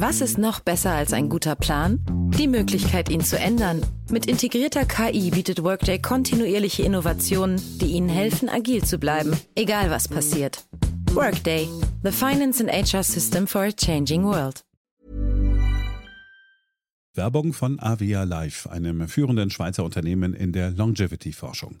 Was ist noch besser als ein guter Plan? Die Möglichkeit, ihn zu ändern. Mit integrierter KI bietet Workday kontinuierliche Innovationen, die Ihnen helfen, agil zu bleiben, egal was passiert. Workday, the finance and HR system for a changing world. Werbung von Avia Life, einem führenden Schweizer Unternehmen in der Longevity-Forschung.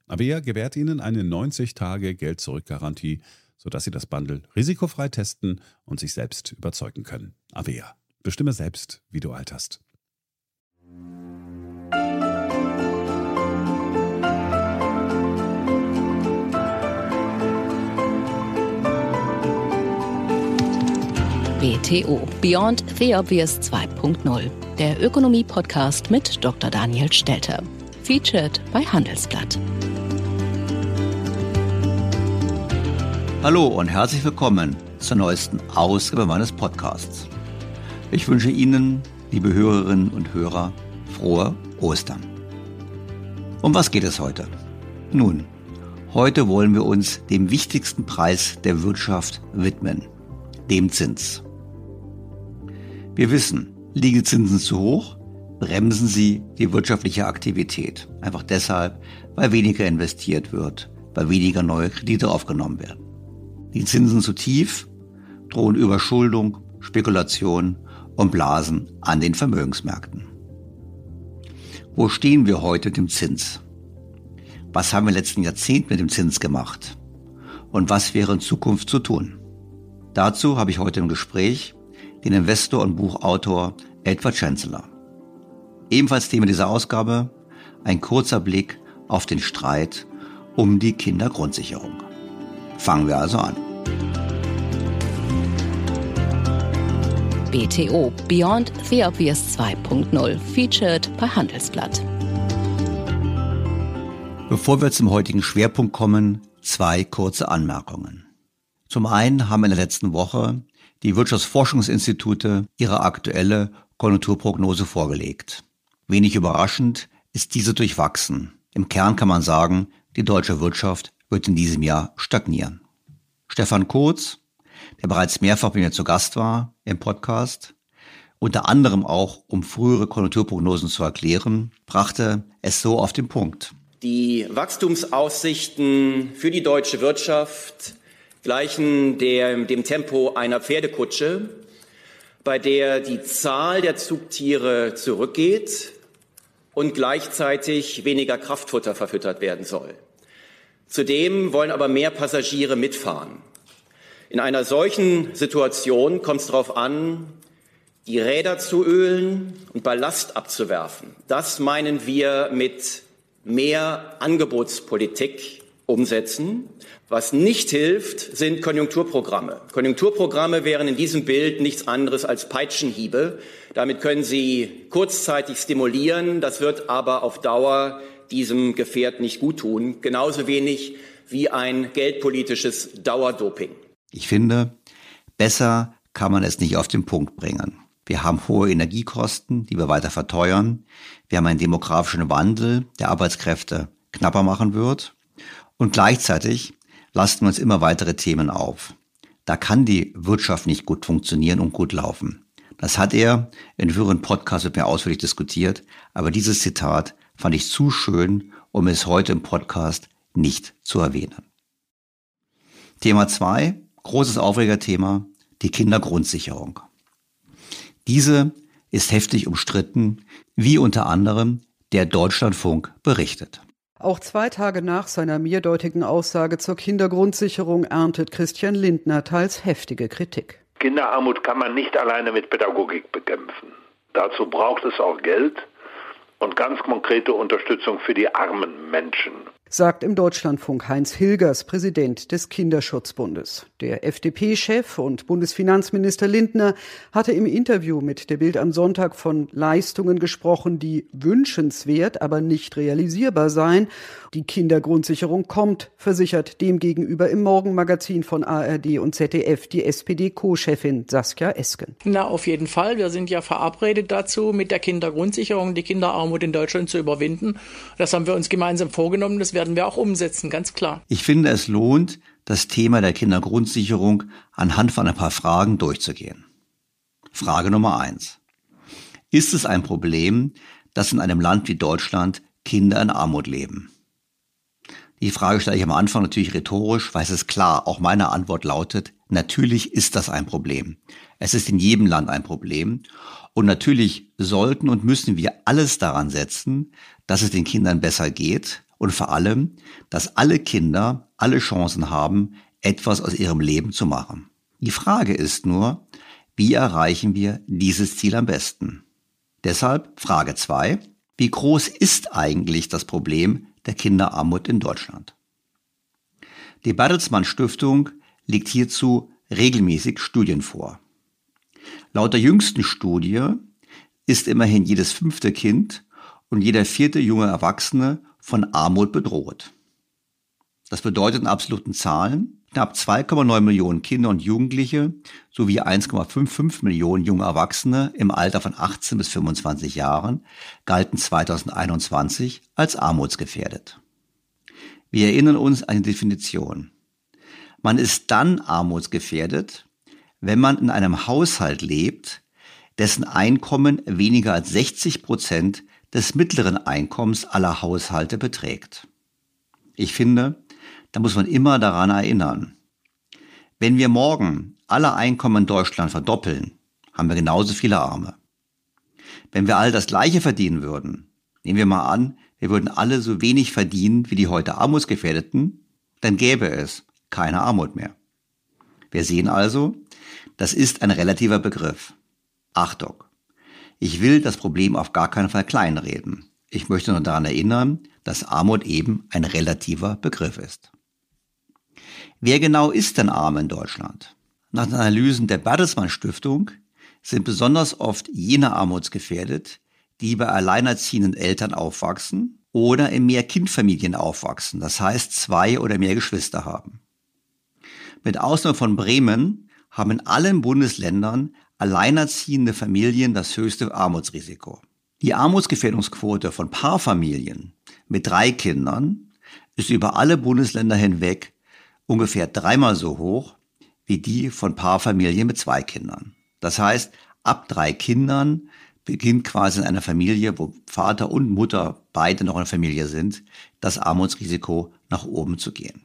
Avea gewährt Ihnen eine 90-Tage-Geld-Zurück-Garantie, sodass Sie das Bundle risikofrei testen und sich selbst überzeugen können. Avea. Bestimme selbst, wie du alterst. BTO Beyond the Obvious 2.0, der Ökonomie-Podcast mit Dr. Daniel Stelter. Featured bei Handelsblatt. Hallo und herzlich willkommen zur neuesten Ausgabe meines Podcasts. Ich wünsche Ihnen, liebe Hörerinnen und Hörer, frohe Ostern. Um was geht es heute? Nun, heute wollen wir uns dem wichtigsten Preis der Wirtschaft widmen, dem Zins. Wir wissen, liegen Zinsen zu hoch, bremsen sie die wirtschaftliche Aktivität. Einfach deshalb, weil weniger investiert wird, weil weniger neue Kredite aufgenommen werden. Die Zinsen zu tief, drohen Überschuldung, Spekulation und Blasen an den Vermögensmärkten. Wo stehen wir heute mit dem Zins? Was haben wir im letzten Jahrzehnt mit dem Zins gemacht? Und was wäre in Zukunft zu tun? Dazu habe ich heute im Gespräch den Investor und Buchautor Edward Chancellor. Ebenfalls Thema dieser Ausgabe ein kurzer Blick auf den Streit um die Kindergrundsicherung. Fangen wir also an. BTO Beyond the Obvious 2.0 featured bei Handelsblatt. Bevor wir zum heutigen Schwerpunkt kommen, zwei kurze Anmerkungen. Zum einen haben in der letzten Woche die Wirtschaftsforschungsinstitute ihre aktuelle Konjunkturprognose vorgelegt. Wenig überraschend ist diese durchwachsen. Im Kern kann man sagen, die deutsche Wirtschaft wird in diesem Jahr stagnieren. Stefan Kurz, der bereits mehrfach bei mir zu Gast war im Podcast, unter anderem auch um frühere Konjunkturprognosen zu erklären, brachte es so auf den Punkt. Die Wachstumsaussichten für die deutsche Wirtschaft gleichen der, dem Tempo einer Pferdekutsche, bei der die Zahl der Zugtiere zurückgeht und gleichzeitig weniger Kraftfutter verfüttert werden soll. Zudem wollen aber mehr Passagiere mitfahren. In einer solchen Situation kommt es darauf an, die Räder zu ölen und Ballast abzuwerfen. Das meinen wir mit mehr Angebotspolitik umsetzen. Was nicht hilft, sind Konjunkturprogramme. Konjunkturprogramme wären in diesem Bild nichts anderes als Peitschenhiebe. Damit können Sie kurzzeitig stimulieren, das wird aber auf Dauer diesem Gefährt nicht gut tun. Genauso wenig wie ein geldpolitisches Dauerdoping. Ich finde, besser kann man es nicht auf den Punkt bringen. Wir haben hohe Energiekosten, die wir weiter verteuern. Wir haben einen demografischen Wandel, der Arbeitskräfte knapper machen wird. Und gleichzeitig lasten wir uns immer weitere Themen auf. Da kann die Wirtschaft nicht gut funktionieren und gut laufen. Das hat er in früheren Podcasts mit mir ausführlich diskutiert, aber dieses Zitat fand ich zu schön, um es heute im Podcast nicht zu erwähnen. Thema zwei großes Aufregerthema, die Kindergrundsicherung. Diese ist heftig umstritten, wie unter anderem der Deutschlandfunk berichtet. Auch zwei Tage nach seiner mehrdeutigen Aussage zur Kindergrundsicherung erntet Christian Lindner teils heftige Kritik. Kinderarmut kann man nicht alleine mit Pädagogik bekämpfen. Dazu braucht es auch Geld und ganz konkrete Unterstützung für die armen Menschen sagt im Deutschlandfunk Heinz Hilgers, Präsident des Kinderschutzbundes. Der FDP-Chef und Bundesfinanzminister Lindner hatte im Interview mit der Bild am Sonntag von Leistungen gesprochen, die wünschenswert, aber nicht realisierbar seien. Die Kindergrundsicherung kommt, versichert demgegenüber im Morgenmagazin von ARD und ZDF die SPD-Co-Chefin Saskia Esken. Na, auf jeden Fall. Wir sind ja verabredet dazu, mit der Kindergrundsicherung die Kinderarmut in Deutschland zu überwinden. Das haben wir uns gemeinsam vorgenommen. Das werden wir auch umsetzen, ganz klar. Ich finde, es lohnt, das Thema der Kindergrundsicherung anhand von ein paar Fragen durchzugehen. Frage Nummer eins. Ist es ein Problem, dass in einem Land wie Deutschland Kinder in Armut leben? Die Frage stelle ich am Anfang natürlich rhetorisch, weil es ist klar, auch meine Antwort lautet, natürlich ist das ein Problem. Es ist in jedem Land ein Problem. Und natürlich sollten und müssen wir alles daran setzen, dass es den Kindern besser geht und vor allem, dass alle Kinder alle Chancen haben, etwas aus ihrem Leben zu machen. Die Frage ist nur, wie erreichen wir dieses Ziel am besten? Deshalb Frage zwei: Wie groß ist eigentlich das Problem der Kinderarmut in Deutschland? Die Bertelsmann Stiftung legt hierzu regelmäßig Studien vor. Laut der jüngsten Studie ist immerhin jedes fünfte Kind und jeder vierte junge Erwachsene von Armut bedroht. Das bedeutet in absoluten Zahlen, knapp 2,9 Millionen Kinder und Jugendliche sowie 1,55 Millionen junge Erwachsene im Alter von 18 bis 25 Jahren galten 2021 als armutsgefährdet. Wir erinnern uns an die Definition. Man ist dann armutsgefährdet, wenn man in einem Haushalt lebt, dessen Einkommen weniger als 60 Prozent des mittleren Einkommens aller Haushalte beträgt. Ich finde, da muss man immer daran erinnern. Wenn wir morgen alle Einkommen in Deutschland verdoppeln, haben wir genauso viele Arme. Wenn wir all das Gleiche verdienen würden, nehmen wir mal an, wir würden alle so wenig verdienen wie die heute Armutsgefährdeten, dann gäbe es keine Armut mehr. Wir sehen also, das ist ein relativer Begriff. Achtung! Ich will das Problem auf gar keinen Fall kleinreden. Ich möchte nur daran erinnern, dass Armut eben ein relativer Begriff ist. Wer genau ist denn arm in Deutschland? Nach den Analysen der Bertelsmann Stiftung sind besonders oft jene armutsgefährdet, die bei alleinerziehenden Eltern aufwachsen oder in Mehrkindfamilien aufwachsen, das heißt zwei oder mehr Geschwister haben. Mit Ausnahme von Bremen haben in allen Bundesländern alleinerziehende Familien das höchste Armutsrisiko. Die Armutsgefährdungsquote von Paarfamilien mit drei Kindern ist über alle Bundesländer hinweg ungefähr dreimal so hoch wie die von Paarfamilien mit zwei Kindern. Das heißt, ab drei Kindern beginnt quasi in einer Familie, wo Vater und Mutter beide noch in der Familie sind, das Armutsrisiko nach oben zu gehen.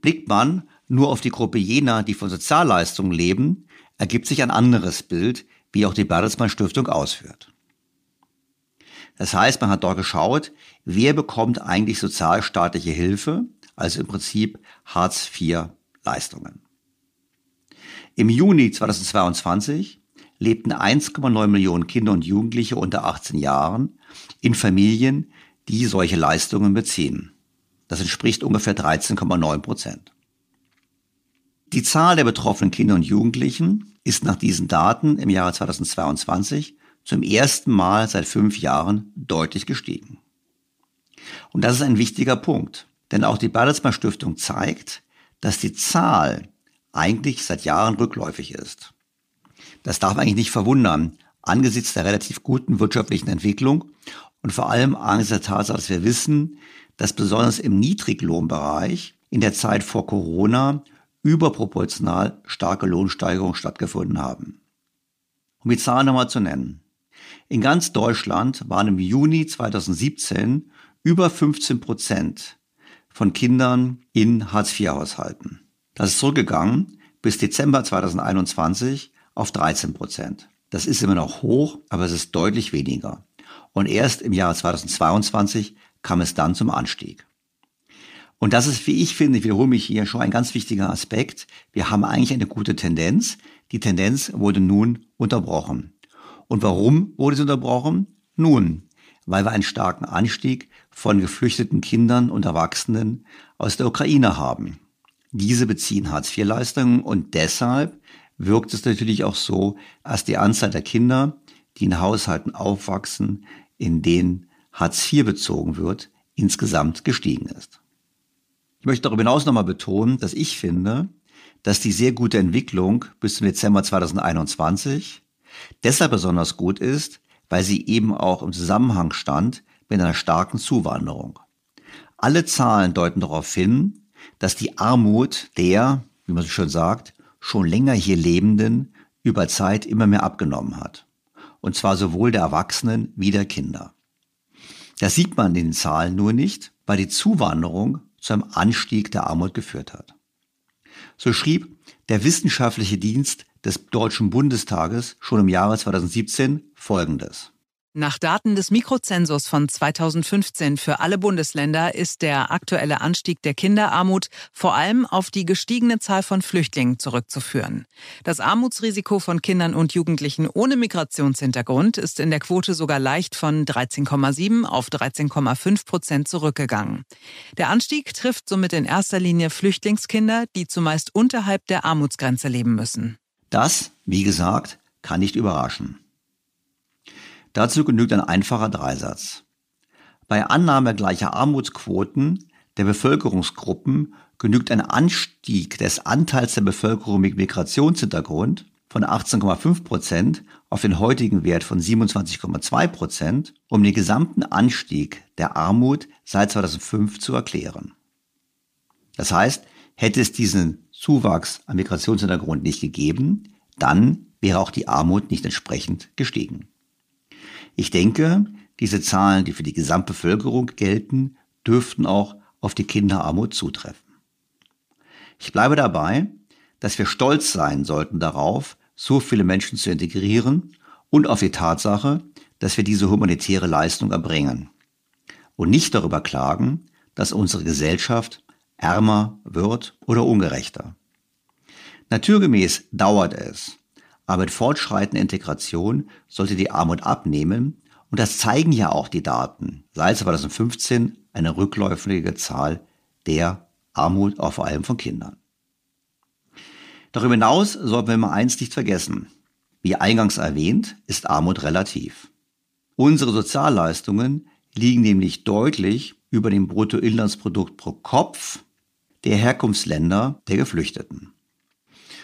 Blickt man nur auf die Gruppe jener, die von Sozialleistungen leben, ergibt sich ein anderes Bild, wie auch die Bertelsmann Stiftung ausführt. Das heißt, man hat dort geschaut, wer bekommt eigentlich sozialstaatliche Hilfe, also im Prinzip Hartz IV Leistungen. Im Juni 2022 lebten 1,9 Millionen Kinder und Jugendliche unter 18 Jahren in Familien, die solche Leistungen beziehen. Das entspricht ungefähr 13,9 Prozent. Die Zahl der betroffenen Kinder und Jugendlichen ist nach diesen Daten im Jahre 2022 zum ersten Mal seit fünf Jahren deutlich gestiegen. Und das ist ein wichtiger Punkt, denn auch die Bertelsmann Stiftung zeigt, dass die Zahl eigentlich seit Jahren rückläufig ist. Das darf eigentlich nicht verwundern, angesichts der relativ guten wirtschaftlichen Entwicklung und vor allem angesichts der Tatsache, dass wir wissen, dass besonders im Niedriglohnbereich in der Zeit vor Corona überproportional starke Lohnsteigerungen stattgefunden haben. Um die Zahlen nochmal zu nennen. In ganz Deutschland waren im Juni 2017 über 15 Prozent von Kindern in Hartz-IV-Haushalten. Das ist zurückgegangen bis Dezember 2021 auf 13 Prozent. Das ist immer noch hoch, aber es ist deutlich weniger. Und erst im Jahr 2022 kam es dann zum Anstieg. Und das ist, wie ich finde, ich wiederhole mich hier schon ein ganz wichtiger Aspekt. Wir haben eigentlich eine gute Tendenz. Die Tendenz wurde nun unterbrochen. Und warum wurde sie unterbrochen? Nun, weil wir einen starken Anstieg von geflüchteten Kindern und Erwachsenen aus der Ukraine haben. Diese beziehen Hartz-IV-Leistungen und deshalb wirkt es natürlich auch so, dass die Anzahl der Kinder, die in Haushalten aufwachsen, in denen Hartz IV bezogen wird, insgesamt gestiegen ist. Ich möchte darüber hinaus nochmal betonen, dass ich finde, dass die sehr gute Entwicklung bis zum Dezember 2021 deshalb besonders gut ist, weil sie eben auch im Zusammenhang stand mit einer starken Zuwanderung. Alle Zahlen deuten darauf hin, dass die Armut der, wie man so schön sagt, schon länger hier Lebenden über Zeit immer mehr abgenommen hat. Und zwar sowohl der Erwachsenen wie der Kinder. Das sieht man in den Zahlen nur nicht, weil die Zuwanderung zu einem Anstieg der Armut geführt hat. So schrieb der Wissenschaftliche Dienst des Deutschen Bundestages schon im Jahre 2017 Folgendes. Nach Daten des Mikrozensus von 2015 für alle Bundesländer ist der aktuelle Anstieg der Kinderarmut vor allem auf die gestiegene Zahl von Flüchtlingen zurückzuführen. Das Armutsrisiko von Kindern und Jugendlichen ohne Migrationshintergrund ist in der Quote sogar leicht von 13,7 auf 13,5 Prozent zurückgegangen. Der Anstieg trifft somit in erster Linie Flüchtlingskinder, die zumeist unterhalb der Armutsgrenze leben müssen. Das, wie gesagt, kann nicht überraschen. Dazu genügt ein einfacher Dreisatz. Bei Annahme gleicher Armutsquoten der Bevölkerungsgruppen genügt ein Anstieg des Anteils der Bevölkerung mit Migrationshintergrund von 18,5 Prozent auf den heutigen Wert von 27,2 Prozent, um den gesamten Anstieg der Armut seit 2005 zu erklären. Das heißt, hätte es diesen Zuwachs an Migrationshintergrund nicht gegeben, dann wäre auch die Armut nicht entsprechend gestiegen. Ich denke, diese Zahlen, die für die Gesamtbevölkerung gelten, dürften auch auf die Kinderarmut zutreffen. Ich bleibe dabei, dass wir stolz sein sollten darauf, so viele Menschen zu integrieren und auf die Tatsache, dass wir diese humanitäre Leistung erbringen. Und nicht darüber klagen, dass unsere Gesellschaft ärmer wird oder ungerechter. Naturgemäß dauert es, aber mit fortschreitender Integration sollte die Armut abnehmen und das zeigen ja auch die Daten. Seit 2015 eine rückläufige Zahl der Armut, auch vor allem von Kindern. Darüber hinaus sollten wir mal eins nicht vergessen. Wie eingangs erwähnt, ist Armut relativ. Unsere Sozialleistungen liegen nämlich deutlich über dem Bruttoinlandsprodukt pro Kopf der Herkunftsländer der Geflüchteten.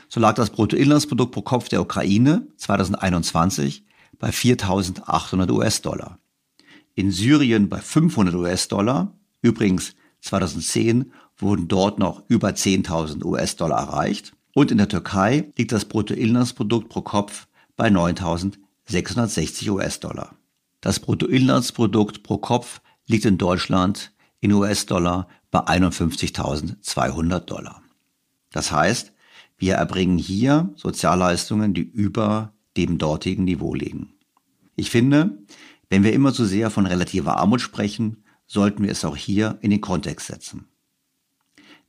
So lag das Bruttoinlandsprodukt pro Kopf der Ukraine 2021 bei 4.800 US-Dollar. In Syrien bei 500 US-Dollar. Übrigens 2010 wurden dort noch über 10.000 US-Dollar erreicht. Und in der Türkei liegt das Bruttoinlandsprodukt pro Kopf bei 9.660 US-Dollar. Das Bruttoinlandsprodukt pro Kopf liegt in Deutschland in US-Dollar bei 51.200 Dollar. Das heißt, wir erbringen hier Sozialleistungen, die über dem dortigen Niveau liegen. Ich finde, wenn wir immer zu sehr von relativer Armut sprechen, sollten wir es auch hier in den Kontext setzen.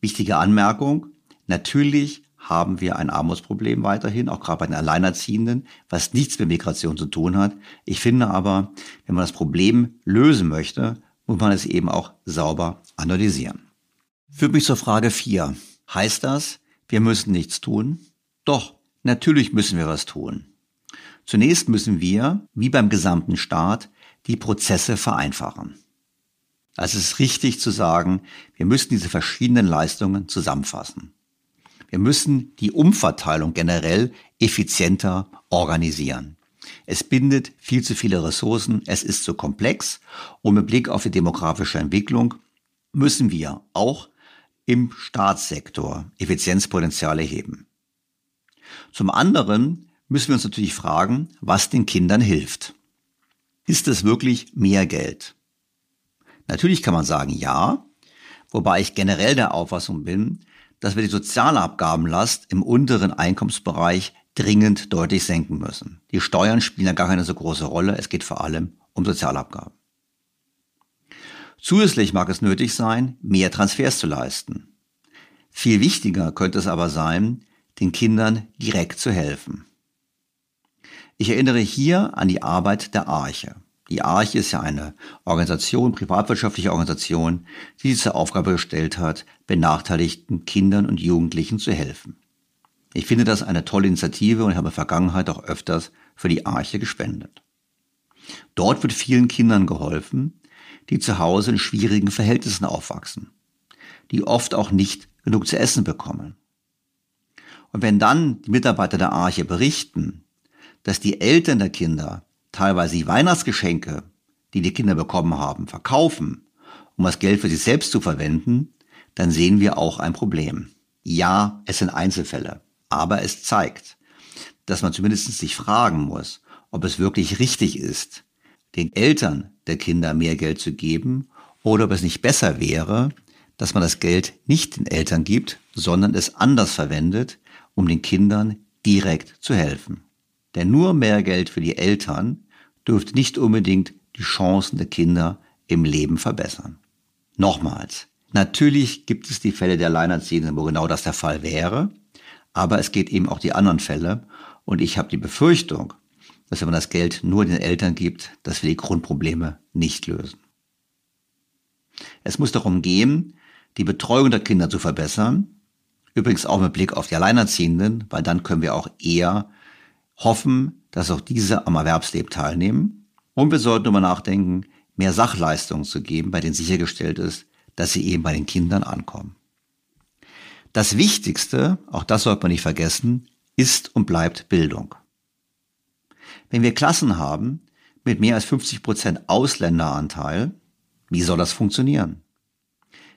Wichtige Anmerkung, Natürlich haben wir ein Armutsproblem weiterhin, auch gerade bei den Alleinerziehenden, was nichts mit Migration zu tun hat. Ich finde aber, wenn man das Problem lösen möchte, muss man es eben auch sauber analysieren. Führt mich zur Frage 4. Heißt das, wir müssen nichts tun? Doch, natürlich müssen wir was tun. Zunächst müssen wir, wie beim gesamten Staat, die Prozesse vereinfachen. Also es ist richtig zu sagen, wir müssen diese verschiedenen Leistungen zusammenfassen. Wir müssen die Umverteilung generell effizienter organisieren. Es bindet viel zu viele Ressourcen, es ist zu komplex und mit Blick auf die demografische Entwicklung müssen wir auch im Staatssektor Effizienzpotenziale heben. Zum anderen müssen wir uns natürlich fragen, was den Kindern hilft. Ist es wirklich mehr Geld? Natürlich kann man sagen, ja, wobei ich generell der Auffassung bin, dass wir die Sozialabgabenlast im unteren Einkommensbereich dringend deutlich senken müssen. Die Steuern spielen ja gar keine so große Rolle, es geht vor allem um Sozialabgaben. Zusätzlich mag es nötig sein, mehr Transfers zu leisten. Viel wichtiger könnte es aber sein, den Kindern direkt zu helfen. Ich erinnere hier an die Arbeit der Arche. Die Arche ist ja eine Organisation, privatwirtschaftliche Organisation, die sich zur Aufgabe gestellt hat, benachteiligten Kindern und Jugendlichen zu helfen. Ich finde das eine tolle Initiative und habe in der Vergangenheit auch öfters für die Arche gespendet. Dort wird vielen Kindern geholfen, die zu Hause in schwierigen Verhältnissen aufwachsen, die oft auch nicht genug zu essen bekommen. Und wenn dann die Mitarbeiter der Arche berichten, dass die Eltern der Kinder teilweise die Weihnachtsgeschenke, die die Kinder bekommen haben, verkaufen, um das Geld für sich selbst zu verwenden, dann sehen wir auch ein Problem. Ja, es sind Einzelfälle, aber es zeigt, dass man zumindest sich fragen muss, ob es wirklich richtig ist, den Eltern der Kinder mehr Geld zu geben oder ob es nicht besser wäre, dass man das Geld nicht den Eltern gibt, sondern es anders verwendet, um den Kindern direkt zu helfen. Denn nur mehr Geld für die Eltern dürfte nicht unbedingt die Chancen der Kinder im Leben verbessern. Nochmals, natürlich gibt es die Fälle der Alleinerziehenden, wo genau das der Fall wäre, aber es geht eben auch die anderen Fälle und ich habe die Befürchtung, dass wenn man das Geld nur den Eltern gibt, dass wir die Grundprobleme nicht lösen. Es muss darum gehen, die Betreuung der Kinder zu verbessern, übrigens auch mit Blick auf die Alleinerziehenden, weil dann können wir auch eher hoffen, dass auch diese am Erwerbsleben teilnehmen. Und wir sollten darüber nachdenken, mehr Sachleistungen zu geben, bei denen sichergestellt ist, dass sie eben bei den Kindern ankommen. Das Wichtigste, auch das sollte man nicht vergessen, ist und bleibt Bildung. Wenn wir Klassen haben mit mehr als 50 Prozent Ausländeranteil, wie soll das funktionieren?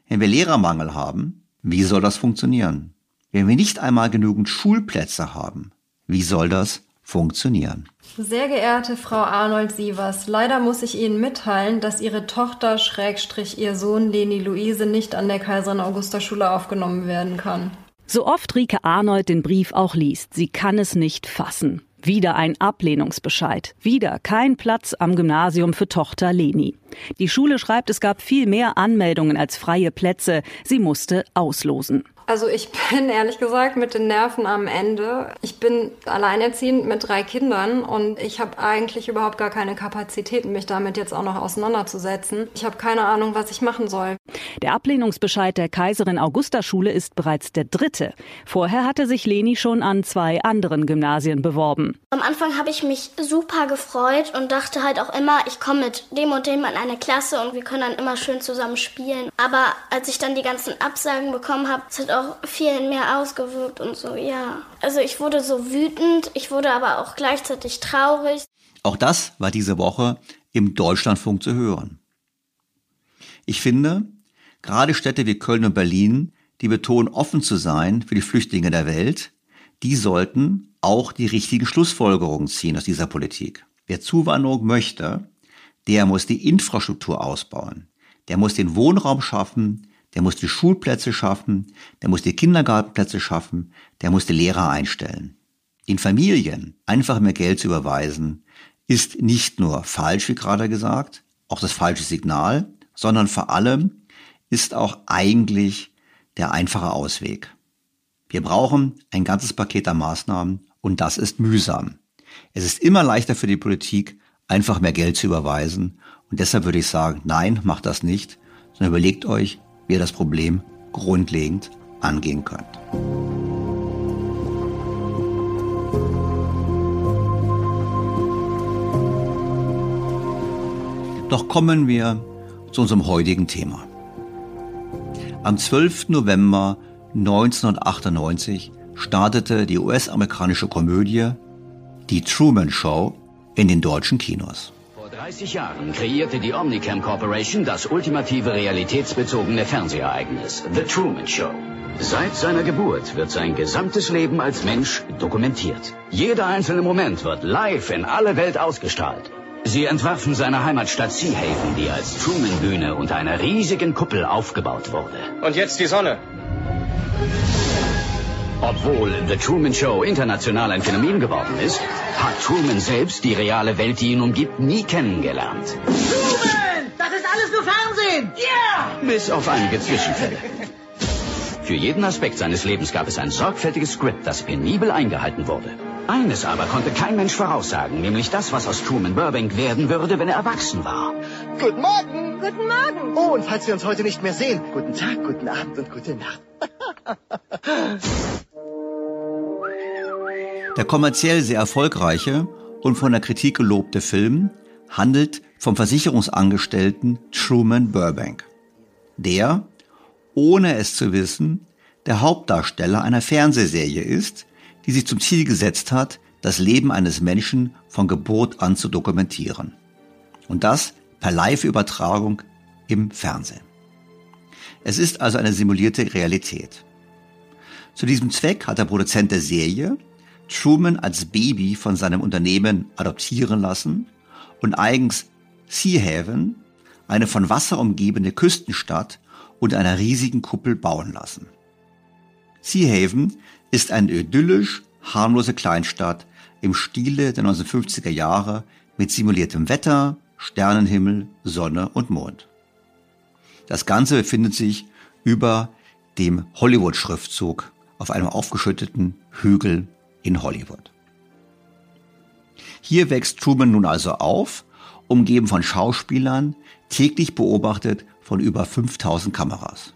Wenn wir Lehrermangel haben, wie soll das funktionieren? Wenn wir nicht einmal genügend Schulplätze haben, wie soll das funktionieren. Sehr geehrte Frau Arnold Sievers, leider muss ich Ihnen mitteilen, dass Ihre Tochter Schrägstrich Ihr Sohn Leni Luise nicht an der Kaiserin Augusta Schule aufgenommen werden kann. So oft Rike Arnold den Brief auch liest, sie kann es nicht fassen. Wieder ein Ablehnungsbescheid. Wieder kein Platz am Gymnasium für Tochter Leni. Die Schule schreibt, es gab viel mehr Anmeldungen als freie Plätze. Sie musste auslosen. Also ich bin ehrlich gesagt mit den Nerven am Ende. Ich bin alleinerziehend mit drei Kindern und ich habe eigentlich überhaupt gar keine Kapazitäten, mich damit jetzt auch noch auseinanderzusetzen. Ich habe keine Ahnung, was ich machen soll. Der Ablehnungsbescheid der Kaiserin Augusta Schule ist bereits der dritte. Vorher hatte sich Leni schon an zwei anderen Gymnasien beworben. Am Anfang habe ich mich super gefreut und dachte halt auch immer, ich komme mit dem und dem in eine Klasse und wir können dann immer schön zusammen spielen. Aber als ich dann die ganzen Absagen bekommen habe, hat auch viel mehr ausgewirkt und so, ja. Also ich wurde so wütend, ich wurde aber auch gleichzeitig traurig. Auch das war diese Woche im Deutschlandfunk zu hören. Ich finde, gerade Städte wie Köln und Berlin, die betonen, offen zu sein für die Flüchtlinge der Welt, die sollten auch die richtigen Schlussfolgerungen ziehen aus dieser Politik. Wer Zuwanderung möchte, der muss die Infrastruktur ausbauen. Der muss den Wohnraum schaffen, der muss die Schulplätze schaffen, der muss die Kindergartenplätze schaffen, der muss die Lehrer einstellen. Den Familien einfach mehr Geld zu überweisen, ist nicht nur falsch, wie gerade gesagt, auch das falsche Signal, sondern vor allem ist auch eigentlich der einfache Ausweg. Wir brauchen ein ganzes Paket an Maßnahmen und das ist mühsam. Es ist immer leichter für die Politik, einfach mehr Geld zu überweisen und deshalb würde ich sagen, nein, macht das nicht, sondern überlegt euch, ihr das Problem grundlegend angehen könnt. Doch kommen wir zu unserem heutigen Thema. Am 12. November 1998 startete die US-amerikanische Komödie Die Truman Show in den deutschen Kinos. Vor 30 Jahren kreierte die Omnicam Corporation das ultimative realitätsbezogene Fernsehereignis, The Truman Show. Seit seiner Geburt wird sein gesamtes Leben als Mensch dokumentiert. Jeder einzelne Moment wird live in alle Welt ausgestrahlt. Sie entwarfen seine Heimatstadt Seahaven, die als Truman-Bühne unter einer riesigen Kuppel aufgebaut wurde. Und jetzt die Sonne. Obwohl The Truman Show international ein Phänomen geworden ist, hat Truman selbst die reale Welt, die ihn umgibt, nie kennengelernt. Truman! Das ist alles nur Fernsehen! Yeah! Bis auf einige Zwischenfälle. Für jeden Aspekt seines Lebens gab es ein sorgfältiges Skript, das penibel eingehalten wurde. Eines aber konnte kein Mensch voraussagen, nämlich das, was aus Truman Burbank werden würde, wenn er erwachsen war. Guten Morgen! Guten Morgen! Oh, und falls wir uns heute nicht mehr sehen, guten Tag, guten Abend und gute Nacht. Der kommerziell sehr erfolgreiche und von der Kritik gelobte Film handelt vom Versicherungsangestellten Truman Burbank, der, ohne es zu wissen, der Hauptdarsteller einer Fernsehserie ist, die sich zum Ziel gesetzt hat, das Leben eines Menschen von Geburt an zu dokumentieren. Und das per Live-Übertragung im Fernsehen. Es ist also eine simulierte Realität. Zu diesem Zweck hat der Produzent der Serie Truman als Baby von seinem Unternehmen adoptieren lassen und eigens Seahaven, eine von Wasser umgebene Küstenstadt, unter einer riesigen Kuppel bauen lassen. Seahaven ist eine idyllisch harmlose Kleinstadt im Stile der 1950er Jahre mit simuliertem Wetter, Sternenhimmel, Sonne und Mond. Das Ganze befindet sich über dem Hollywood-Schriftzug auf einem aufgeschütteten Hügel in Hollywood. Hier wächst Truman nun also auf, umgeben von Schauspielern, täglich beobachtet von über 5000 Kameras.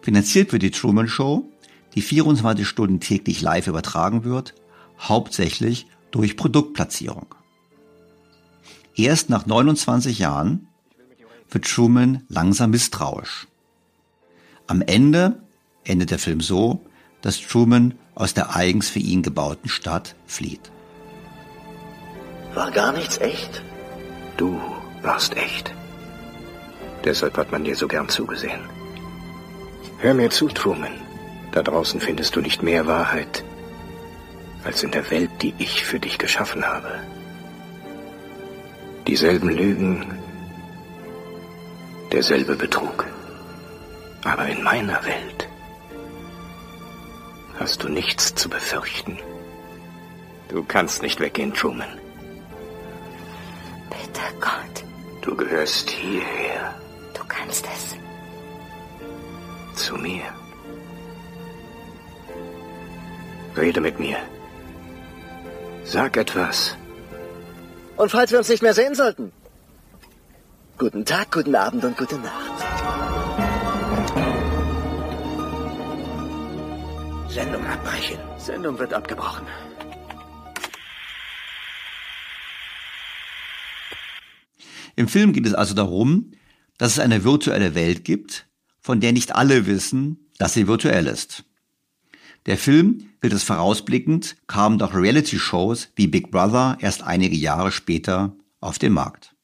Finanziert wird die Truman Show, die 24 Stunden täglich live übertragen wird, hauptsächlich durch Produktplatzierung. Erst nach 29 Jahren wird Truman langsam misstrauisch. Am Ende endet der Film so, dass Truman aus der eigens für ihn gebauten Stadt flieht. War gar nichts echt? Du warst echt. Deshalb hat man dir so gern zugesehen. Hör mir zu, Truman. Da draußen findest du nicht mehr Wahrheit als in der Welt, die ich für dich geschaffen habe. Dieselben Lügen, derselbe Betrug. Aber in meiner Welt hast du nichts zu befürchten. Du kannst nicht weggehen, Truman. Bitte, Gott. Du gehörst hierher. Du kannst es. Zu mir. Rede mit mir. Sag etwas. Und falls wir uns nicht mehr sehen sollten, guten Tag, guten Abend und gute Nacht. Sendung abbrechen. Sendung wird abgebrochen. Im Film geht es also darum, dass es eine virtuelle Welt gibt, von der nicht alle wissen, dass sie virtuell ist. Der Film, gilt es vorausblickend, kam doch Reality-Shows wie Big Brother erst einige Jahre später auf den Markt.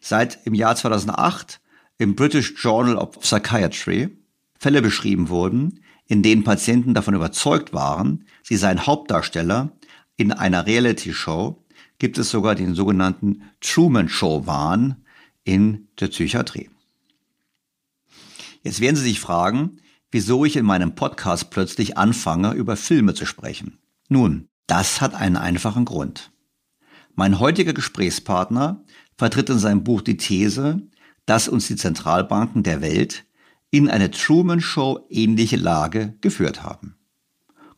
Seit im Jahr 2008 im British Journal of Psychiatry Fälle beschrieben wurden, in denen Patienten davon überzeugt waren, sie seien Hauptdarsteller in einer Reality-Show, gibt es sogar den sogenannten Truman Show-Wahn in der Psychiatrie. Jetzt werden Sie sich fragen, wieso ich in meinem Podcast plötzlich anfange, über Filme zu sprechen. Nun, das hat einen einfachen Grund. Mein heutiger Gesprächspartner vertritt in seinem Buch die These, dass uns die Zentralbanken der Welt in eine Truman Show ähnliche Lage geführt haben.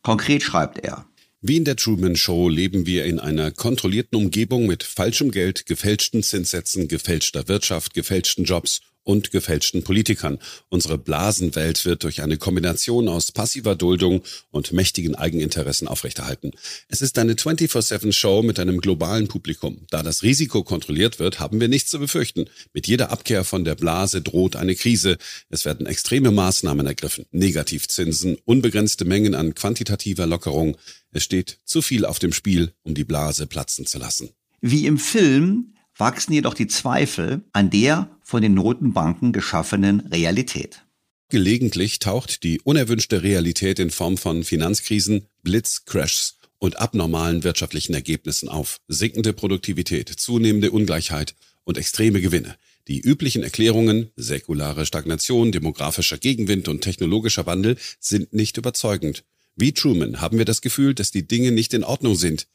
Konkret schreibt er, wie in der Truman Show leben wir in einer kontrollierten Umgebung mit falschem Geld, gefälschten Zinssätzen, gefälschter Wirtschaft, gefälschten Jobs und gefälschten Politikern. Unsere Blasenwelt wird durch eine Kombination aus passiver Duldung und mächtigen Eigeninteressen aufrechterhalten. Es ist eine 24-7-Show mit einem globalen Publikum. Da das Risiko kontrolliert wird, haben wir nichts zu befürchten. Mit jeder Abkehr von der Blase droht eine Krise. Es werden extreme Maßnahmen ergriffen. Negativzinsen, unbegrenzte Mengen an quantitativer Lockerung. Es steht zu viel auf dem Spiel, um die Blase platzen zu lassen. Wie im Film wachsen jedoch die Zweifel an der von den Notenbanken geschaffenen Realität. Gelegentlich taucht die unerwünschte Realität in Form von Finanzkrisen, Blitzcrashs und abnormalen wirtschaftlichen Ergebnissen auf. Sinkende Produktivität, zunehmende Ungleichheit und extreme Gewinne. Die üblichen Erklärungen, säkulare Stagnation, demografischer Gegenwind und technologischer Wandel sind nicht überzeugend. Wie Truman haben wir das Gefühl, dass die Dinge nicht in Ordnung sind.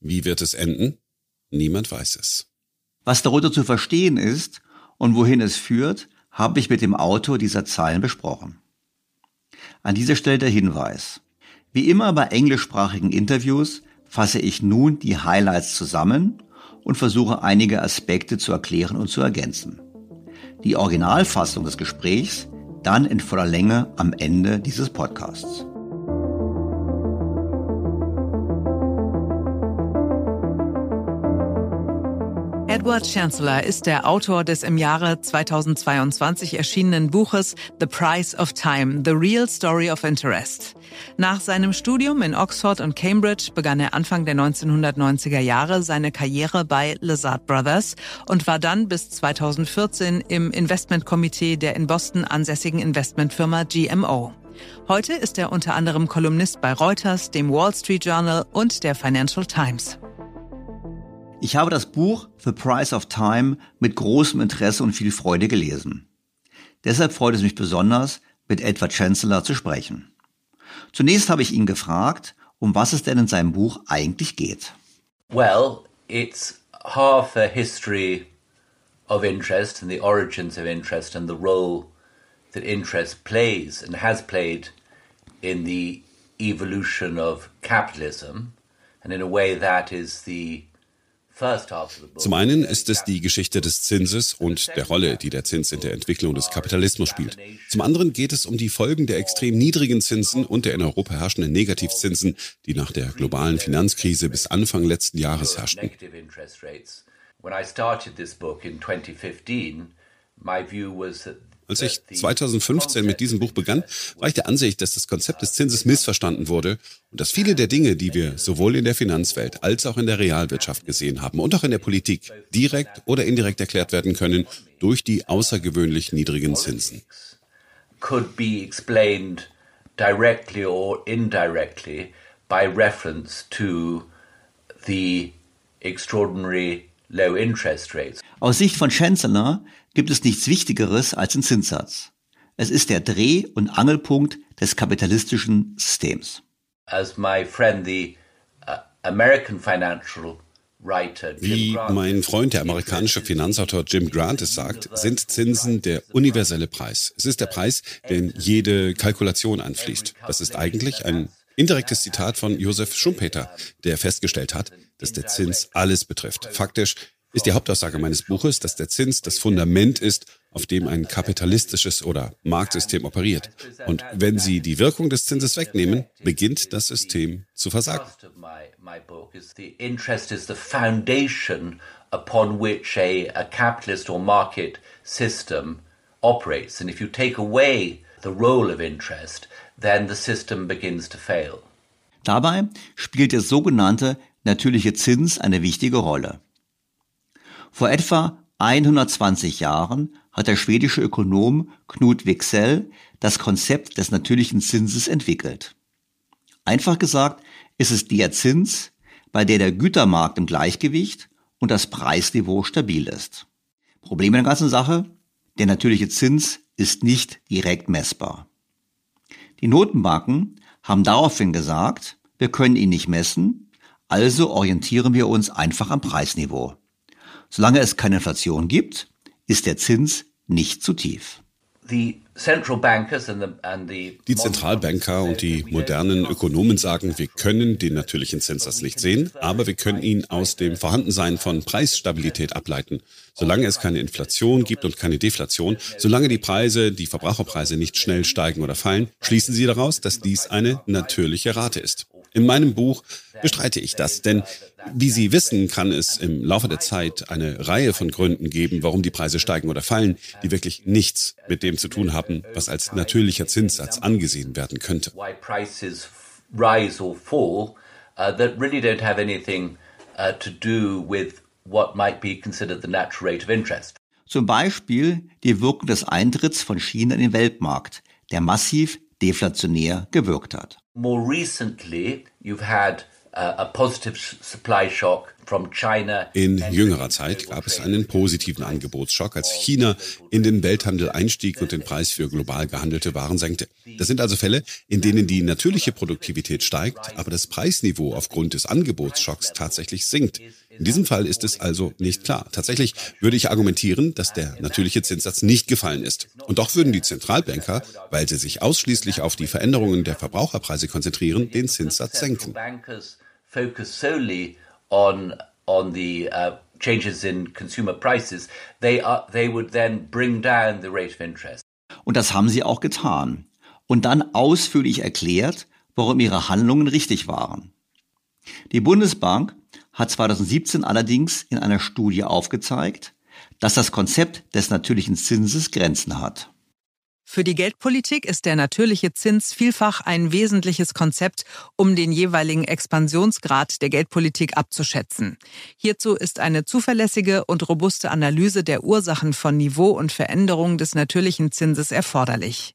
Wie wird es enden? Niemand weiß es. Was darunter zu verstehen ist und wohin es führt, habe ich mit dem Autor dieser Zeilen besprochen. An dieser Stelle der Hinweis. Wie immer bei englischsprachigen Interviews fasse ich nun die Highlights zusammen und versuche einige Aspekte zu erklären und zu ergänzen. Die Originalfassung des Gesprächs dann in voller Länge am Ende dieses Podcasts. Edward Chancellor ist der Autor des im Jahre 2022 erschienenen Buches The Price of Time, The Real Story of Interest. Nach seinem Studium in Oxford und Cambridge begann er Anfang der 1990er Jahre seine Karriere bei Lazard Brothers und war dann bis 2014 im Investmentkomitee der in Boston ansässigen Investmentfirma GMO. Heute ist er unter anderem Kolumnist bei Reuters, dem Wall Street Journal und der Financial Times. Ich habe das Buch The Price of Time mit großem Interesse und viel Freude gelesen. Deshalb freut es mich besonders, mit Edward Chancellor zu sprechen. Zunächst habe ich ihn gefragt, um was es denn in seinem Buch eigentlich geht. Well, it's half a history of interest and the origins of interest and the role that interest plays and has played in the evolution of capitalism. And in a way that is the zum einen ist es die Geschichte des Zinses und der Rolle, die der Zins in der Entwicklung des Kapitalismus spielt. Zum anderen geht es um die Folgen der extrem niedrigen Zinsen und der in Europa herrschenden Negativzinsen, die nach der globalen Finanzkrise bis Anfang letzten Jahres herrschten. When I started this book in 2015, my view was that als ich 2015 mit diesem Buch begann, war ich der Ansicht, dass das Konzept des Zinses missverstanden wurde und dass viele der Dinge, die wir sowohl in der Finanzwelt als auch in der Realwirtschaft gesehen haben und auch in der Politik direkt oder indirekt erklärt werden können durch die außergewöhnlich niedrigen Zinsen. Could be explained directly or indirectly by reference to the extraordinary low interest rates. Aus Sicht von Chancellor gibt es nichts Wichtigeres als den Zinssatz. Es ist der Dreh- und Angelpunkt des kapitalistischen Systems. As my friend the uh, American financial wie mein Freund, der amerikanische Finanzautor Jim Grant es sagt, sind Zinsen der universelle Preis. Es ist der Preis, der in jede Kalkulation einfließt. Das ist eigentlich ein indirektes Zitat von Josef Schumpeter, der festgestellt hat, dass der Zins alles betrifft. Faktisch ist die Hauptaussage meines Buches, dass der Zins das Fundament ist, auf dem ein kapitalistisches oder Marktsystem operiert. Und wenn Sie die Wirkung des Zinses wegnehmen, beginnt das System zu versagen. upon which a, a capitalist or market system operates. And if you take away the role of interest, then the system begins to fail. Dabei spielt der sogenannte natürliche Zins eine wichtige Rolle. Vor etwa 120 Jahren hat der schwedische Ökonom Knut Wicksell das Konzept des natürlichen Zinses entwickelt. Einfach gesagt ist es der Zins, bei der der Gütermarkt im Gleichgewicht und das Preisniveau stabil ist. Problem in der ganzen Sache? Der natürliche Zins ist nicht direkt messbar. Die Notenbanken haben daraufhin gesagt, wir können ihn nicht messen, also orientieren wir uns einfach am Preisniveau. Solange es keine Inflation gibt, ist der Zins nicht zu tief. Die Zentralbanker und die modernen Ökonomen sagen, wir können den natürlichen Zinssatz nicht sehen, aber wir können ihn aus dem Vorhandensein von Preisstabilität ableiten. Solange es keine Inflation gibt und keine Deflation, solange die Preise, die Verbraucherpreise nicht schnell steigen oder fallen, schließen sie daraus, dass dies eine natürliche Rate ist. In meinem Buch bestreite ich das, denn wie Sie wissen, kann es im Laufe der Zeit eine Reihe von Gründen geben, warum die Preise steigen oder fallen, die wirklich nichts mit dem zu tun haben, was als natürlicher Zinssatz angesehen werden könnte. rise or fall uh, that really don't have anything uh, to do with what might be considered the natural rate of interest. Zum Beispiel die Wirkung des Eintritts von China in den Weltmarkt, der massiv deflationär gewirkt hat. More recently, you've had uh, a positive supply shock in jüngerer Zeit gab es einen positiven Angebotsschock, als China in den Welthandel einstieg und den Preis für global gehandelte Waren senkte. Das sind also Fälle, in denen die natürliche Produktivität steigt, aber das Preisniveau aufgrund des Angebotsschocks tatsächlich sinkt. In diesem Fall ist es also nicht klar. Tatsächlich würde ich argumentieren, dass der natürliche Zinssatz nicht gefallen ist. Und doch würden die Zentralbanker, weil sie sich ausschließlich auf die Veränderungen der Verbraucherpreise konzentrieren, den Zinssatz senken on on the uh, changes in consumer prices, they are they would then bring down the rate of interest. Und das haben sie auch getan und dann ausführlich erklärt, warum ihre Handlungen richtig waren. Die Bundesbank hat 2017 allerdings in einer Studie aufgezeigt, dass das Konzept des natürlichen Zinses Grenzen hat. Für die Geldpolitik ist der natürliche Zins vielfach ein wesentliches Konzept, um den jeweiligen Expansionsgrad der Geldpolitik abzuschätzen. Hierzu ist eine zuverlässige und robuste Analyse der Ursachen von Niveau und Veränderung des natürlichen Zinses erforderlich.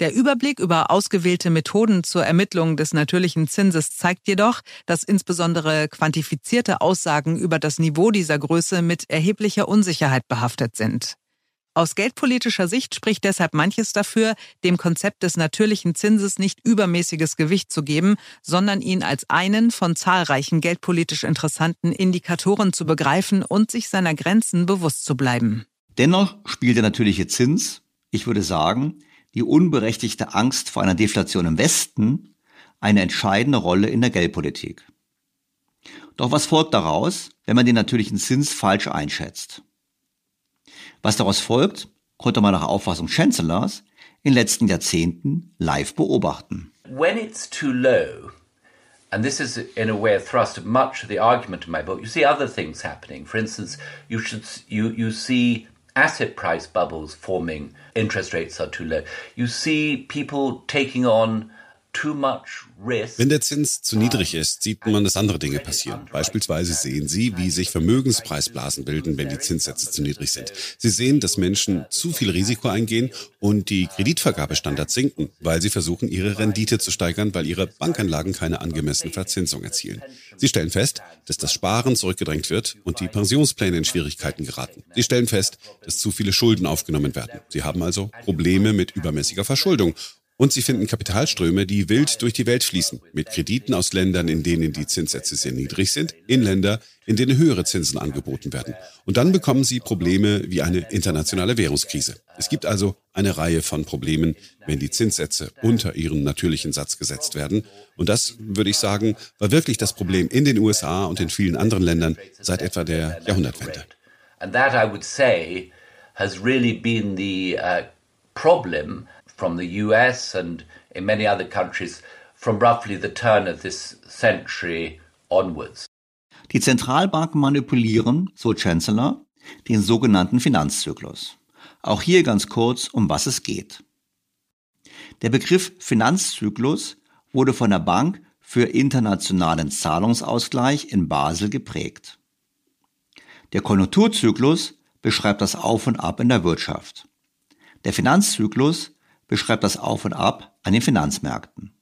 Der Überblick über ausgewählte Methoden zur Ermittlung des natürlichen Zinses zeigt jedoch, dass insbesondere quantifizierte Aussagen über das Niveau dieser Größe mit erheblicher Unsicherheit behaftet sind. Aus geldpolitischer Sicht spricht deshalb manches dafür, dem Konzept des natürlichen Zinses nicht übermäßiges Gewicht zu geben, sondern ihn als einen von zahlreichen geldpolitisch interessanten Indikatoren zu begreifen und sich seiner Grenzen bewusst zu bleiben. Dennoch spielt der natürliche Zins, ich würde sagen, die unberechtigte Angst vor einer Deflation im Westen eine entscheidende Rolle in der Geldpolitik. Doch was folgt daraus, wenn man den natürlichen Zins falsch einschätzt? Was daraus folgt, konnte man nach Auffassung Chancellors in den letzten Jahrzehnten live beobachten. When it's too low, and this is in a way a thrust of much of the argument in my book, you see other things happening. For instance, you should you you see asset price bubbles forming. Interest rates are too low. You see people taking on wenn der Zins zu niedrig ist, sieht man, dass andere Dinge passieren. Beispielsweise sehen Sie, wie sich Vermögenspreisblasen bilden, wenn die Zinssätze zu niedrig sind. Sie sehen, dass Menschen zu viel Risiko eingehen und die Kreditvergabestandards sinken, weil sie versuchen, ihre Rendite zu steigern, weil ihre Bankanlagen keine angemessene Verzinsung erzielen. Sie stellen fest, dass das Sparen zurückgedrängt wird und die Pensionspläne in Schwierigkeiten geraten. Sie stellen fest, dass zu viele Schulden aufgenommen werden. Sie haben also Probleme mit übermäßiger Verschuldung und sie finden Kapitalströme, die wild durch die Welt fließen, mit Krediten aus Ländern, in denen die Zinssätze sehr niedrig sind, in Länder, in denen höhere Zinsen angeboten werden. Und dann bekommen sie Probleme wie eine internationale Währungskrise. Es gibt also eine Reihe von Problemen, wenn die Zinssätze unter ihren natürlichen Satz gesetzt werden. Und das, würde ich sagen, war wirklich das Problem in den USA und in vielen anderen Ländern seit etwa der Jahrhundertwende. And that I would say has really been the uh, problem from the US and in many other countries from roughly the turn of this century onwards. Die Zentralbanken manipulieren, so Chancellor, den sogenannten Finanzzyklus. Auch hier ganz kurz, um was es geht. Der Begriff Finanzzyklus wurde von der Bank für internationalen Zahlungsausgleich in Basel geprägt. Der Konjunkturzyklus beschreibt das Auf und Ab in der Wirtschaft. Der Finanzzyklus beschreibt das Auf und Ab an den Finanzmärkten.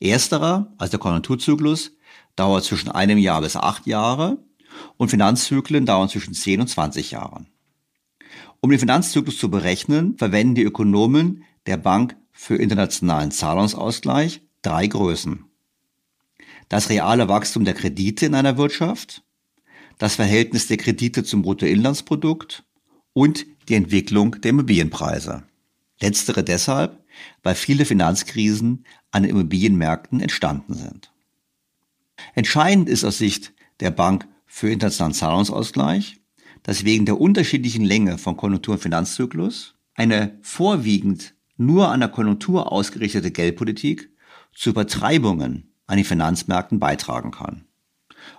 Ersterer, also der Konjunkturzyklus, dauert zwischen einem Jahr bis acht Jahre und Finanzzyklen dauern zwischen 10 und 20 Jahren. Um den Finanzzyklus zu berechnen, verwenden die Ökonomen der Bank für internationalen Zahlungsausgleich drei Größen. Das reale Wachstum der Kredite in einer Wirtschaft, das Verhältnis der Kredite zum Bruttoinlandsprodukt und die Entwicklung der Immobilienpreise. Letztere deshalb, weil viele Finanzkrisen an den Immobilienmärkten entstanden sind. Entscheidend ist aus Sicht der Bank für internationalen Zahlungsausgleich, dass wegen der unterschiedlichen Länge von Konjunktur- und Finanzzyklus eine vorwiegend nur an der Konjunktur ausgerichtete Geldpolitik zu Übertreibungen an den Finanzmärkten beitragen kann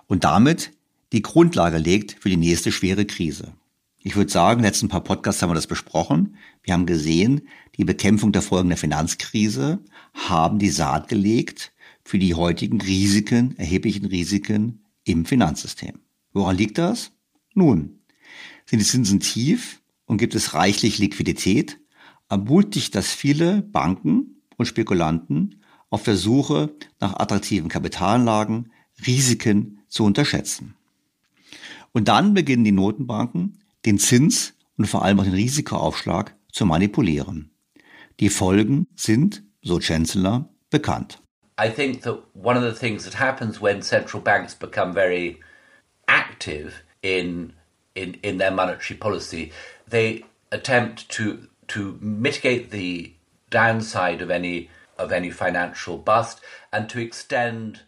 und damit die Grundlage legt für die nächste schwere Krise. Ich würde sagen, letzten paar Podcasts haben wir das besprochen. Wir haben gesehen, die Bekämpfung der Folgen der Finanzkrise haben die Saat gelegt für die heutigen Risiken, erheblichen Risiken im Finanzsystem. Woran liegt das? Nun, sind die Zinsen tief und gibt es reichlich Liquidität, ermutigt das viele Banken und Spekulanten auf der Suche nach attraktiven Kapitalanlagen Risiken zu unterschätzen. Und dann beginnen die Notenbanken, den Zins und vor allem auch den Risikoaufschlag zu manipulieren. Die Folgen sind, so Chancellor, bekannt. I think that one of the things that happens when central banks become very active in in, in their monetary policy, they attempt to to mitigate the downside of any of any financial bust and to extend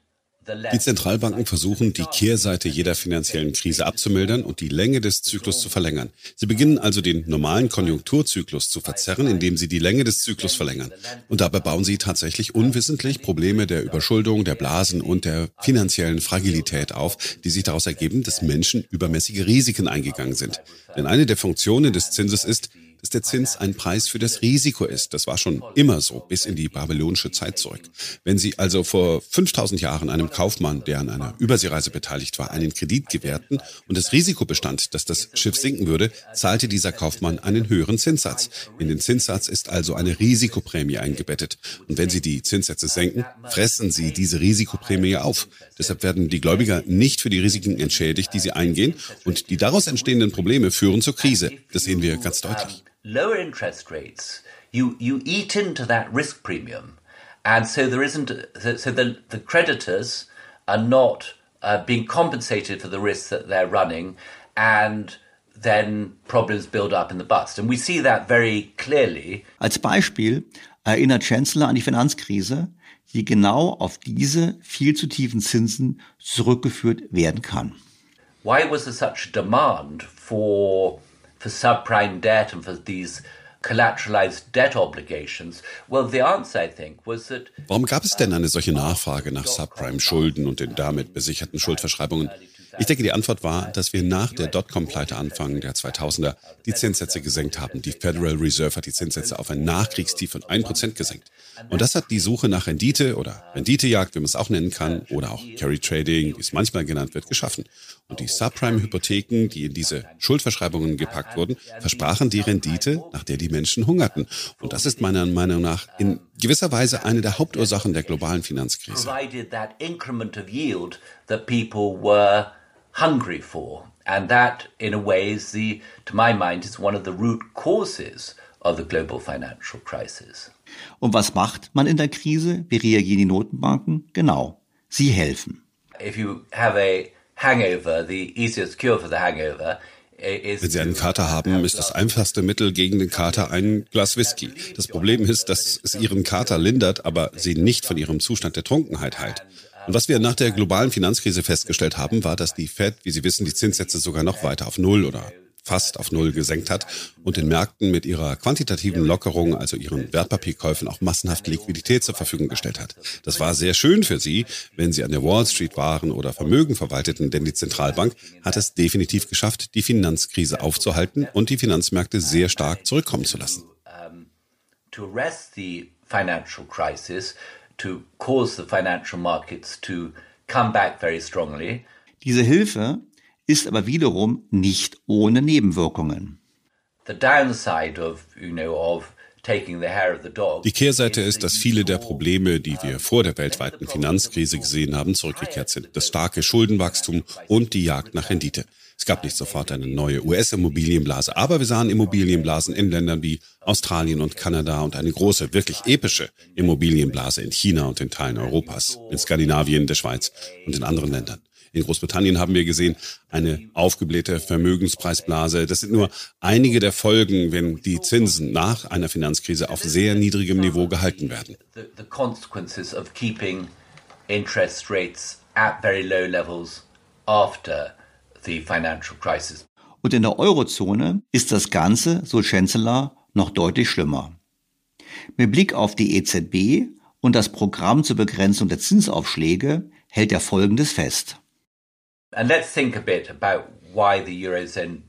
Die Zentralbanken versuchen, die Kehrseite jeder finanziellen Krise abzumildern und die Länge des Zyklus zu verlängern. Sie beginnen also den normalen Konjunkturzyklus zu verzerren, indem sie die Länge des Zyklus verlängern. Und dabei bauen sie tatsächlich unwissentlich Probleme der Überschuldung, der Blasen und der finanziellen Fragilität auf, die sich daraus ergeben, dass Menschen übermäßige Risiken eingegangen sind. Denn eine der Funktionen des Zinses ist, dass der Zins ein Preis für das Risiko ist. Das war schon immer so, bis in die babylonische Zeit zurück. Wenn Sie also vor 5000 Jahren einem Kaufmann, der an einer Überseereise beteiligt war, einen Kredit gewährten und das Risiko bestand, dass das Schiff sinken würde, zahlte dieser Kaufmann einen höheren Zinssatz. In den Zinssatz ist also eine Risikoprämie eingebettet. Und wenn Sie die Zinssätze senken, fressen Sie diese Risikoprämie auf. Deshalb werden die Gläubiger nicht für die Risiken entschädigt, die sie eingehen. Und die daraus entstehenden Probleme führen zur Krise. Das sehen wir ganz deutlich. Lower interest rates, you, you eat into that risk premium. And so there isn't, so the, the creditors are not uh, being compensated for the risks that they're running. And then problems build up in the bust. And we see that very clearly. Als Beispiel erinnert Chancellor an die Finanzkrise, die genau auf diese viel zu tiefen Zinsen zurückgeführt werden kann. Why was there such demand for for subprime debt and for these collateralized debt obligations? Well, the answer, I think, was that Warum gab es denn eine solche Nachfrage nach Subprime-Schulden und den damit besicherten Schuldverschreibungen? Ich denke, die Antwort war, dass wir nach der Dotcom-Pleite Anfang der 2000er die Zinssätze gesenkt haben. Die Federal Reserve hat die Zinssätze auf ein Nachkriegstief von 1% gesenkt. Und das hat die Suche nach Rendite oder Renditejagd, wie man es auch nennen kann, oder auch Carry Trading, wie es manchmal genannt wird, geschaffen. Und die Subprime-Hypotheken, die in diese Schuldverschreibungen gepackt wurden, versprachen die Rendite, nach der die Menschen hungerten. Und das ist meiner Meinung nach in gewisser Weise eine der Hauptursachen der globalen Finanzkrise. hungry for. And that, in a way, is the, to my mind, is one of the root causes of the global financial crisis. Und was macht man in der Krise? Wie reagieren die Notenbanken? Genau, sie helfen. If you have a hangover, the easiest cure for the hangover wenn Sie einen Kater haben, ist das einfachste Mittel gegen den Kater ein Glas Whisky. Das Problem ist, dass es Ihren Kater lindert, aber Sie nicht von Ihrem Zustand der Trunkenheit heilt. Und was wir nach der globalen Finanzkrise festgestellt haben, war, dass die Fed, wie Sie wissen, die Zinssätze sogar noch weiter auf Null oder fast auf Null gesenkt hat und den Märkten mit ihrer quantitativen Lockerung, also ihren Wertpapierkäufen, auch massenhaft Liquidität zur Verfügung gestellt hat. Das war sehr schön für sie, wenn sie an der Wall Street waren oder Vermögen verwalteten, denn die Zentralbank hat es definitiv geschafft, die Finanzkrise aufzuhalten und die Finanzmärkte sehr stark zurückkommen zu lassen. To arrest the financial crisis, to cause the financial markets to come back very strongly. Diese Hilfe ist aber wiederum nicht ohne Nebenwirkungen. The downside of, you know, of die Kehrseite ist, dass viele der Probleme, die wir vor der weltweiten Finanzkrise gesehen haben, zurückgekehrt sind. Das starke Schuldenwachstum und die Jagd nach Rendite. Es gab nicht sofort eine neue US-Immobilienblase, aber wir sahen Immobilienblasen in Ländern wie Australien und Kanada und eine große, wirklich epische Immobilienblase in China und in Teilen Europas, in Skandinavien, der Schweiz und in anderen Ländern. In Großbritannien haben wir gesehen, eine aufgeblähte Vermögenspreisblase. Das sind nur einige der Folgen, wenn die Zinsen nach einer Finanzkrise auf sehr niedrigem Niveau gehalten werden. The consequences of keeping interest rates at very low levels after the financial crisis. Und in der Eurozone ist das Ganze, so Chancellor, noch deutlich schlimmer. Mit Blick auf die EZB und das Programm zur Begrenzung der Zinsaufschläge hält er Folgendes fest. And let's think a bit about why the Eurozone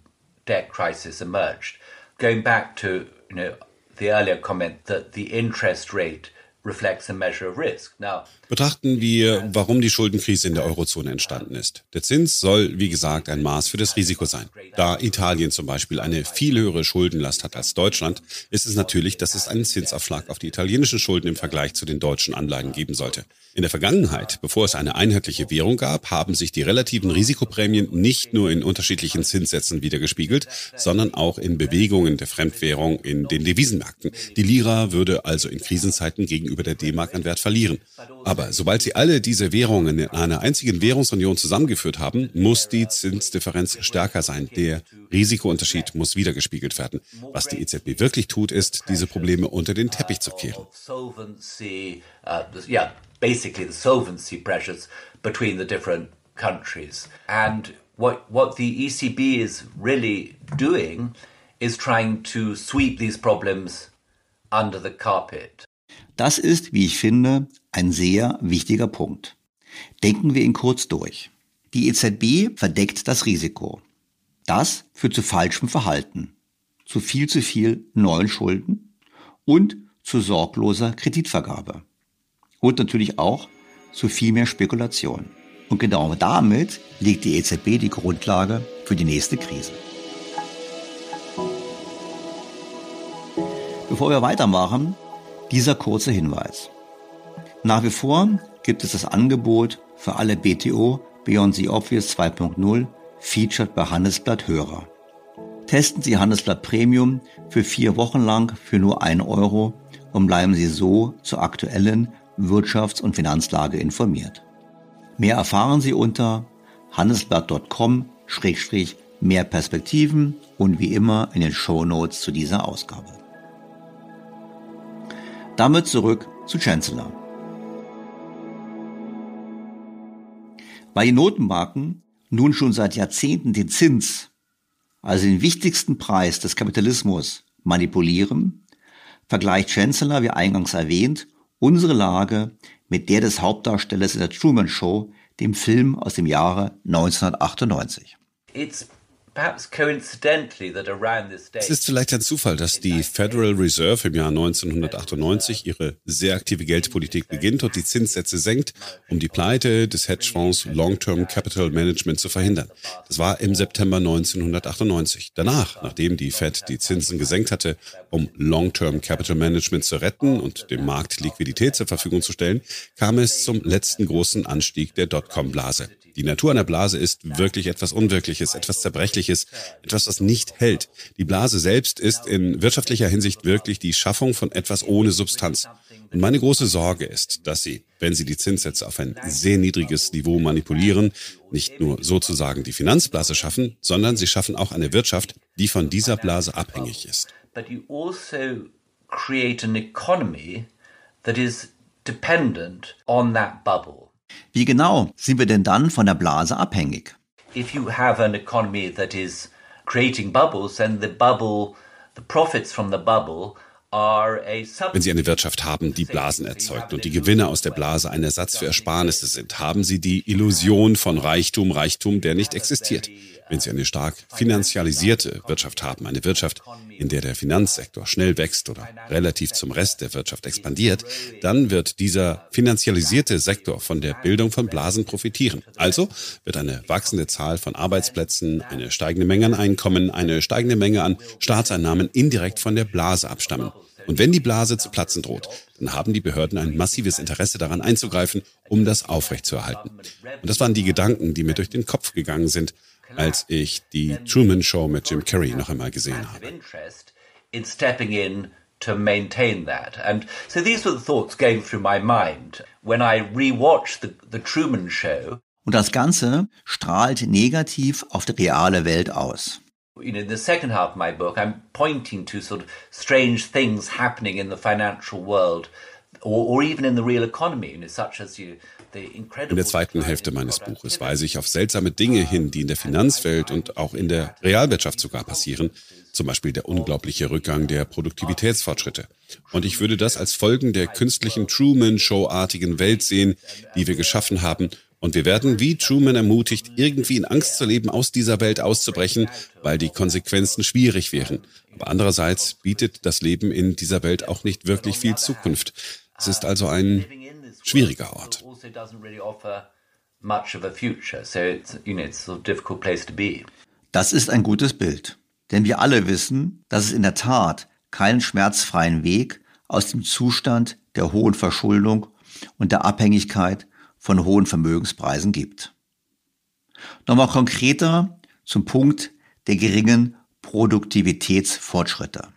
debt crisis emerged. Going back to you know, the earlier comment that the interest rate reflects a measure of risk. Now, Betrachten wir, warum die Schuldenkrise in der Eurozone entstanden ist. Der Zins soll, wie gesagt, ein Maß für das Risiko sein. Da Italien zum Beispiel eine viel höhere Schuldenlast hat als Deutschland, ist es natürlich, dass es einen Zinsaufschlag auf die italienischen Schulden im Vergleich zu den deutschen Anleihen geben sollte. In der Vergangenheit, bevor es eine einheitliche Währung gab, haben sich die relativen Risikoprämien nicht nur in unterschiedlichen Zinssätzen wiedergespiegelt, sondern auch in Bewegungen der Fremdwährung in den Devisenmärkten. Die Lira würde also in Krisenzeiten gegenüber der D-Mark an Wert verlieren. Aber sobald sie alle diese Währungen in einer einzigen Währungsunion zusammengeführt haben, muss die Zinsdifferenz stärker sein. Der Risikounterschied muss wiedergespiegelt werden. Was die EZB wirklich tut, ist, diese Probleme unter den Teppich zu kehren. Basically the solvency pressures between the different countries. And what what the ECB is really doing is trying to sweep these problems under the carpet. Das ist, wie ich finde, ein sehr wichtiger Punkt. Denken wir ihn kurz durch. Die EZB verdeckt das Risiko. Das führt zu falschem Verhalten, zu viel zu viel neuen Schulden und zu sorgloser Kreditvergabe. Und natürlich auch zu viel mehr Spekulation. Und genau damit legt die EZB die Grundlage für die nächste Krise. Bevor wir weitermachen, dieser kurze Hinweis. Nach wie vor gibt es das Angebot für alle BTO Beyond the Obvious 2.0 featured bei Handelsblatt Hörer. Testen Sie Handelsblatt Premium für vier Wochen lang für nur ein Euro und bleiben Sie so zur aktuellen Wirtschafts- und Finanzlage informiert. Mehr erfahren Sie unter handelsblatt.com-mehr Perspektiven und wie immer in den Show Notes zu dieser Ausgabe. Damit zurück zu Chancellor. Weil die Notenbanken nun schon seit Jahrzehnten den Zins, also den wichtigsten Preis des Kapitalismus, manipulieren, vergleicht Chancellor, wie eingangs erwähnt, unsere Lage mit der des Hauptdarstellers in der Truman Show, dem Film aus dem Jahre 1998. It's perhaps coincidentally that around this Es ist vielleicht ein Zufall, dass die Federal Reserve im Jahr 1998 ihre sehr aktive Geldpolitik beginnt und die Zinssätze senkt, um die Pleite des Hedgefonds Long-Term Capital Management zu verhindern. Das war im September 1998. Danach, nachdem die Fed die Zinsen gesenkt hatte, um Long-Term Capital Management zu retten und dem Markt Liquidität zur Verfügung zu stellen, kam es zum letzten großen Anstieg der Dotcom-Blase. Die Natur einer Blase ist wirklich etwas Unwirkliches, etwas Zerbrechliches, etwas, was nicht hält. Die Blase selbst ist in wirtschaftlicher Hinsicht wirklich die Schaffung von etwas ohne Substanz. Und meine große Sorge ist, dass sie, wenn sie die Zinssätze auf ein sehr niedriges Niveau manipulieren, nicht nur sozusagen die Finanzblase schaffen, sondern sie schaffen auch eine Wirtschaft, die von dieser Blase abhängig ist. but you also create an economy that is dependent on that bubble. Wie genau sind wir denn dann von der Blase abhängig? If you have an economy that is creating bubbles, then the bubble, the profits from the bubble are a sub Wenn Sie eine Wirtschaft haben, die Blasen erzeugt und die Gewinne aus der Blase ein Ersatz für Ersparnisse sind, haben Sie die Illusion von Reichtum, Reichtum, der nicht existiert. Wenn Sie eine stark finanzialisierte Wirtschaft haben, eine Wirtschaft, in der der Finanzsektor schnell wächst oder relativ zum Rest der Wirtschaft expandiert, dann wird dieser finanzialisierte Sektor von der Bildung von Blasen profitieren. Also wird eine wachsende Zahl von Arbeitsplätzen, eine steigende Menge an Einkommen, eine steigende Menge an Staatseinnahmen indirekt von der Blase abstammen. Und wenn die Blase zu platzen droht, dann haben die Behörden ein massives Interesse daran einzugreifen, um das aufrechtzuerhalten. Und das waren die Gedanken, die mir durch den Kopf gegangen sind, als ich die Truman Show mit Jim Carrey noch einmal gesehen habe. interest in stepping in to maintain that. And so these were the thoughts going through my mind when I rewatched the, the Truman Show Und das Ganze strahlt negativ auf die reale Welt aus. You know, in the second half of my book, I'm pointing to sort of strange things happening in the financial world or, or even in the real economy, you know, such as you in der zweiten Hälfte meines Buches weise ich auf seltsame Dinge hin, die in der Finanzwelt und auch in der Realwirtschaft sogar passieren, zum Beispiel der unglaubliche Rückgang der Produktivitätsfortschritte. Und ich würde das als Folgen der künstlichen Truman-Show-artigen Welt sehen, die wir geschaffen haben und wir werden wie Truman ermutigt, irgendwie in Angst zu leben, aus dieser Welt auszubrechen, weil die Konsequenzen schwierig wären. Aber andererseits bietet das Leben in dieser Welt auch nicht wirklich viel Zukunft. Es ist also ein schwieriger Ort. Das ist ein gutes Bild. Denn wir alle wissen, dass es in der Tat keinen schmerzfreien Weg aus dem Zustand der hohen Verschuldung und der Abhängigkeit von hohen Vermögenspreisen gibt. Nochmal konkreter zum Punkt der geringen Produktivitätsfortschritte.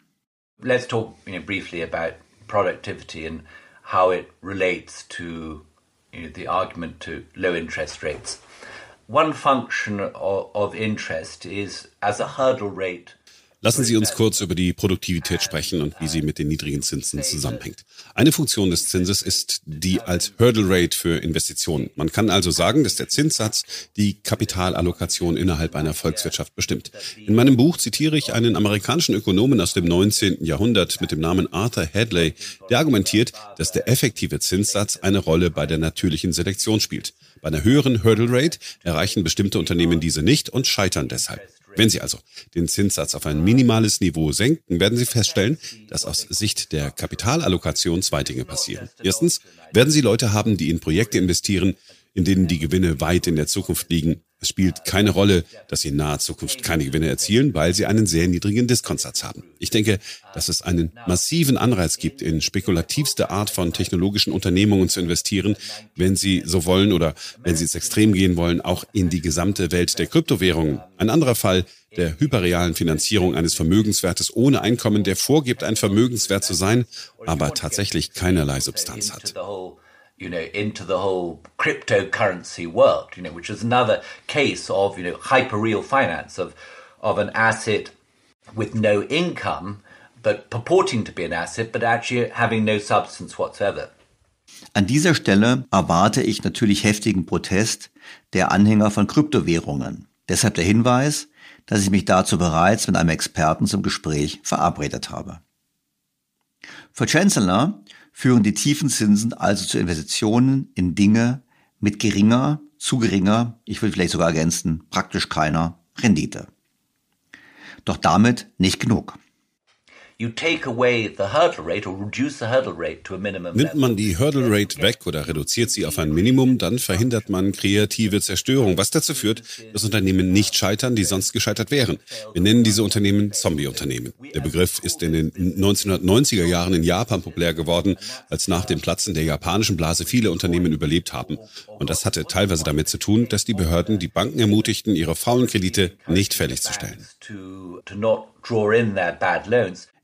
Let's talk you know, briefly about productivity and how it relates to you know, the argument to low interest rates. One function of, of interest is as a hurdle rate Lassen Sie uns kurz über die Produktivität sprechen und wie sie mit den niedrigen Zinsen zusammenhängt. Eine Funktion des Zinses ist die als Hurdle Rate für Investitionen. Man kann also sagen, dass der Zinssatz die Kapitalallokation innerhalb einer Volkswirtschaft bestimmt. In meinem Buch zitiere ich einen amerikanischen Ökonomen aus dem 19. Jahrhundert mit dem Namen Arthur Hadley, der argumentiert, dass der effektive Zinssatz eine Rolle bei der natürlichen Selektion spielt. Bei einer höheren Hurdle Rate erreichen bestimmte Unternehmen diese nicht und scheitern deshalb. Wenn Sie also den Zinssatz auf ein minimales Niveau senken, werden Sie feststellen, dass aus Sicht der Kapitalallokation zwei Dinge passieren. Erstens werden Sie Leute haben, die in Projekte investieren, in denen die Gewinne weit in der Zukunft liegen. Es spielt keine Rolle, dass sie in naher Zukunft keine Gewinne erzielen, weil sie einen sehr niedrigen Diskontsatz haben. Ich denke, dass es einen massiven Anreiz gibt, in spekulativste Art von technologischen Unternehmungen zu investieren, wenn sie so wollen oder wenn sie ins Extrem gehen wollen, auch in die gesamte Welt der Kryptowährungen. Ein anderer Fall der hyperrealen Finanzierung eines Vermögenswertes ohne Einkommen, der vorgibt, ein Vermögenswert zu sein, aber tatsächlich keinerlei Substanz hat you know, into the whole cryptocurrency world, you know, which is another case of, you know, hyper-real finance of, of an asset with no income, but purporting to be an asset, but actually having no substance whatsoever. An dieser Stelle erwarte ich natürlich heftigen Protest der Anhänger von Kryptowährungen. Deshalb der Hinweis, dass ich mich dazu bereits mit einem Experten zum Gespräch verabredet habe. Für Chancellor führen die tiefen Zinsen also zu Investitionen in Dinge mit geringer, zu geringer, ich will vielleicht sogar ergänzen, praktisch keiner Rendite. Doch damit nicht genug. Nimmt man die Hurdle Rate weg oder reduziert sie auf ein Minimum, dann verhindert man kreative Zerstörung, was dazu führt, dass Unternehmen nicht scheitern, die sonst gescheitert wären. Wir nennen diese Unternehmen Zombie-Unternehmen. Der Begriff ist in den 1990er Jahren in Japan populär geworden, als nach dem Platzen der japanischen Blase viele Unternehmen überlebt haben. Und das hatte teilweise damit zu tun, dass die Behörden die Banken ermutigten, ihre faulen Kredite nicht fällig zu stellen.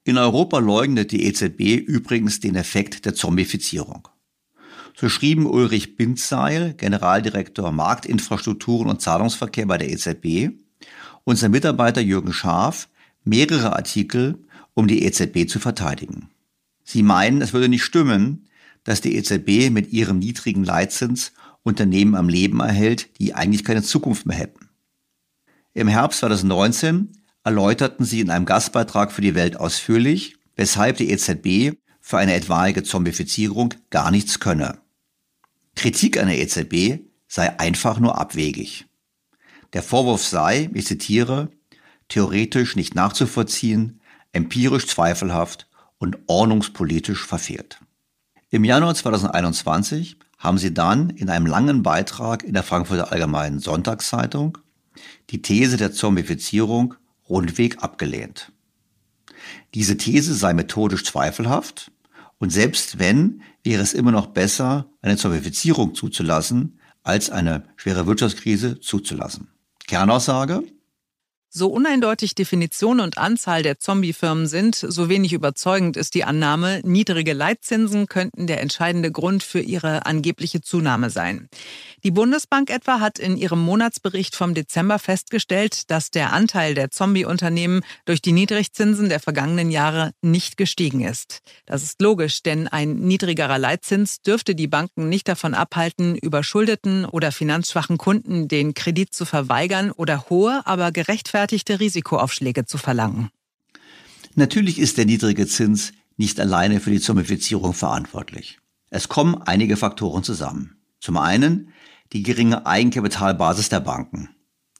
In Europa leugnet die EZB übrigens den Effekt der Zombifizierung. So schrieben Ulrich Bindseil, Generaldirektor Marktinfrastrukturen und Zahlungsverkehr bei der EZB, und sein Mitarbeiter Jürgen Schaaf mehrere Artikel, um die EZB zu verteidigen. Sie meinen, es würde nicht stimmen, dass die EZB mit ihrem niedrigen Leitzins Unternehmen am Leben erhält, die eigentlich keine Zukunft mehr hätten. Im Herbst 2019 erläuterten sie in einem Gastbeitrag für die Welt ausführlich, weshalb die EZB für eine etwaige Zombifizierung gar nichts könne. Kritik an der EZB sei einfach nur abwegig. Der Vorwurf sei, ich zitiere, theoretisch nicht nachzuvollziehen, empirisch zweifelhaft und ordnungspolitisch verfehlt. Im Januar 2021 haben sie dann in einem langen Beitrag in der Frankfurter Allgemeinen Sonntagszeitung die These der Zombifizierung rundweg abgelehnt. Diese These sei methodisch zweifelhaft und selbst wenn, wäre es immer noch besser, eine Zombifizierung zuzulassen, als eine schwere Wirtschaftskrise zuzulassen. Kernaussage, so uneindeutig Definition und Anzahl der Zombiefirmen sind, so wenig überzeugend ist die Annahme, niedrige Leitzinsen könnten der entscheidende Grund für ihre angebliche Zunahme sein. Die Bundesbank etwa hat in ihrem Monatsbericht vom Dezember festgestellt, dass der Anteil der Zombie-Unternehmen durch die Niedrigzinsen der vergangenen Jahre nicht gestiegen ist. Das ist logisch, denn ein niedrigerer Leitzins dürfte die Banken nicht davon abhalten, überschuldeten oder finanzschwachen Kunden den Kredit zu verweigern oder hohe, aber gerechtfertigte Risikoaufschläge zu verlangen. Natürlich ist der niedrige Zins nicht alleine für die Zombifizierung verantwortlich. Es kommen einige Faktoren zusammen. Zum einen die geringe Eigenkapitalbasis der Banken.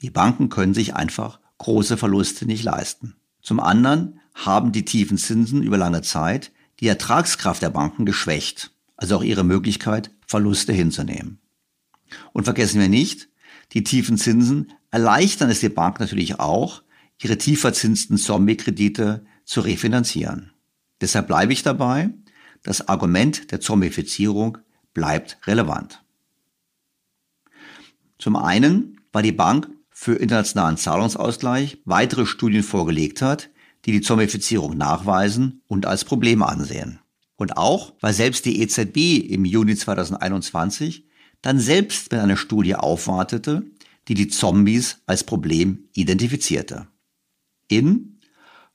Die Banken können sich einfach große Verluste nicht leisten. Zum anderen haben die tiefen Zinsen über lange Zeit die Ertragskraft der Banken geschwächt, also auch ihre Möglichkeit, Verluste hinzunehmen. Und vergessen wir nicht, die tiefen Zinsen erleichtern es die Bank natürlich auch, ihre tieferzinsten Zombie-Kredite zu refinanzieren. Deshalb bleibe ich dabei, das Argument der Zombifizierung bleibt relevant. Zum einen, weil die Bank für internationalen Zahlungsausgleich weitere Studien vorgelegt hat, die die Zombifizierung nachweisen und als Problem ansehen. Und auch, weil selbst die EZB im Juni 2021 dann selbst mit einer Studie aufwartete, die die Zombies als Problem identifizierte. In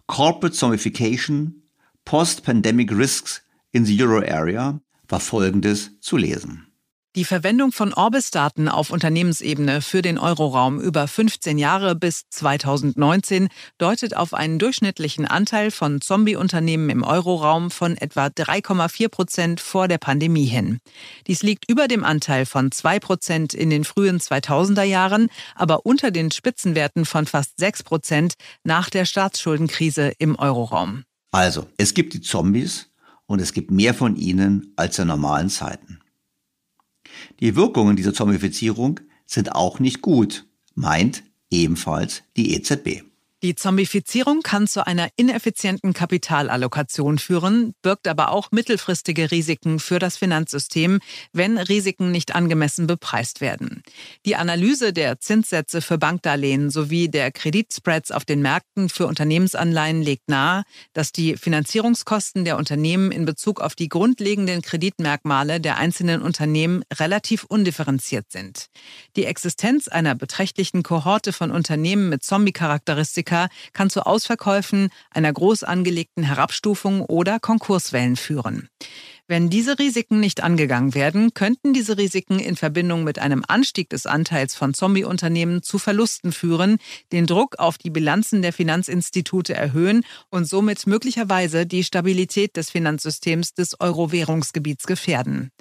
Corporate Zombification, Post-Pandemic Risks in the Euro Area war Folgendes zu lesen. Die Verwendung von Orbis-Daten auf Unternehmensebene für den Euroraum über 15 Jahre bis 2019 deutet auf einen durchschnittlichen Anteil von Zombie-Unternehmen im Euroraum von etwa 3,4 Prozent vor der Pandemie hin. Dies liegt über dem Anteil von 2 Prozent in den frühen 2000er Jahren, aber unter den Spitzenwerten von fast 6 Prozent nach der Staatsschuldenkrise im Euroraum. Also, es gibt die Zombies und es gibt mehr von ihnen als in normalen Zeiten. Die Wirkungen dieser Zombifizierung sind auch nicht gut, meint ebenfalls die EZB. Die Zombifizierung kann zu einer ineffizienten Kapitalallokation führen, birgt aber auch mittelfristige Risiken für das Finanzsystem, wenn Risiken nicht angemessen bepreist werden. Die Analyse der Zinssätze für Bankdarlehen sowie der Kreditspreads auf den Märkten für Unternehmensanleihen legt nahe, dass die Finanzierungskosten der Unternehmen in Bezug auf die grundlegenden Kreditmerkmale der einzelnen Unternehmen relativ undifferenziert sind. Die Existenz einer beträchtlichen Kohorte von Unternehmen mit Zombie-Charakteristika Amerika kann zu Ausverkäufen, einer groß angelegten Herabstufung oder Konkurswellen führen. Wenn diese Risiken nicht angegangen werden, könnten diese Risiken in Verbindung mit einem Anstieg des Anteils von Zombie-Unternehmen zu Verlusten führen, den Druck auf die Bilanzen der Finanzinstitute erhöhen und somit möglicherweise die Stabilität des Finanzsystems des Euro-Währungsgebiets gefährden.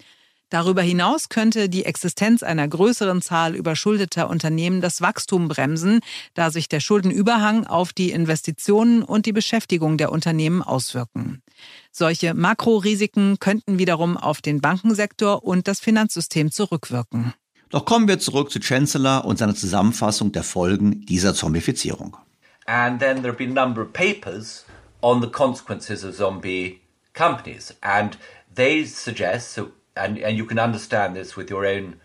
Darüber hinaus könnte die Existenz einer größeren Zahl überschuldeter Unternehmen das Wachstum bremsen, da sich der Schuldenüberhang auf die Investitionen und die Beschäftigung der Unternehmen auswirken. Solche Makrorisiken könnten wiederum auf den Bankensektor und das Finanzsystem zurückwirken. Doch kommen wir zurück zu Chancellor und seiner Zusammenfassung der Folgen dieser Zombifizierung. And then there have been a number of papers on the consequences of zombie companies and they suggest so and, and you can understand this with your own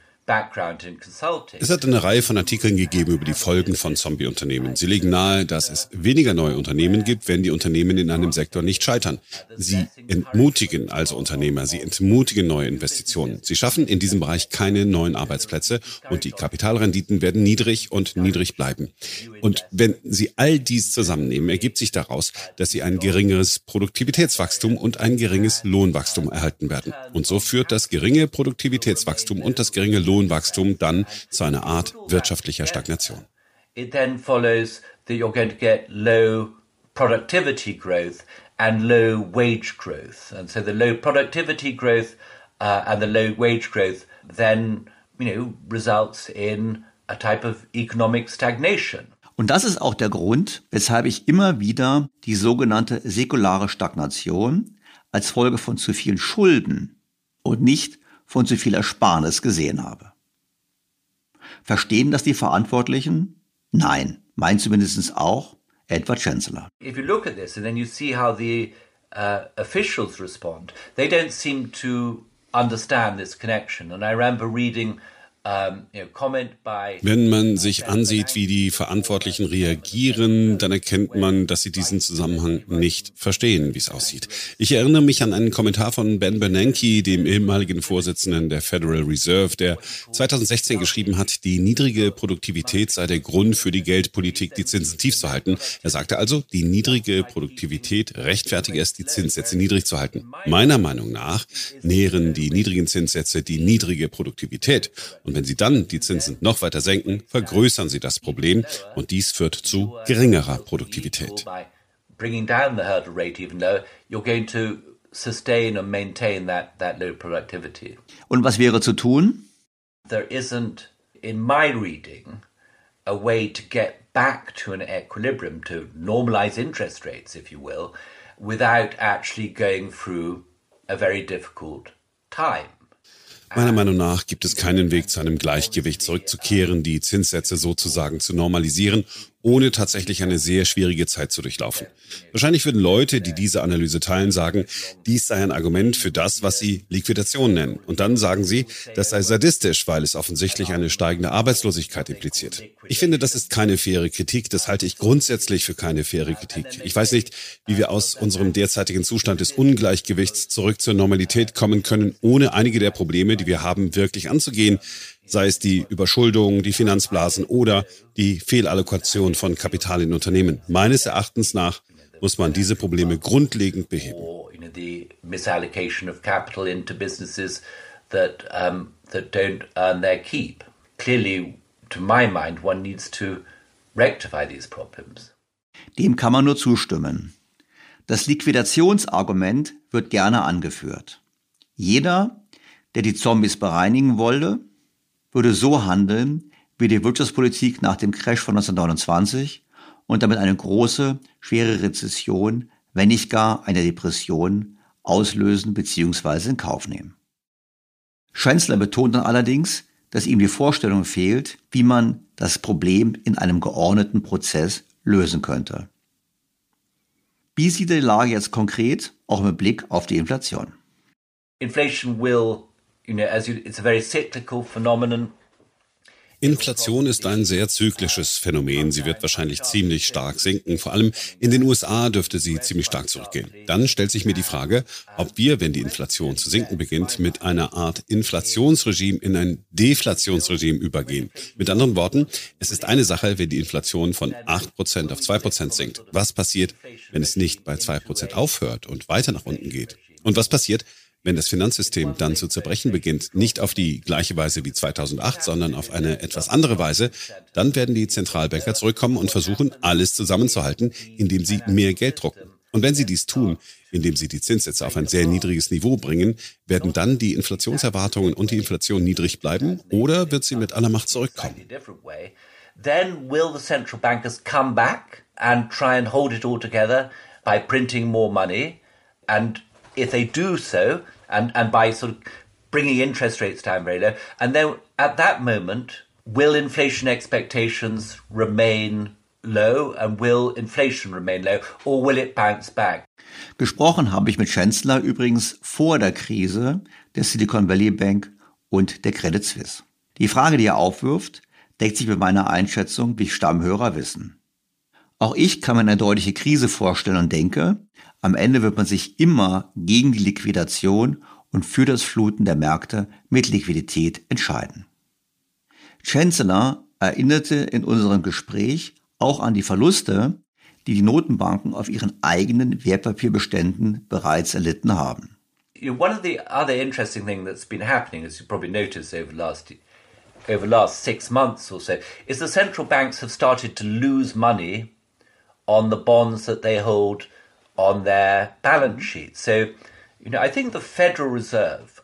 Es hat eine Reihe von Artikeln gegeben über die Folgen von Zombie-Unternehmen. Sie legen nahe, dass es weniger neue Unternehmen gibt, wenn die Unternehmen in einem Sektor nicht scheitern. Sie entmutigen also Unternehmer, sie entmutigen neue Investitionen. Sie schaffen in diesem Bereich keine neuen Arbeitsplätze und die Kapitalrenditen werden niedrig und niedrig bleiben. Und wenn Sie all dies zusammennehmen, ergibt sich daraus, dass Sie ein geringeres Produktivitätswachstum und ein geringes Lohnwachstum erhalten werden. Und so führt das geringe Produktivitätswachstum und das geringe Lohnwachstum Lohnwachstum dann zu einer Art wirtschaftlicher Stagnation. It then follows that you're going to get low productivity growth and low wage growth. And so the low productivity growth uh, and the low wage growth then, you know, results in a type of economic stagnation. Und das ist auch der Grund, weshalb ich immer wieder die sogenannte säkulare Stagnation als Folge von zu vielen Schulden und nicht von zu viel Ersparnis gesehen habe. Verstehen das die Verantwortlichen? Nein, meint zumindest auch Edward Chancellor. If you look at this and then you see how the uh, officials respond, they don't seem to understand this connection. And I remember reading Wenn man sich ansieht, wie die Verantwortlichen reagieren, dann erkennt man, dass sie diesen Zusammenhang nicht verstehen, wie es aussieht. Ich erinnere mich an einen Kommentar von Ben Bernanke, dem ehemaligen Vorsitzenden der Federal Reserve, der 2016 geschrieben hat, die niedrige Produktivität sei der Grund für die Geldpolitik, die Zinsen tief zu halten. Er sagte also, die niedrige Produktivität rechtfertige es, die Zinssätze niedrig zu halten. Meiner Meinung nach nähren die niedrigen Zinssätze die niedrige Produktivität. Und wenn Sie dann die Zinsen noch weiter senken, vergrößern Sie das Problem und dies führt zu geringerer Produktivität. Bringing down the hurdle rate even lower, you're going to sustain and maintain that, that low productivity. Und was wäre zu tun? There isn't, in my reading, a way to get back to an equilibrium, to normalize interest rates, if you will, without actually going through a very difficult time. Meiner Meinung nach gibt es keinen Weg zu einem Gleichgewicht zurückzukehren, die Zinssätze sozusagen zu normalisieren ohne tatsächlich eine sehr schwierige Zeit zu durchlaufen. Wahrscheinlich würden Leute, die diese Analyse teilen, sagen, dies sei ein Argument für das, was sie Liquidation nennen. Und dann sagen sie, das sei sadistisch, weil es offensichtlich eine steigende Arbeitslosigkeit impliziert. Ich finde, das ist keine faire Kritik. Das halte ich grundsätzlich für keine faire Kritik. Ich weiß nicht, wie wir aus unserem derzeitigen Zustand des Ungleichgewichts zurück zur Normalität kommen können, ohne einige der Probleme, die wir haben, wirklich anzugehen sei es die Überschuldung, die Finanzblasen oder die Fehlallokation von Kapital in Unternehmen. Meines Erachtens nach muss man diese Probleme grundlegend beheben. Dem kann man nur zustimmen. Das Liquidationsargument wird gerne angeführt. Jeder, der die Zombies bereinigen wolle, würde so handeln wie die Wirtschaftspolitik nach dem Crash von 1929 und damit eine große, schwere Rezession, wenn nicht gar eine Depression, auslösen bzw. in Kauf nehmen. Schwenzler betont dann allerdings, dass ihm die Vorstellung fehlt, wie man das Problem in einem geordneten Prozess lösen könnte. Wie sieht die Lage jetzt konkret, auch mit Blick auf die Inflation? Inflation will Inflation ist ein sehr zyklisches Phänomen. Sie wird wahrscheinlich ziemlich stark sinken. Vor allem in den USA dürfte sie ziemlich stark zurückgehen. Dann stellt sich mir die Frage, ob wir, wenn die Inflation zu sinken beginnt, mit einer Art Inflationsregime in ein Deflationsregime übergehen. Mit anderen Worten, es ist eine Sache, wenn die Inflation von 8% auf 2% sinkt. Was passiert, wenn es nicht bei 2% aufhört und weiter nach unten geht? Und was passiert, wenn das Finanzsystem dann zu zerbrechen beginnt, nicht auf die gleiche Weise wie 2008, sondern auf eine etwas andere Weise, dann werden die Zentralbanker zurückkommen und versuchen, alles zusammenzuhalten, indem sie mehr Geld drucken. Und wenn sie dies tun, indem sie die Zinssätze auf ein sehr niedriges Niveau bringen, werden dann die Inflationserwartungen und die Inflation niedrig bleiben oder wird sie mit aller Macht zurückkommen? Then will the central bankers come back and try and hold it all together by printing more money and if they do so, and, and by sort of bringing interest rates down very low, and then at that moment, will inflation expectations remain low and will inflation remain low or will it bounce back? Gesprochen habe ich mit Chancellor übrigens vor der Krise der Silicon Valley Bank und der Credit Suisse. Die Frage, die er aufwirft, deckt sich mit meiner Einschätzung, wie Stammhörer wissen. Auch ich kann mir eine deutliche Krise vorstellen und denke, am Ende wird man sich immer gegen die Liquidation und für das Fluten der Märkte mit Liquidität entscheiden. Chancellor erinnerte in unserem Gespräch auch an die Verluste, die die Notenbanken auf ihren eigenen Wertpapierbeständen bereits erlitten haben. One of the other interesting things that's been happening, as you probably noticed over last over last six months or so, is the central banks have started to lose money on the bonds that they hold on their balance sheet. So, you know, I think the Federal Reserve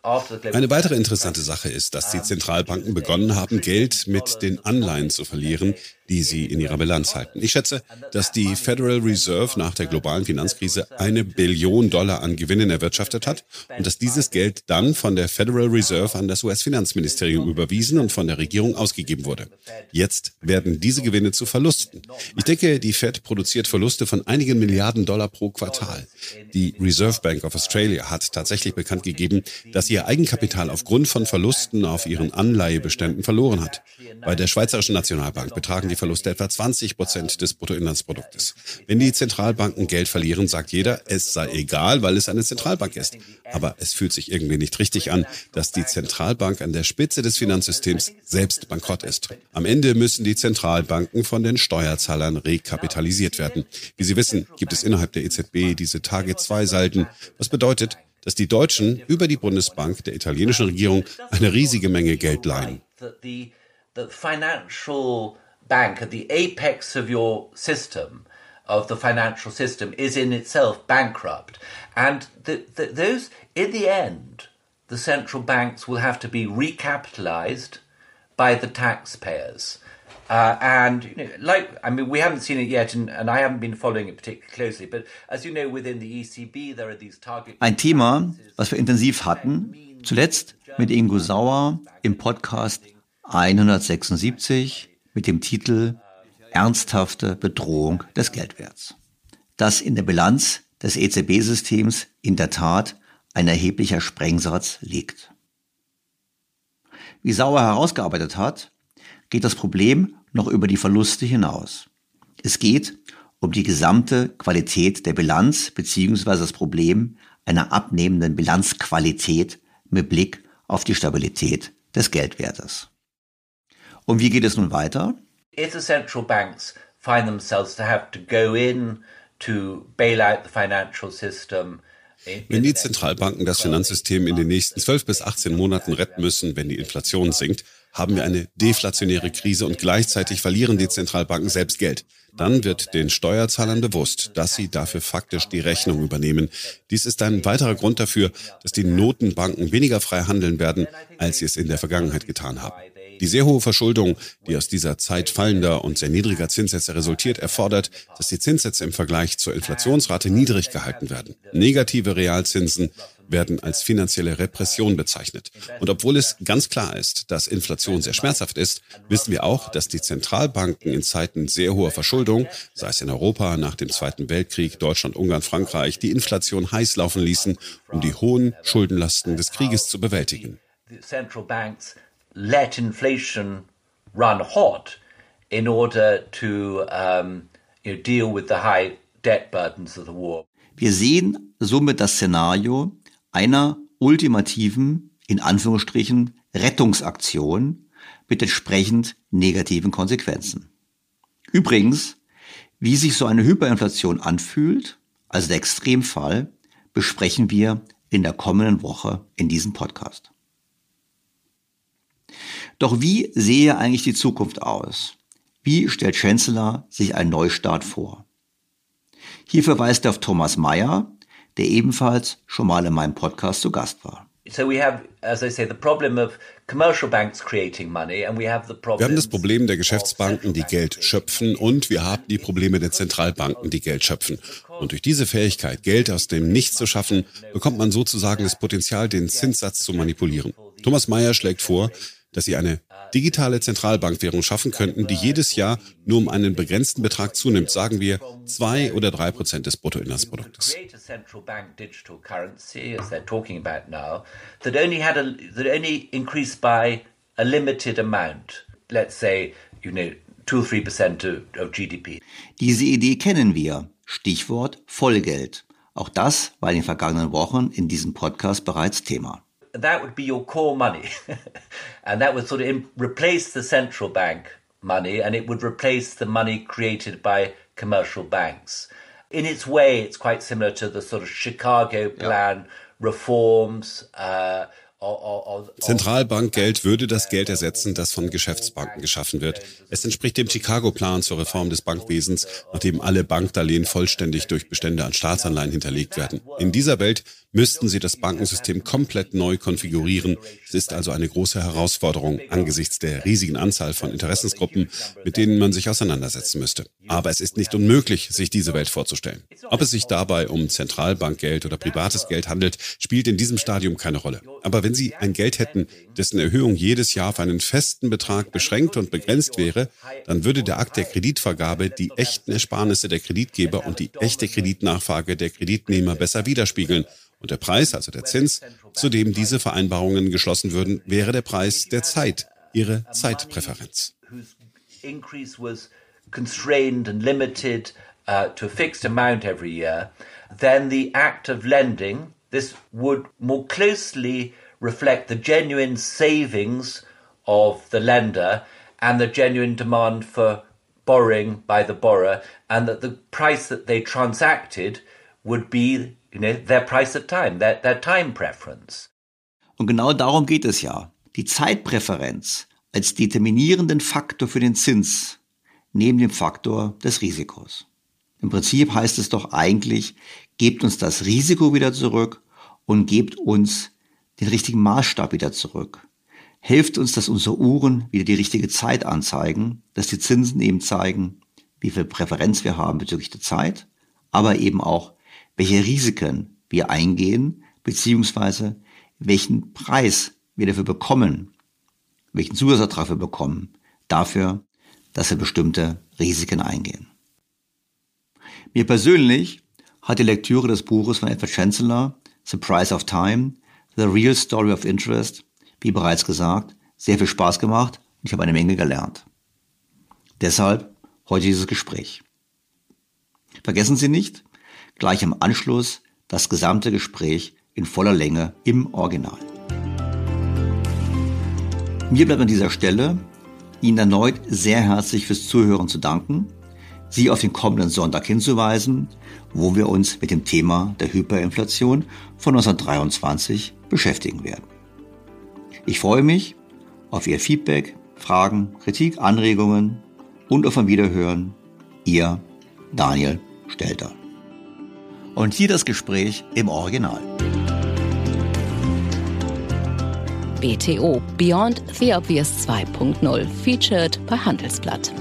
eine weitere interessante Sache ist, dass die Zentralbanken begonnen haben, Geld mit den Anleihen zu verlieren, die sie in ihrer Bilanz halten. Ich schätze, dass die Federal Reserve nach der globalen Finanzkrise eine Billion Dollar an Gewinnen erwirtschaftet hat und dass dieses Geld dann von der Federal Reserve an das US-Finanzministerium überwiesen und von der Regierung ausgegeben wurde. Jetzt werden diese Gewinne zu Verlusten. Ich denke, die Fed produziert Verluste von einigen Milliarden Dollar pro Quartal. Die Reserve Bank of Australia hat tatsächlich bekannt gegeben, dass ihr Eigenkapital aufgrund von Verlusten auf ihren Anleihebeständen verloren hat. Bei der Schweizerischen Nationalbank betragen die Verluste etwa 20 Prozent des Bruttoinlandsproduktes. Wenn die Zentralbanken Geld verlieren, sagt jeder, es sei egal, weil es eine Zentralbank ist. Aber es fühlt sich irgendwie nicht richtig an, dass die Zentralbank an der Spitze des Finanzsystems selbst bankrott ist. Am Ende müssen die Zentralbanken von den Steuerzahlern rekapitalisiert werden. Wie Sie wissen, gibt es innerhalb der EZB diese Tage-2-Salden, was bedeutet, dass die Deutschen über die Bundesbank der italienischen Regierung eine riesige Menge Geld leihen. the financial bank at the apex of your system of the financial system is in itself bankrupt and the, the, those in the end the central banks will have to be recapitalized by the taxpayers uh, and you know, like I mean, we haven't seen it yet, and, and I haven't been following it particularly closely. But as you know, within the ECB, there are these target. Ein Thema, was wir intensiv hatten, zuletzt mit Ingo Sauer im Podcast 176 mit dem Titel Ernsthafte Bedrohung des Geldwerts. Dass in der Bilanz des EZB-Systems in der Tat ein erheblicher Sprengsatz liegt. Wie Sauer herausgearbeitet hat, geht das Problem noch über die Verluste hinaus. Es geht um die gesamte Qualität der Bilanz bzw. das Problem einer abnehmenden Bilanzqualität mit Blick auf die Stabilität des Geldwertes. Und wie geht es nun weiter? If the central banks find themselves to have to go in to bail out the financial system, wenn die Zentralbanken das Finanzsystem in den nächsten 12 bis 18 Monaten retten müssen, wenn die Inflation sinkt, haben wir eine deflationäre Krise und gleichzeitig verlieren die Zentralbanken selbst Geld. Dann wird den Steuerzahlern bewusst, dass sie dafür faktisch die Rechnung übernehmen. Dies ist ein weiterer Grund dafür, dass die Notenbanken weniger frei handeln werden, als sie es in der Vergangenheit getan haben. Die sehr hohe Verschuldung, die aus dieser Zeit fallender und sehr niedriger Zinssätze resultiert, erfordert, dass die Zinssätze im Vergleich zur Inflationsrate niedrig gehalten werden. Negative Realzinsen werden als finanzielle Repression bezeichnet. Und obwohl es ganz klar ist, dass Inflation sehr schmerzhaft ist, wissen wir auch, dass die Zentralbanken in Zeiten sehr hoher Verschuldung, sei es in Europa nach dem Zweiten Weltkrieg, Deutschland, Ungarn, Frankreich, die Inflation heiß laufen ließen, um die hohen Schuldenlasten des Krieges zu bewältigen let inflation run hot in order to um, you know, deal with the high debt burdens of the war. Wir sehen somit das Szenario einer ultimativen, in Anführungsstrichen, Rettungsaktion mit entsprechend negativen Konsequenzen. Übrigens, wie sich so eine Hyperinflation anfühlt, also der Extremfall, besprechen wir in der kommenden Woche in diesem Podcast. Doch wie sehe eigentlich die Zukunft aus? Wie stellt Chancellor sich einen Neustart vor? Hier verweist er auf Thomas Mayer, der ebenfalls schon mal in meinem Podcast zu Gast war. Wir haben das Problem der Geschäftsbanken, die Geld schöpfen, und wir haben die Probleme der Zentralbanken, die Geld schöpfen. Und durch diese Fähigkeit, Geld aus dem Nichts zu schaffen, bekommt man sozusagen das Potenzial, den Zinssatz zu manipulieren. Thomas Mayer schlägt vor, dass sie eine digitale Zentralbankwährung schaffen könnten, die jedes Jahr nur um einen begrenzten Betrag zunimmt, sagen wir zwei oder drei Prozent des Bruttoinlandsproduktes. Diese Idee kennen wir. Stichwort Vollgeld. Auch das war in den vergangenen Wochen in diesem Podcast bereits Thema. That would be your core money. and that would sort of replace the central bank money and it would replace the money created by commercial banks. In its way, it's quite similar to the sort of Chicago plan reforms. Uh, Zentralbankgeld würde das Geld ersetzen, das von Geschäftsbanken geschaffen wird. Es entspricht dem Chicago-Plan zur Reform des Bankwesens, nachdem alle Bankdarlehen vollständig durch Bestände an Staatsanleihen hinterlegt werden. In dieser Welt müssten sie das Bankensystem komplett neu konfigurieren. Es ist also eine große Herausforderung angesichts der riesigen Anzahl von Interessensgruppen, mit denen man sich auseinandersetzen müsste. Aber es ist nicht unmöglich, sich diese Welt vorzustellen. Ob es sich dabei um Zentralbankgeld oder privates Geld handelt, spielt in diesem Stadium keine Rolle. Aber wenn Sie ein Geld hätten, dessen Erhöhung jedes Jahr auf einen festen Betrag beschränkt und begrenzt wäre, dann würde der Akt der Kreditvergabe die echten Ersparnisse der Kreditgeber und die echte Kreditnachfrage der Kreditnehmer besser widerspiegeln und der Preis, also der Zins, zu dem diese Vereinbarungen geschlossen würden, wäre der Preis der Zeit, ihre Zeitpräferenz. constrained and limited uh, to fixed amount every year, then the act of lending, this would more closely reflect the genuine savings of the lender and the genuine demand for borrowing by the borrower, and that the price that they transacted would be their price at time, their, their time preference. Und genau darum geht es ja. Die Zeitpräferenz als determinierenden Faktor für den Zins neben dem Faktor des Risikos. Im Prinzip heißt es doch eigentlich, gebt uns das Risiko wieder zurück und gebt uns den richtigen Maßstab wieder zurück. Helft uns, dass unsere Uhren wieder die richtige Zeit anzeigen, dass die Zinsen eben zeigen, wie viel Präferenz wir haben bezüglich der Zeit, aber eben auch, welche Risiken wir eingehen, beziehungsweise welchen Preis wir dafür bekommen, welchen Zusatzertrag wir bekommen, dafür, dass wir bestimmte Risiken eingehen. Mir persönlich hat die Lektüre des Buches von Edward Chancellor, The Price of Time, The Real Story of Interest, wie bereits gesagt, sehr viel Spaß gemacht und ich habe eine Menge gelernt. Deshalb heute dieses Gespräch. Vergessen Sie nicht, gleich im Anschluss das gesamte Gespräch in voller Länge im Original. Mir bleibt an dieser Stelle Ihnen erneut sehr herzlich fürs Zuhören zu danken, Sie auf den kommenden Sonntag hinzuweisen, wo wir uns mit dem Thema der Hyperinflation von 1923 beschäftigen werden. Ich freue mich auf Ihr Feedback, Fragen, Kritik, Anregungen und auf ein Wiederhören. Ihr Daniel Stelter. Und hier das Gespräch im Original. BTO Beyond the Obvious 2.0 featured bei Handelsblatt.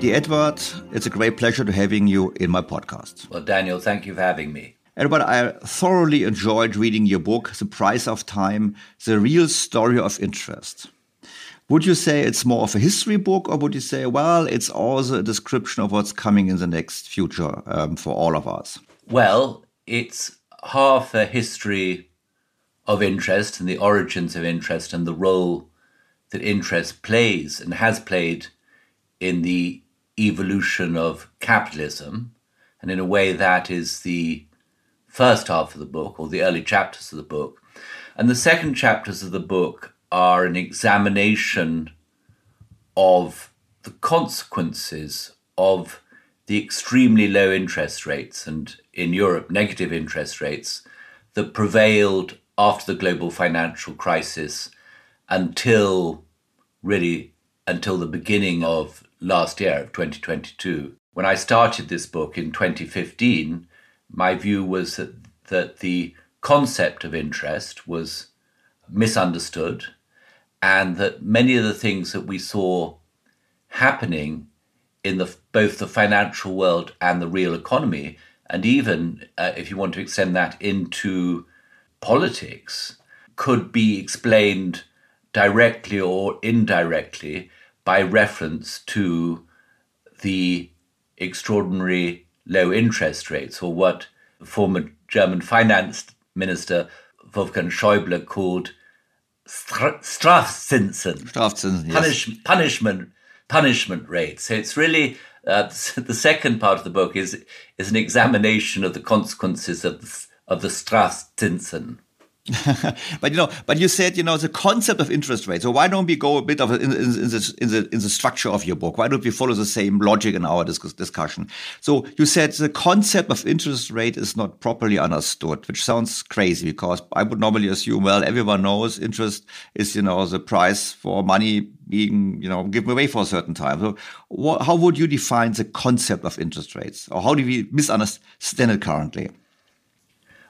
Dear Edward, it's a great pleasure to having you in my podcast. Well, Daniel, thank you for having me. Edward, I thoroughly enjoyed reading your book, The Price of Time, The Real Story of Interest. Would you say it's more of a history book, or would you say, well, it's also a description of what's coming in the next future um, for all of us? Well, it's half a history of interest and the origins of interest and the role that interest plays and has played in the evolution of capitalism. And in a way, that is the first half of the book or the early chapters of the book. And the second chapters of the book are an examination of the consequences of the extremely low interest rates and in Europe, negative interest rates that prevailed after the global financial crisis until really until the beginning of last year of 2022. When I started this book in 2015, my view was that, that the concept of interest was misunderstood and that many of the things that we saw happening in the, both the financial world and the real economy, and even uh, if you want to extend that into politics, could be explained directly or indirectly by reference to the extraordinary low interest rates, or what former German finance minister Wolfgang Schäuble called Strafzinsen, Strafzinsen Punish, yes. punishment, punishment rates. So it's really uh, the second part of the book is is an examination of the consequences of the, of the Strafzinsen. but you know, but you said you know the concept of interest rate. So why don't we go a bit of in, in, in, the, in the in the structure of your book? Why don't we follow the same logic in our discuss, discussion? So you said the concept of interest rate is not properly understood, which sounds crazy because I would normally assume well everyone knows interest is you know the price for money being you know given away for a certain time. So what, how would you define the concept of interest rates, or how do we misunderstand it currently?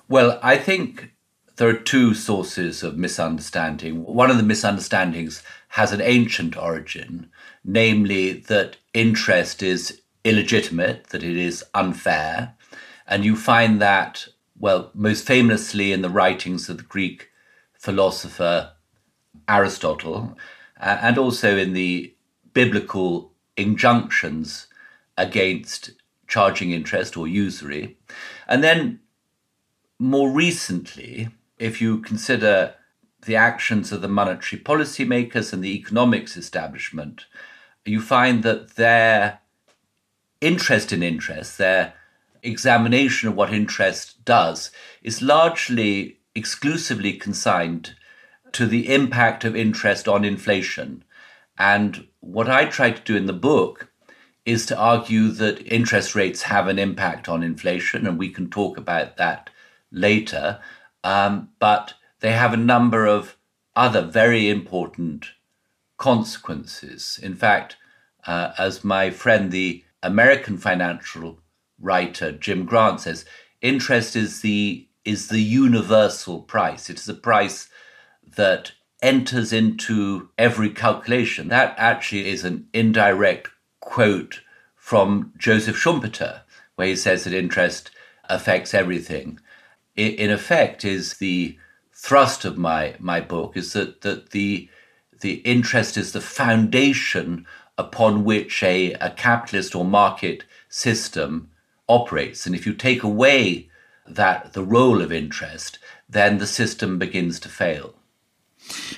Well, I think there are two sources of misunderstanding. One of the misunderstandings has an ancient origin, namely that interest is illegitimate, that it is unfair. And you find that, well, most famously in the writings of the Greek philosopher Aristotle, uh, and also in the biblical injunctions against charging interest or usury. And then more recently, if you consider the actions of the monetary policymakers and the economics establishment, you find that their interest in interest, their examination of what interest does, is largely exclusively consigned to the impact of interest on inflation. And what I try to do in the book is to argue that interest rates have an impact on inflation, and we can talk about that later. Um, but they have a number of other very important consequences. In fact, uh, as my friend, the American financial writer Jim Grant says, interest is the is the universal price. It is a price that enters into every calculation. That actually is an indirect quote from Joseph Schumpeter, where he says that interest affects everything in effect is the thrust of my my book is that that the the interest is the foundation upon which a, a capitalist or market system operates. And if you take away that the role of interest then the system begins to fail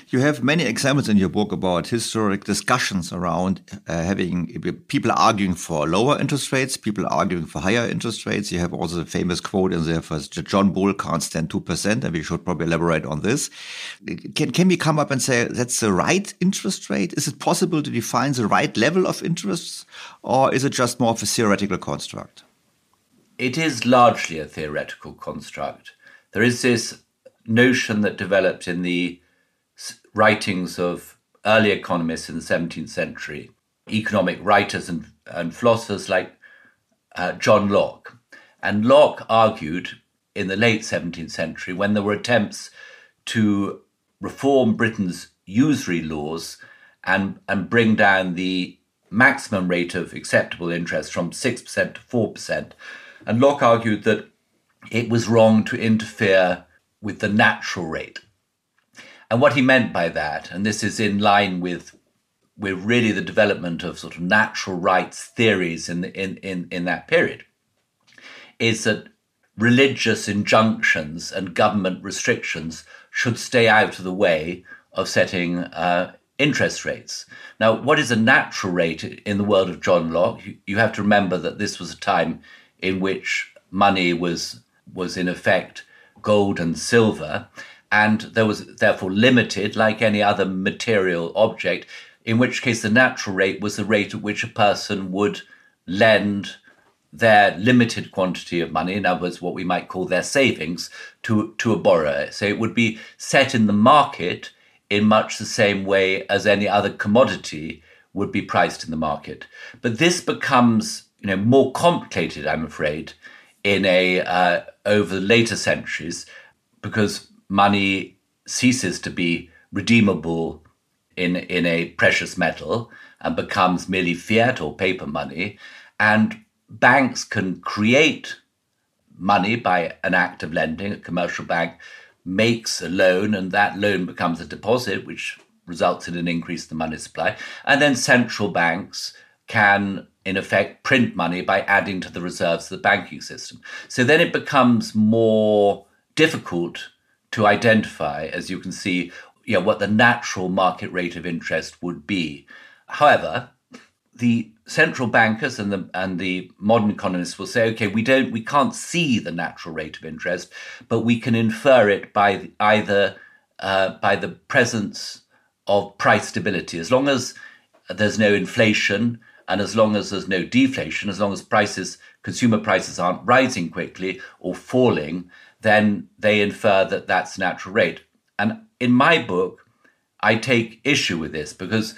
you have many examples in your book about historic discussions around uh, having people arguing for lower interest rates, people arguing for higher interest rates. You have also the famous quote in there for John Bull can't stand 2%, and we should probably elaborate on this. Can, can we come up and say that's the right interest rate? Is it possible to define the right level of interest, or is it just more of a theoretical construct? It is largely a theoretical construct. There is this notion that developed in the writings of early economists in the 17th century, economic writers and, and philosophers like uh, John Locke. And Locke argued in the late 17th century when there were attempts to reform Britain's usury laws and, and bring down the maximum rate of acceptable interest from 6% to 4%. And Locke argued that it was wrong to interfere with the natural rate. And what he meant by that, and this is in line with with really the development of sort of natural rights theories in, the, in, in, in that period, is that religious injunctions and government restrictions should stay out of the way of setting uh, interest rates. Now, what is a natural rate in the world of John Locke? You, you have to remember that this was a time in which money was was in effect gold and silver, and there was therefore limited, like any other material object, in which case the natural rate was the rate at which a person would lend their limited quantity of money, in other words, what we might call their savings, to, to a borrower. So it would be set in the market in much the same way as any other commodity would be priced in the market. But this becomes you know, more complicated, I'm afraid, in a uh, over the later centuries, because money ceases to be redeemable in, in a precious metal and becomes merely fiat or paper money. And banks can create money by an act of lending. A commercial bank makes a loan, and that loan becomes a deposit, which results in an increase in the money supply. And then central banks can, in effect, print money by adding to the reserves of the banking system. So then it becomes more difficult to identify, as you can see, you know, what the natural market rate of interest would be. However, the central bankers and the and the modern economists will say, okay, we don't we can't see the natural rate of interest, but we can infer it by either uh, by the presence of price stability. As long as there's no inflation and as long as there's no deflation, as long as prices consumer prices aren't rising quickly or falling, then they infer that that's natural rate. And in my book, I take issue with this because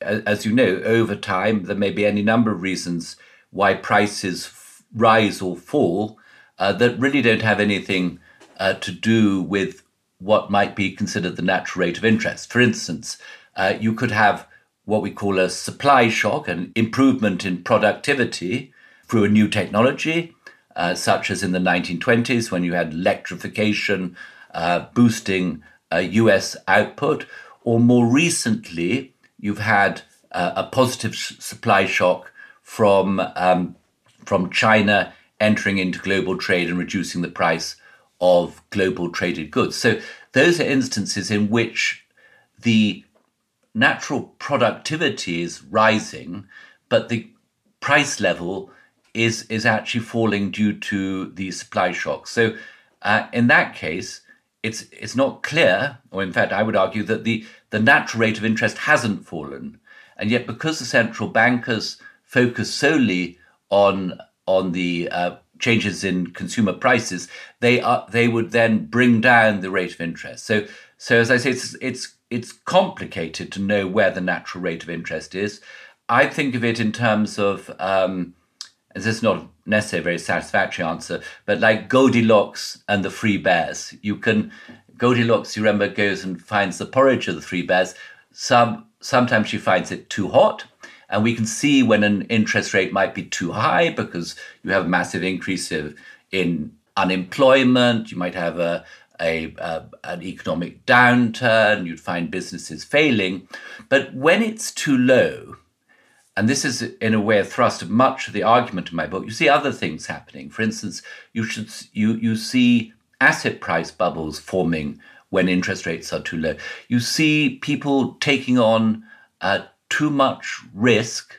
as you know, over time, there may be any number of reasons why prices f- rise or fall uh, that really don't have anything uh, to do with what might be considered the natural rate of interest. For instance, uh, you could have what we call a supply shock, an improvement in productivity through a new technology, uh, such as in the 1920s when you had electrification uh, boosting US uh, output, or more recently, you've had uh, a positive sh- supply shock from um, from China entering into global trade and reducing the price of global traded goods. So those are instances in which the natural productivity is rising, but the price level is is actually falling due to the supply shock. So uh, in that case, it's it's not clear, or in fact, I would argue that the the natural rate of interest hasn't fallen, and yet because the central bankers focus solely on on the uh, changes in consumer prices, they are they would then bring down the rate of interest. So so as I say, it's it's it's complicated to know where the natural rate of interest is. I think of it in terms of um, this is not necessarily a very satisfactory answer, but like Goldilocks and the three bears. You can Goldilocks, you remember, goes and finds the porridge of the three bears. Some sometimes she finds it too hot, and we can see when an interest rate might be too high because you have a massive increase of, in unemployment. You might have a, a, a, an economic downturn. You'd find businesses failing. But when it's too low, and this is in a way a thrust of much of the argument in my book. You see other things happening. For instance you should you you see asset price bubbles forming when interest rates are too low. You see people taking on uh, too much risk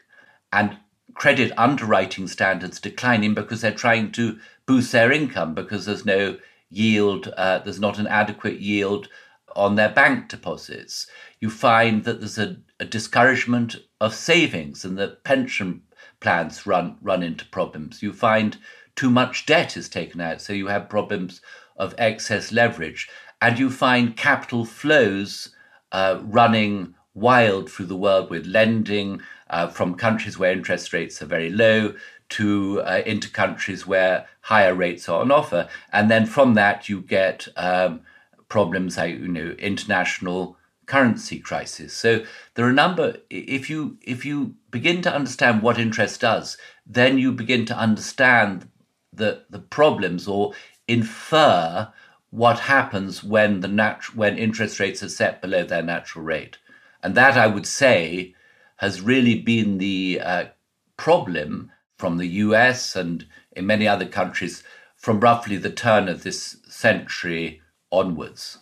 and credit underwriting standards declining because they're trying to boost their income because there's no yield uh, there's not an adequate yield on their bank deposits. You find that there's a, a discouragement of savings and the pension plans run run into problems. You find too much debt is taken out, so you have problems of excess leverage, and you find capital flows uh, running wild through the world with lending uh, from countries where interest rates are very low to uh, into countries where higher rates are on offer, and then from that you get um, problems like you know international currency crisis. So there are a number. If you if you begin to understand what interest does, then you begin to understand the the problems or infer what happens when the nat- when interest rates are set below their natural rate, and that I would say has really been the uh, problem from the U.S. and in many other countries from roughly the turn of this century onwards.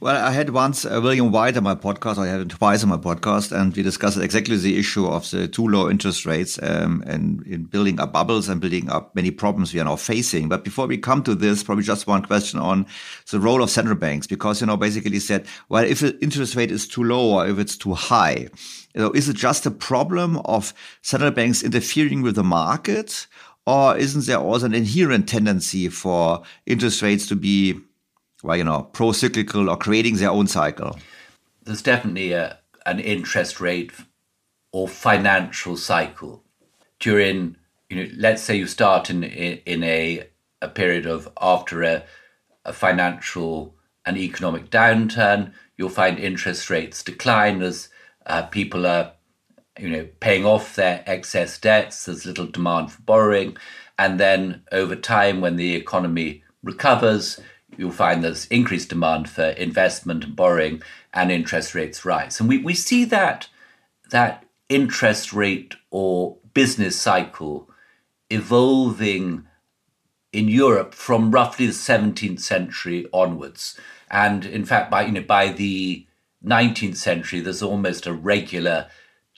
Well, I had once uh, William White on my podcast. I had him twice on my podcast, and we discussed exactly the issue of the too low interest rates um, and in building up bubbles and building up many problems we are now facing. But before we come to this, probably just one question on the role of central banks, because you know basically said, well, if the interest rate is too low or if it's too high, you know, is it just a problem of central banks interfering with the market? Or isn't there also an inherent tendency for interest rates to be well, you know, pro-cyclical or creating their own cycle? There's definitely a, an interest rate or financial cycle during, you know, let's say you start in in a a period of after a, a financial and economic downturn, you'll find interest rates decline as uh, people are, you know, paying off their excess debts. There's little demand for borrowing, and then over time, when the economy recovers, you'll find there's increased demand for investment and borrowing and interest rates rise. And we, we see that that interest rate or business cycle evolving in Europe from roughly the 17th century onwards. And in fact, by you know by the 19th century, there's almost a regular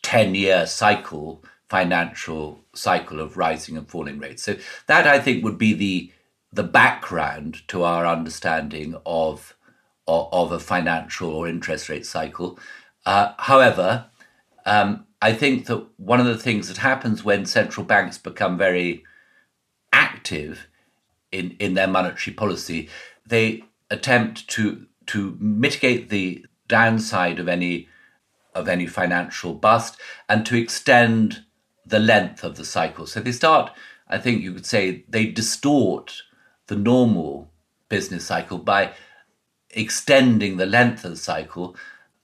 10 year cycle financial cycle of rising and falling rates. So that I think would be the the background to our understanding of of, of a financial or interest rate cycle. Uh, however, um, I think that one of the things that happens when central banks become very active in, in their monetary policy, they attempt to to mitigate the downside of any of any financial bust and to extend the length of the cycle. So they start, I think you could say, they distort the normal business cycle by extending the length of the cycle.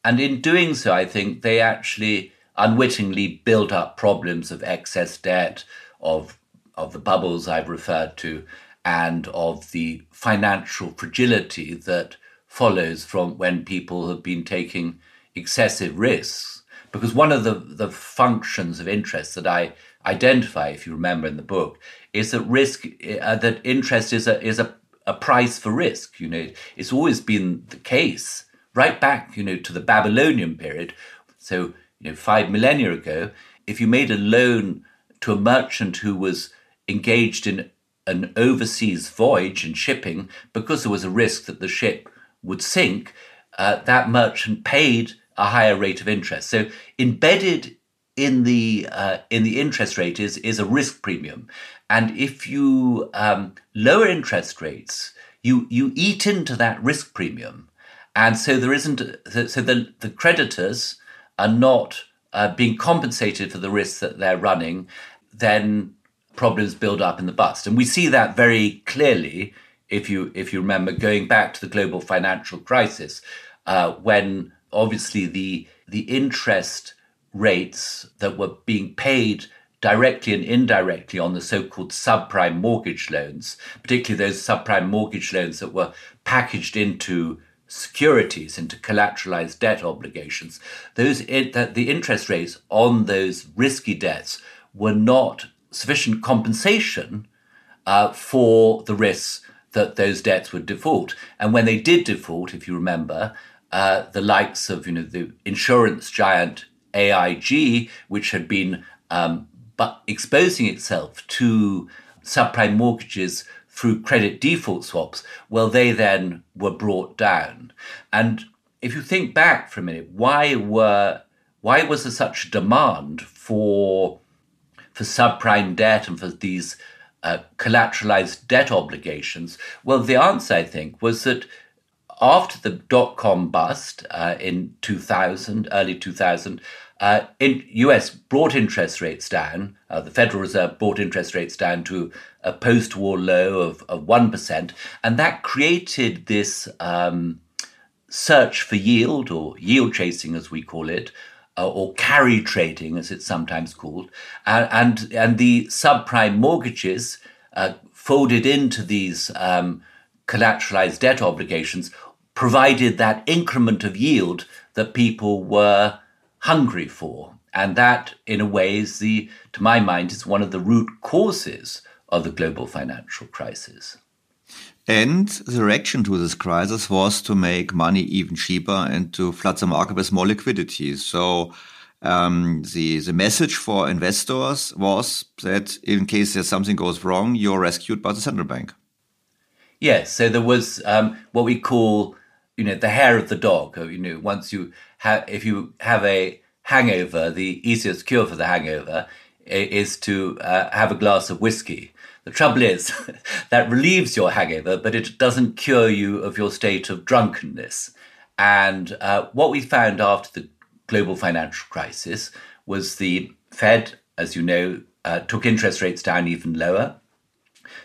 And in doing so, I think they actually unwittingly build up problems of excess debt, of, of the bubbles I've referred to, and of the financial fragility that follows from when people have been taking excessive risks. Because one of the, the functions of interest that I identify, if you remember in the book, is that risk, uh, that interest is a, is a, a price for risk. You know, it's always been the case right back, you know, to the Babylonian period. So, you know, five millennia ago, if you made a loan to a merchant who was engaged in an overseas voyage and shipping because there was a risk that the ship would sink, uh, that merchant paid a higher rate of interest. So embedded in the uh, in the interest rate is is a risk premium, and if you um, lower interest rates, you you eat into that risk premium, and so there isn't so the the creditors are not uh, being compensated for the risks that they're running, then problems build up in the bust, and we see that very clearly if you if you remember going back to the global financial crisis uh, when obviously the the interest rates that were being paid directly and indirectly on the so-called subprime mortgage loans, particularly those subprime mortgage loans that were packaged into securities, into collateralized debt obligations, those that the interest rates on those risky debts were not sufficient compensation uh, for the risks that those debts would default. And when they did default, if you remember, uh, the likes of you know the insurance giant AIG, which had been um, but exposing itself to subprime mortgages through credit default swaps, well, they then were brought down. And if you think back for a minute, why were why was there such a demand for for subprime debt and for these uh, collateralized debt obligations? Well, the answer, I think, was that after the dot com bust uh, in 2000, early 2000, uh, in US brought interest rates down. Uh, the Federal Reserve brought interest rates down to a post-war low of, of 1%. And that created this um, search for yield, or yield chasing as we call it, uh, or carry trading as it's sometimes called. and, and the subprime mortgages uh, folded into these um, collateralized debt obligations provided that increment of yield that people were hungry for. And that, in a way, is the, to my mind, is one of the root causes of the global financial crisis. And the reaction to this crisis was to make money even cheaper and to flood the market with more liquidity. So um, the the message for investors was that in case there's something goes wrong, you're rescued by the central bank. Yes, so there was um, what we call you know the hair of the dog. You know, once you have if you have a hangover, the easiest cure for the hangover is to uh, have a glass of whiskey. The trouble is that relieves your hangover, but it doesn't cure you of your state of drunkenness. And uh, what we found after the global financial crisis was the Fed, as you know, uh, took interest rates down even lower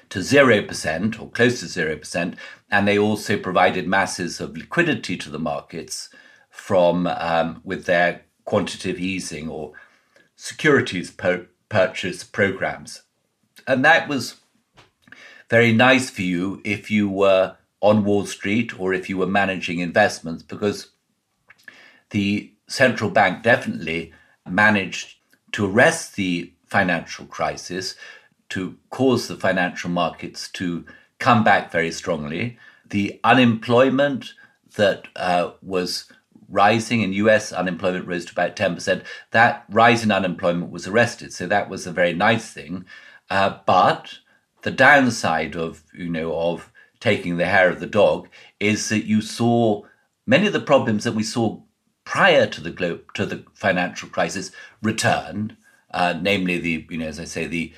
to 0% or close to 0%. And they also provided masses of liquidity to the markets from um, with their quantitative easing or securities per- purchase programs. And that was very nice for you if you were on Wall Street or if you were managing investments because the central bank definitely managed to arrest the financial crisis to cause the financial markets to come back very strongly. The unemployment that uh, was rising in US unemployment rose to about 10%. That rise in unemployment was arrested. So that was a very nice thing. Uh, but the downside of, you know, of taking the hair of the dog is that you saw many of the problems that we saw prior to the globe to the financial crisis return, uh, namely the, you know, as I say, the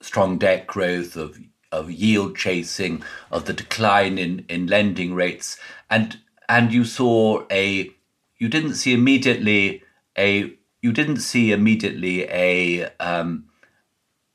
strong debt growth of of yield chasing, of the decline in, in lending rates, and and you saw a you didn't see immediately a you didn't see immediately a um,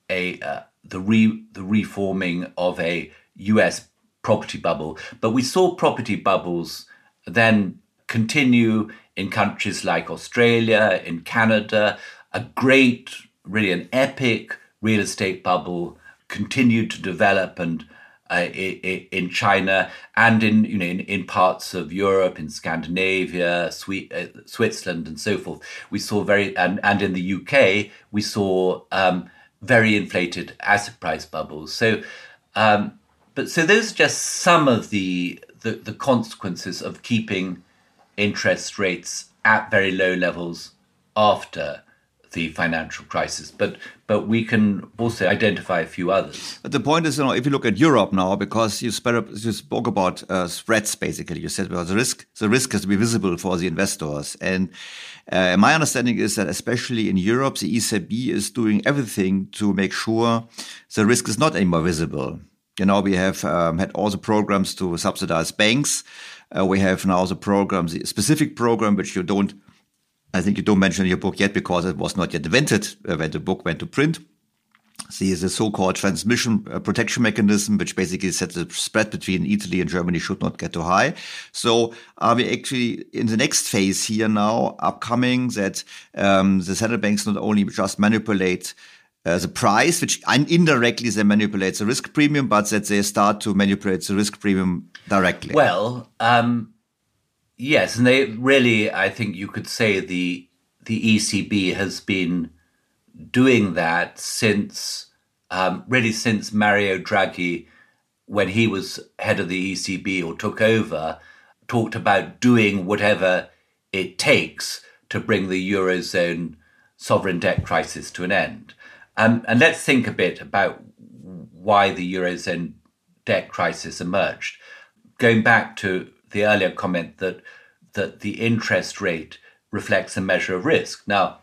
a uh, the re the reforming of a U.S. property bubble, but we saw property bubbles then continue in countries like Australia, in Canada, a great, really an epic real estate bubble continued to develop and uh, in China and in you know in, in parts of Europe, in Scandinavia, uh, Switzerland, and so forth. We saw very and and in the UK we saw um, very inflated asset price bubbles. So, um, but so those are just some of the, the the consequences of keeping interest rates at very low levels after the financial crisis. But but we can also identify a few others. But the point is, you know, if you look at Europe now, because you, spoke about uh, spreads, basically, you said well, the risk the risk has to be visible for the investors, and uh, my understanding is that especially in Europe, the ECB is doing everything to make sure the risk is not anymore visible. You know, we have um, had all the programs to subsidize banks. Uh, we have now the program, the specific program which you don't I think you don't mention in your book yet because it was not yet invented uh, when the book went to print. See, the so-called transmission uh, protection mechanism, which basically said the spread between Italy and Germany should not get too high. So are we actually in the next phase here now, upcoming, that um, the central banks not only just manipulate uh, the price, which indirectly they manipulate the risk premium, but that they start to manipulate the risk premium directly? Well, um, Yes, and they really, I think you could say the the ECB has been doing that since um, really since Mario Draghi, when he was head of the ECB or took over, talked about doing whatever it takes to bring the eurozone sovereign debt crisis to an end. Um, and let's think a bit about why the eurozone debt crisis emerged. Going back to the earlier comment that that the interest rate reflects a measure of risk. Now,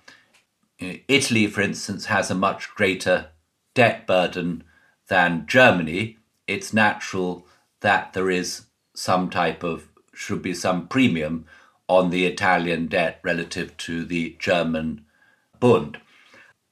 Italy, for instance, has a much greater debt burden than Germany. It's natural that there is some type of should be some premium on the Italian debt relative to the German Bund.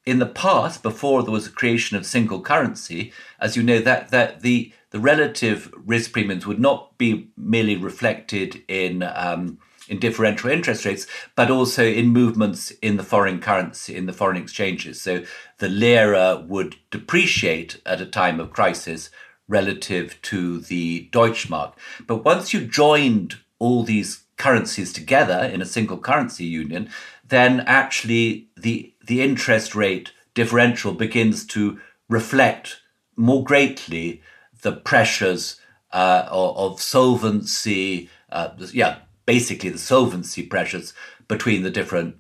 In the past, before there was a creation of single currency, as you know, that that the the relative risk premiums would not be merely reflected in um, in differential interest rates, but also in movements in the foreign currency, in the foreign exchanges. So the lira would depreciate at a time of crisis relative to the Deutschmark. But once you joined all these currencies together in a single currency union, then actually the the interest rate differential begins to reflect more greatly the pressures uh, of, solvency, uh, yeah, basically the solvency pressures between the different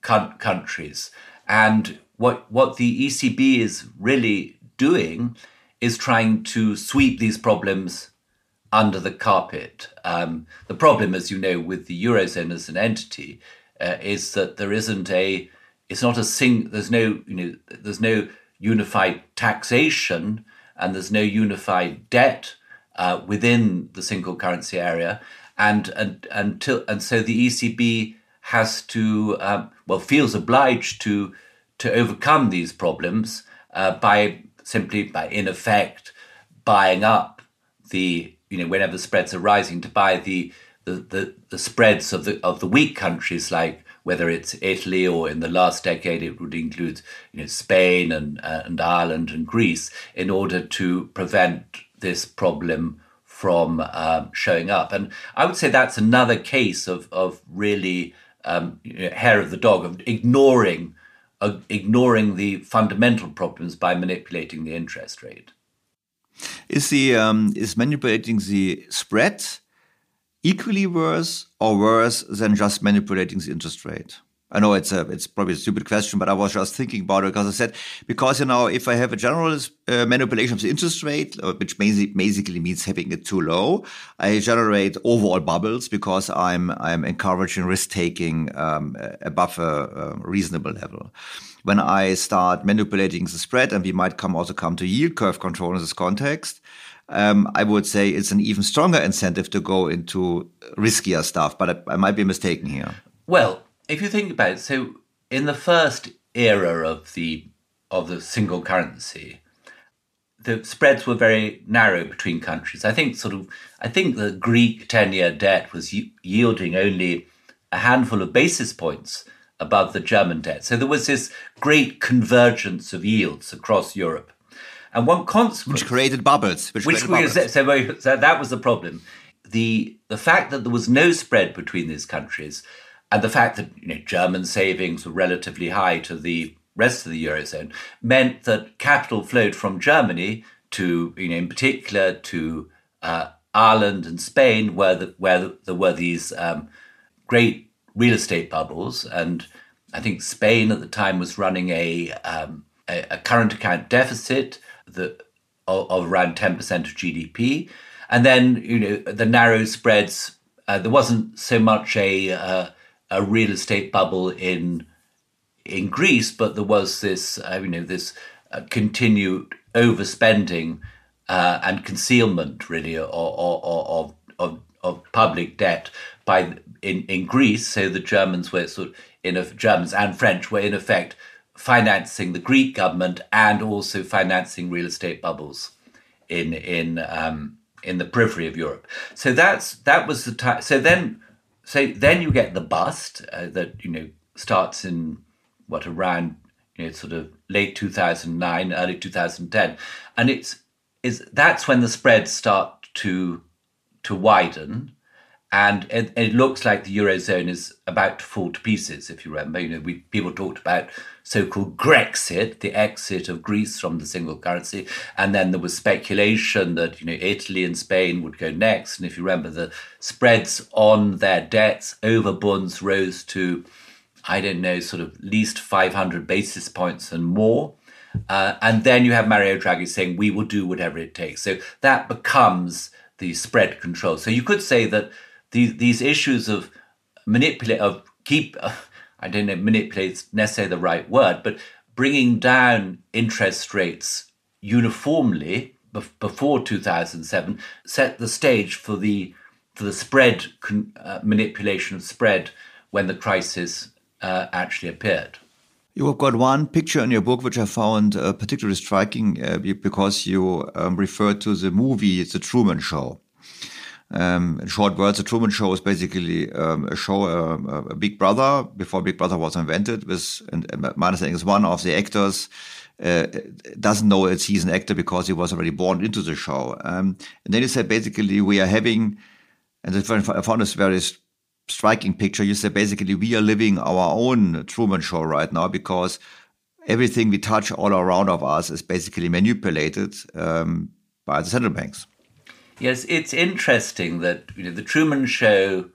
countries. And what what the ECB is really doing is trying to sweep these problems under the carpet. Um, the problem, as you know, with the eurozone as an entity, uh, is that there isn't a it's not a sing. There's no you know there's no unified taxation and there's no unified debt uh, within the single currency area, and and until and so the ECB has to um, well feels obliged to to overcome these problems uh, by simply by in effect buying up the you know whenever spreads are rising to buy the the, the, the spreads of the of the weak countries like whether it's Italy or in the last decade it would include you know Spain and uh, and Ireland and Greece in order to prevent this problem from um, showing up. And I would say that's another case of of really um, you know, hair of the dog of ignoring uh, ignoring the fundamental problems by manipulating the interest rate. Is the um, is manipulating the spread equally worse or worse than just manipulating the interest rate? I know it's a, it's probably a stupid question, but I was just thinking about it because I said, because, you know, if I have a general uh, manipulation of the interest rate, uh, which basically means having it too low, I generate overall bubbles because I'm, I'm encouraging risk taking, um, above a, a reasonable level when I start manipulating the spread, and we might come also come to yield curve control in this context, um, I would say it's an even stronger incentive to go into riskier stuff. But I, I might be mistaken here. Well, if you think about it, so in the first era of the of the single currency, the spreads were very narrow between countries. I think sort of I think the Greek ten-year debt was yielding only a handful of basis points above the German debt. So there was this great convergence of yields across Europe. And one consequence. Which created bubbles. Which, which created bubbles. So, so that was the problem. The, the fact that there was no spread between these countries and the fact that you know, German savings were relatively high to the rest of the Eurozone meant that capital flowed from Germany to, you know, in particular to uh, Ireland and Spain, where, the, where the, there were these um, great real estate bubbles, and I think Spain at the time was running a um, a, a, current account deficit of, of around ten percent of GDP, and then you know the narrow spreads. Uh, there wasn't so much a uh, a real estate bubble in in Greece, but there was this uh, you know this uh, continued overspending uh, and concealment really of, of, of, of public debt by in, in Greece, so the Germans were sort of in a, Germans and French were in effect financing the Greek government and also financing real estate bubbles in in um, in the periphery of Europe. So that's that was the time. So then, so then you get the bust uh, that you know starts in what around you know sort of late two thousand nine, early two thousand ten, and it's is that's when the spreads start to to widen and it, it, looks like the eurozone is about to fall to pieces. If you remember, you know, we people talked about so-called Grexit, the exit of Greece from the single currency, and then there was speculation that you know Italy and Spain would go next. And if you remember, the spreads on their debts over bonds rose to, I don't know, sort of least five hundred basis points and more. Uh, and then you have Mario Draghi saying, "We will do whatever it takes." So that becomes the spread control. So you could say that these these issues of manipulate of keep I don't know manipulate necessarily the right word, but bringing down interest rates uniformly before 2007 set the stage for the for the spread uh, manipulation of spread when the crisis uh, actually appeared. You have got one picture in your book which I found uh, particularly striking uh, because you um, referred to the movie The Truman Show. Um, in short words, the Truman Show is basically um, a show, uh, a Big Brother before Big Brother was invented. With and, and my understanding is one of the actors uh, doesn't know that he's an actor because he was already born into the show. Um, and then he said basically we are having, and I found this very striking picture. You said basically we are living our own Truman Show right now because everything we touch all around of us is basically manipulated um, by the central banks. Yes, it's interesting that you know the Truman Show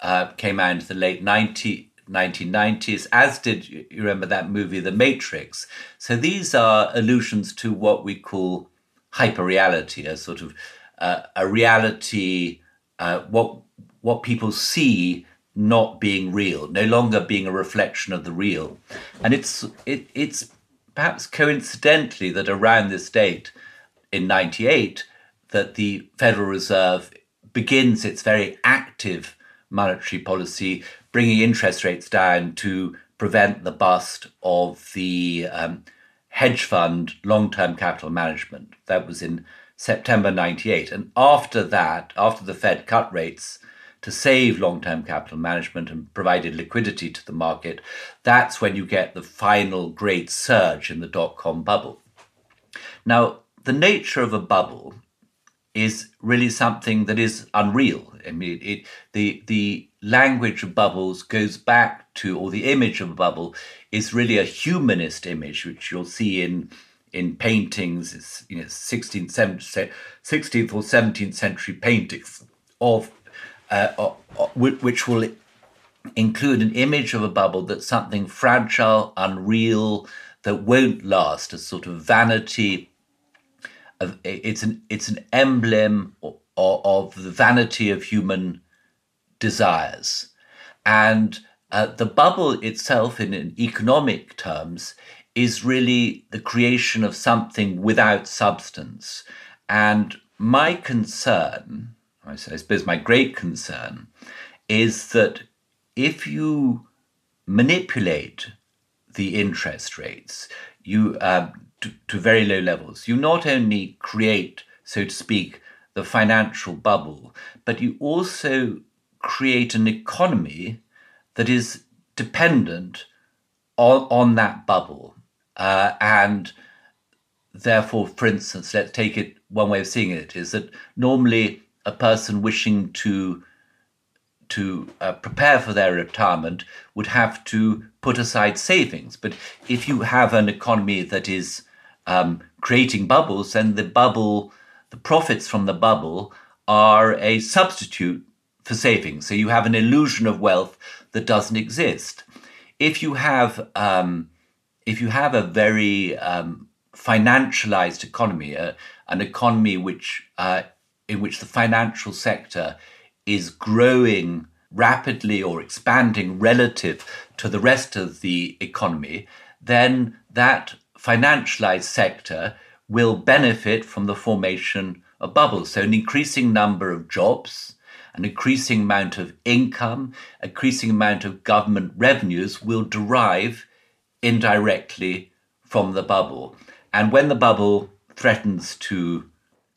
uh, came out in the late 90, 1990s, as did you remember that movie, The Matrix. So these are allusions to what we call hyperreality, a sort of uh, a reality, uh, what what people see not being real, no longer being a reflection of the real, and it's it, it's perhaps coincidentally that around this date in '98 that the Federal Reserve begins its very active monetary policy, bringing interest rates down to prevent the bust of the um, hedge fund long term capital management. That was in September 98. And after that, after the Fed cut rates to save long term capital management and provided liquidity to the market, that's when you get the final great surge in the dot com bubble. Now, the nature of a bubble is really something that is unreal. I mean, it, the the language of bubbles goes back to, or the image of a bubble is really a humanist image, which you'll see in in paintings, it's, you know, 16th, 17th, 16th or 17th century paintings of uh, which will include an image of a bubble that's something fragile, unreal, that won't last, a sort of vanity. It's an it's an emblem of, of the vanity of human desires, and uh, the bubble itself, in, in economic terms, is really the creation of something without substance. And my concern, I suppose my great concern, is that if you manipulate the interest rates you uh, to, very low levels, you not only create, so to speak, the financial bubble, but you also create an economy that is dependent on, on that bubble. Uh, and therefore, for instance, let's take it one way of seeing it is that normally a person wishing to to uh, prepare for their retirement would have to put aside savings. But if you have an economy that is um, creating bubbles, then the bubble, the profits from the bubble are a substitute for savings. So you have an illusion of wealth that doesn't exist. If you have um, if you have a very um, financialized economy, uh, an economy which uh, in which the financial sector is growing rapidly or expanding relative to the rest of the economy, then that financialized sector will benefit from the formation of bubbles. So, an increasing number of jobs, an increasing amount of income, increasing amount of government revenues will derive indirectly from the bubble. And when the bubble threatens to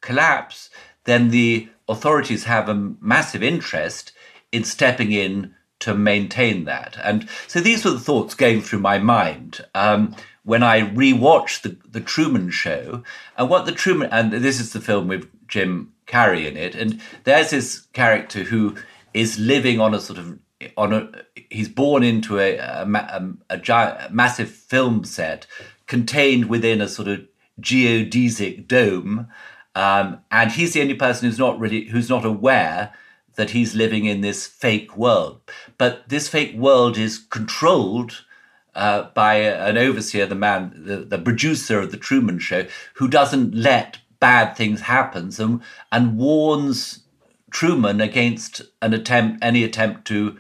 collapse, then the authorities have a massive interest in stepping in to maintain that. And so these were the thoughts going through my mind um, when I rewatched the, the Truman Show. And what the Truman, and this is the film with Jim Carrey in it, and there's this character who is living on a sort of on a he's born into a a, a, a, giant, massive film set contained within a sort of geodesic dome um, and he's the only person who's not really who's not aware that he's living in this fake world. But this fake world is controlled uh, by an overseer, the man, the, the producer of the Truman Show, who doesn't let bad things happen and, and warns Truman against an attempt, any attempt to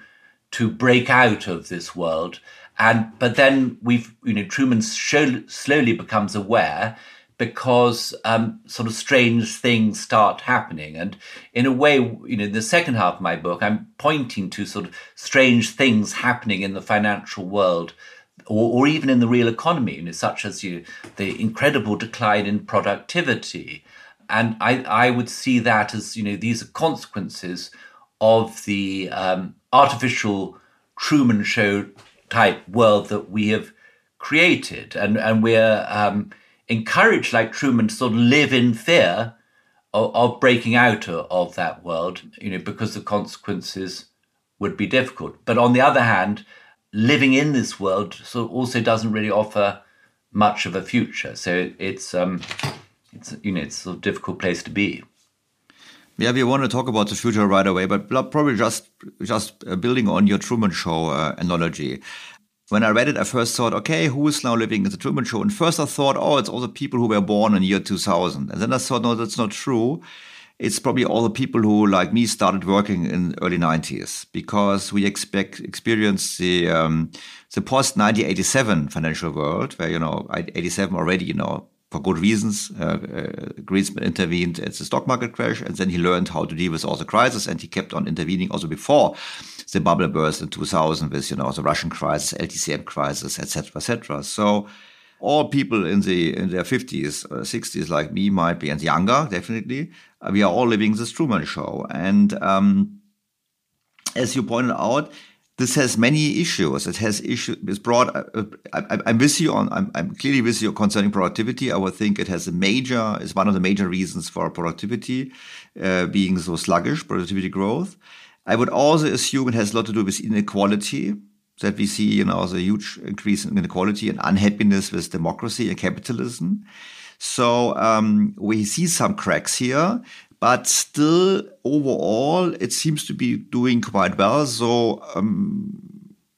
to break out of this world. And but then we've you know Truman show, slowly becomes aware because um, sort of strange things start happening. And in a way, you know, in the second half of my book, I'm pointing to sort of strange things happening in the financial world. Or, or even in the real economy, you know, such as you the incredible decline in productivity, and I, I would see that as you know these are consequences of the um, artificial Truman Show type world that we have created, and and we're um, encouraged, like Truman, to sort of live in fear of, of breaking out of, of that world, you know, because the consequences would be difficult. But on the other hand, living in this world so also doesn't really offer much of a future. So it's um, it's you know it's a difficult place to be. Yeah, we want to talk about the future right away, but probably just just uh, building on your Truman Show uh, analogy when I read it, I first thought, okay, who is now living in the Truman Show? And first I thought, oh, it's all the people who were born in year 2000. And then I thought, no, that's not true. It's probably all the people who, like me, started working in early 90s because we expect experience the um, the post 1987 financial world, where you know 87 already, you know, for good reasons, uh, uh, intervened at the stock market crash, and then he learned how to deal with all the crises, and he kept on intervening also before the bubble burst in 2000 with, you know, the Russian crisis, LTCM crisis, etc., etc. So all people in the in their 50s, uh, 60s, like me, might be, and younger, definitely, uh, we are all living this Truman Show. And um, as you pointed out, this has many issues. It has issues. It's broad. Uh, I, am with you on. I'm, I'm, clearly with you concerning productivity. I would think it has a major. Is one of the major reasons for productivity uh, being so sluggish. Productivity growth. I would also assume it has a lot to do with inequality that we see, you know, the huge increase in inequality and unhappiness with democracy and capitalism. So um, we see some cracks here, but still overall it seems to be doing quite well. So um,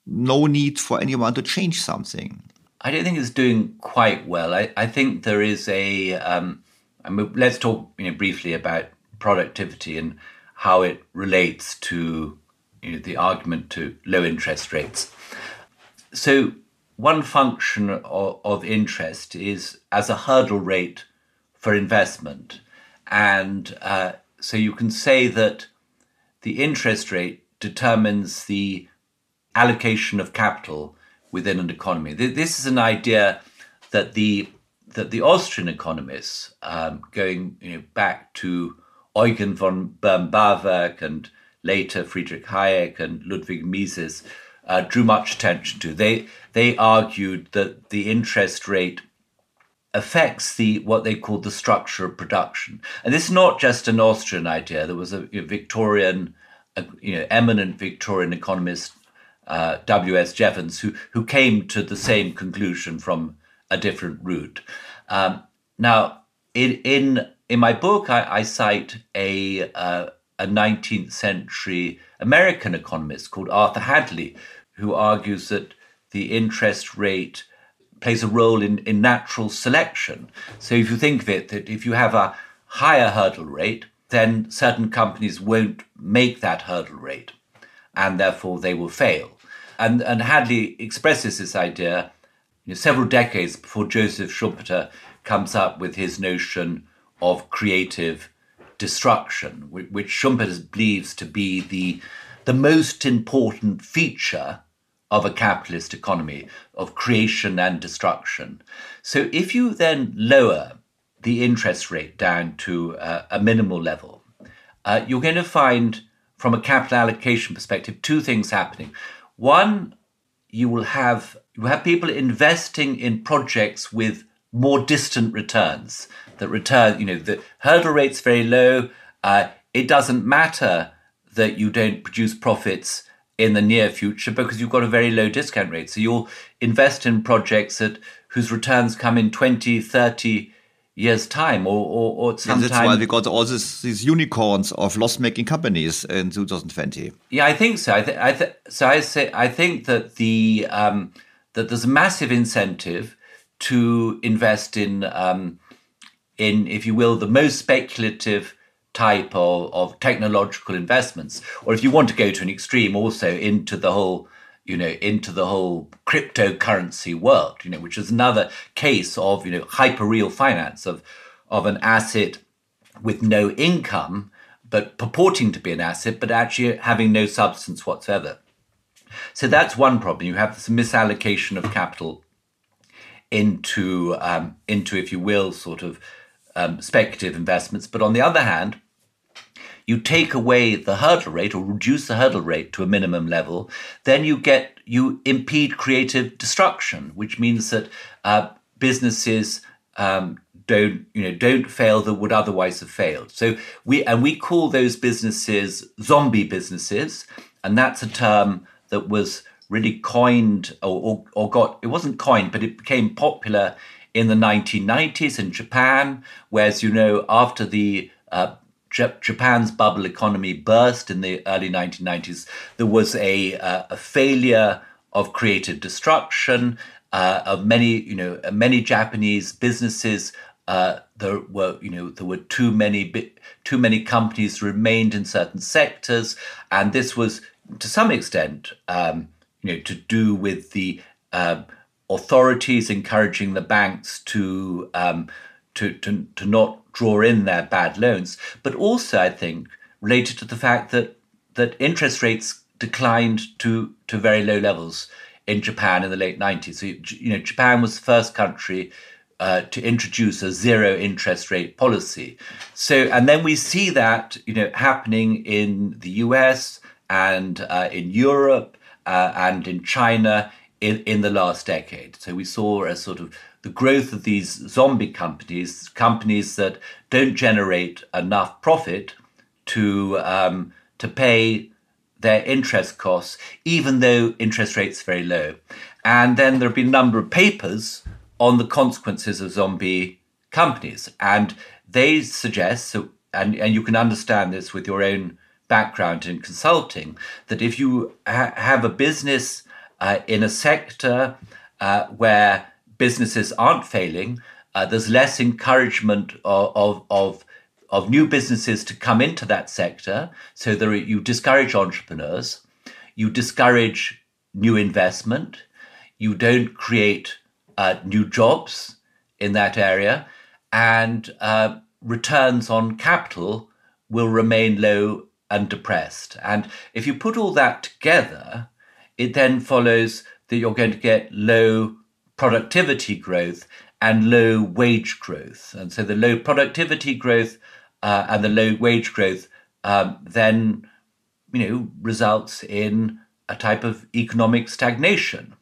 no need for anyone to change something. I don't think it's doing quite well. I, I think there is a. Um, I mean, let's talk you know, briefly about productivity and how it relates to you know, the argument to low interest rates. So, one function of, of interest is as a hurdle rate for investment. And uh, so you can say that the interest rate determines the allocation of capital within an economy. This is an idea that the that the Austrian economists, um, going you know, back to Eugen von Böhm-Bawerk and later Friedrich Hayek and Ludwig Mises, uh, drew much attention to. They they argued that the interest rate affects the what they called the structure of production, and this is not just an Austrian idea. There was a, a Victorian, a, you know, eminent Victorian economist uh, W.S. Jevons, who, who came to the same conclusion from a different route. Um, now, in, in, in my book, I, I cite a, uh, a 19th century American economist called Arthur Hadley, who argues that the interest rate plays a role in, in natural selection. So if you think of it, that if you have a higher hurdle rate, then certain companies won't make that hurdle rate, and therefore they will fail. And, and Hadley expresses this idea you know, several decades before Joseph Schumpeter comes up with his notion of creative destruction, which Schumpeter believes to be the, the most important feature of a capitalist economy, of creation and destruction. So if you then lower the interest rate down to uh, a minimal level, uh, you're going to find, from a capital allocation perspective, two things happening. One, you will have you have people investing in projects with more distant returns that return. You know, the hurdle rate's very low. Uh, it doesn't matter that you don't produce profits in the near future because you've got a very low discount rate. So you'll invest in projects that whose returns come in 20, 30 years' time or, or, or sometime. That's why we got all this, these unicorns of loss-making companies in 2020. Yeah, I think so. I, th- I th- so I say I think that the um, that there's a massive incentive to invest in um, in, if you will, the most speculative type of, of technological investments, or if you want to go to an extreme, also into the whole you know, into the whole cryptocurrency world, you know, which is another case of, you know, hyper real finance of, of an asset with no income, but purporting to be an asset, but actually having no substance whatsoever. So that's one problem. You have this misallocation of capital into, um, into, if you will, sort of um, speculative investments. But on the other hand, you take away the hurdle rate or reduce the hurdle rate to a minimum level, then you get you impede creative destruction, which means that uh, businesses um, don't you know don't fail that would otherwise have failed. So we and we call those businesses zombie businesses, and that's a term that was really coined or, or, or got it wasn't coined, but it became popular in the 1990s in Japan, whereas you know after the uh, Japan's bubble economy burst in the early 1990s, there was a, uh, a failure of creative destruction uh, of many, you know, many Japanese businesses. Uh, there were, you know, there were too many, too many companies remained in certain sectors, and this was to some extent, um, you know, to do with the um, authorities encouraging the banks to um, to, to, to not draw in their bad loans, but also, I think, related to the fact that, that interest rates declined to, to very low levels in Japan in the late 90s. So, you know, Japan was the first country uh, to introduce a zero interest rate policy. So, and then we see that, you know, happening in the US and uh, in Europe uh, and in China in, in the last decade. So we saw a sort of the growth of these zombie companies, companies that don't generate enough profit to um, to pay their interest costs, even though interest rates are very low. And then there have been a number of papers on the consequences of zombie companies, and they suggest so and, and you can understand this with your own background in consulting, that if you ha- have a business uh, in a sector uh, where businesses aren't failing, uh, there's less encouragement of, of, of, of, new businesses to come into that sector. So there, you discourage entrepreneurs, you discourage new investment, you don't create uh, new jobs in that area, and uh, returns on capital will remain low and depressed. And if you put all that together, it then follows that you're going to get low productivity growth and low wage growth. And so the low productivity growth uh, and the low wage growth um, then, you know, results in a type of economic stagnation.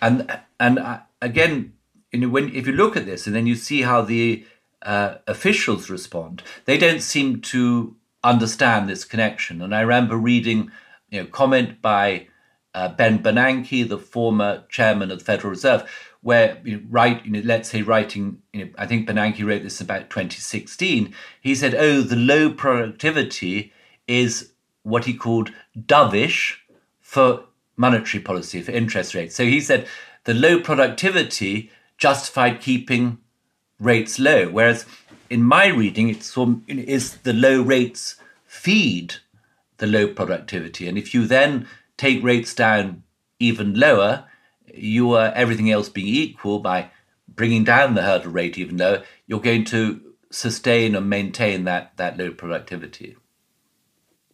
And and uh, again, you know, when if you look at this and then you see how the uh, officials respond, they don't seem to understand this connection. And I remember reading, you know, comment by uh, Ben Bernanke, the former chairman of the Federal Reserve, where you know, write, you know, let's say writing, you know, I think Bernanke wrote this about 2016. He said, "Oh, the low productivity is what he called dovish for monetary policy for interest rates." So he said the low productivity justified keeping rates low, whereas in my reading, it's from, is the low rates feed the low productivity, and if you then take rates down even lower, you are everything else being equal by bringing down the hurdle rate even lower, you're going to sustain and maintain that that low productivity.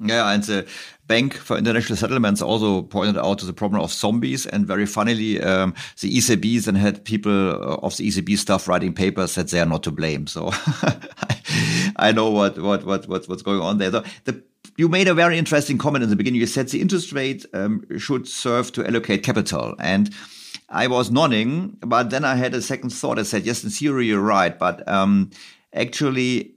Yeah, and the Bank for International Settlements also pointed out to the problem of zombies. And very funnily, um, the ECB then had people of the ECB staff writing papers that they are not to blame. So I know what, what, what, what, what's going on there. So the, you made a very interesting comment in the beginning. You said the interest rate um, should serve to allocate capital. And I was nodding, but then I had a second thought. I said, yes, in theory, you're right. But um, actually,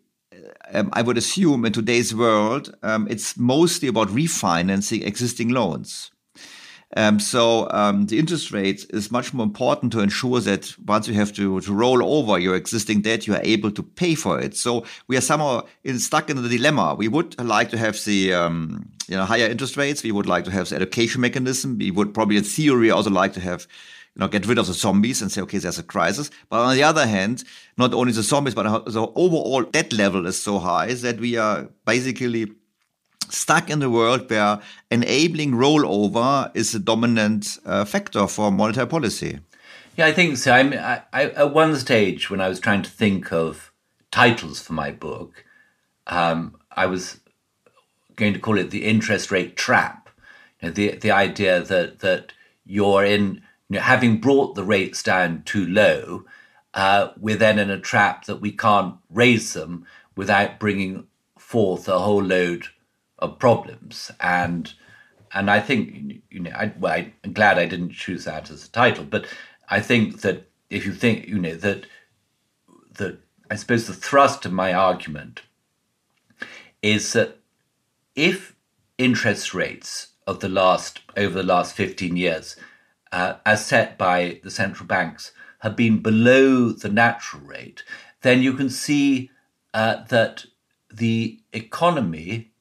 um, I would assume in today's world, um, it's mostly about refinancing existing loans. Um, so um, the interest rate is much more important to ensure that once you have to, to roll over your existing debt, you are able to pay for it. So we are somehow in, stuck in the dilemma. We would like to have the um, you know higher interest rates. We would like to have the allocation mechanism. We would probably, in theory, also like to have you know, get rid of the zombies and say, okay, there's a crisis. But on the other hand, not only the zombies, but the overall debt level is so high that we are basically stuck in the world where enabling rollover is a dominant uh, factor for monetary policy. Yeah, I think so. I'm, I, I, at one stage, when I was trying to think of titles for my book, um, I was going to call it the interest rate trap. You know, the the idea that that you're in you know, having brought the rates down too low, uh, we're then in a trap that we can't raise them without bringing forth a whole load of problems. And and I think you know, I, well, I'm glad I didn't choose that as a title, but I think that if you think you know that that I suppose the thrust of my argument is that if interest rates of the last over the last 15 years uh, as set by the central banks, have been below the natural rate, then you can see uh, that the economy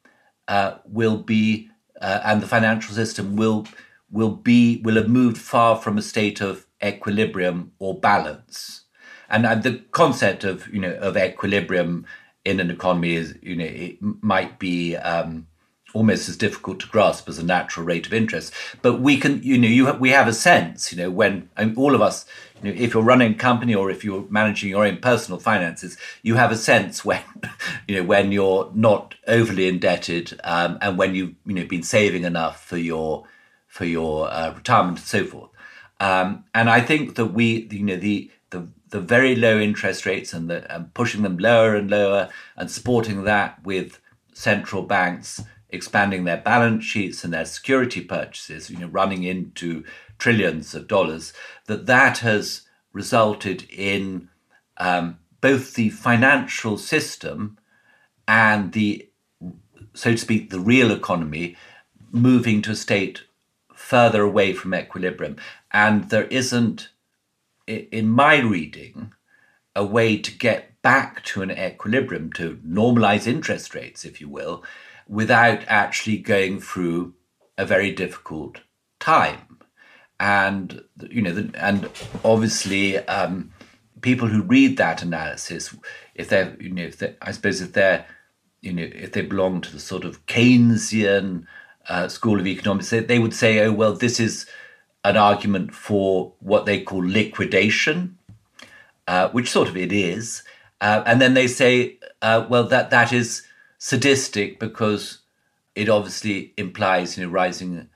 uh, will be uh, and the financial system will will be will have moved far from a state of equilibrium or balance. And, the concept of you know of equilibrium in an economy is you know it might be um, almost as difficult to grasp as a natural rate of interest. But we can, you know, you have, we have a sense, you know, when mean, all of us, you know, if you're running a company or if you're managing your own personal finances, you have a sense when, you know, when you're not overly indebted um, and when you've, you know, been saving enough for your for your uh, retirement and so forth. Um, and I think that we, you know, the the the very low interest rates and the and pushing them lower and lower and supporting that with central banks expanding their balance sheets and their security purchases, you know, running into trillions of dollars, that that has resulted in um, both the financial system and the, so to speak, the real economy moving to a state further away from equilibrium. And there isn't, in my reading, a way to get back to an equilibrium, to normalize interest rates, if you will, without actually going through a very difficult time. And you know, and obviously, um, people who read that analysis, if they're, you know, if they, I suppose if they're, you know, if they belong to the sort of Keynesian uh, school of economics, they, they would say, oh well, this is an argument for what they call liquidation, uh, which sort of it is, uh, and then they say, uh, well, that that is sadistic because it obviously implies you know rising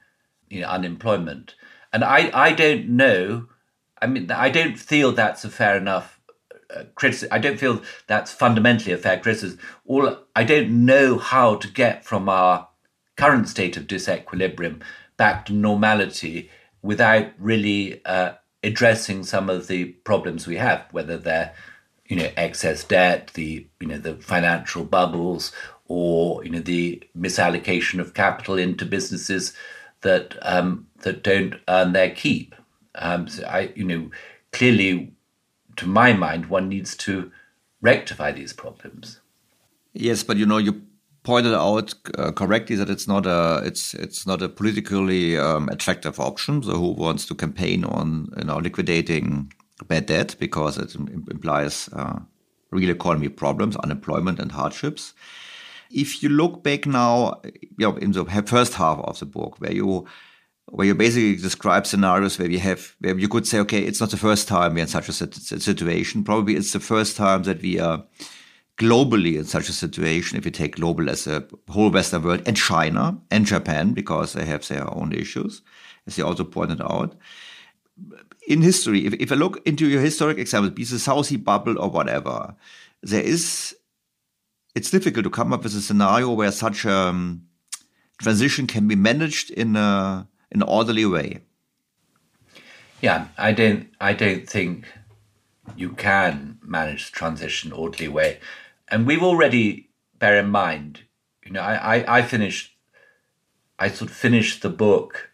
you know unemployment. And i i don't know. I mean i don't feel that's a fair enough uh, criticism i don't feel that's fundamentally a fair criticism. All i don't know how to get from our current state of disequilibrium back to normality without really uh, addressing some of the problems we have whether they're you know excess debt the you know the financial bubbles or you know the misallocation of capital into businesses that um, that don't earn their keep. Um, so I, you know, clearly, to my mind, one needs to rectify these problems. Yes, but you know, you pointed out uh, correctly that it's not a it's it's not a politically um, attractive option. So who wants to campaign on you know liquidating bad debt because it implies uh, real economy problems, unemployment, and hardships. If you look back now, you know, in the first half of the book, where you where you basically describe scenarios where we have where you could say, okay, it's not the first time we're in such a situation. Probably it's the first time that we are globally in such a situation. If you take global as a whole Western world and China and Japan, because they have their own issues, as you also pointed out. In history, if, if I look into your historic example, be it the South Sea bubble or whatever, there is it's difficult to come up with a scenario where such a um, transition can be managed in a in an orderly way. Yeah, I don't I don't think you can manage the transition orderly way. And we've already bear in mind, you know, I, I, I finished I sort of finished the book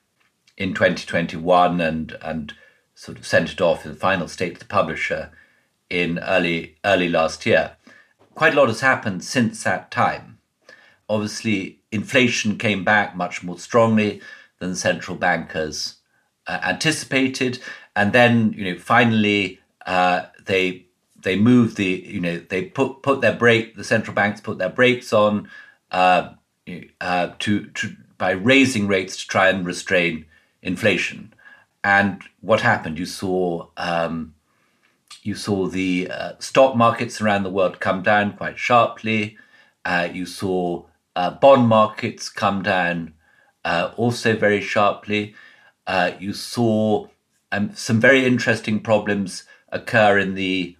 in 2021 and and sort of sent it off in the final state to the publisher in early early last year quite a lot has happened since that time. Obviously, inflation came back much more strongly than central bankers uh, anticipated, and then you know finally uh, they they moved the you know they put put their brake the central banks put their brakes on uh, uh to, to by raising rates to try and restrain inflation. And what happened? You saw um, you saw the uh, stock markets around the world come down quite sharply. Uh, you saw uh, bond markets come down uh, also very sharply. Uh, you saw um, some very interesting problems occur in the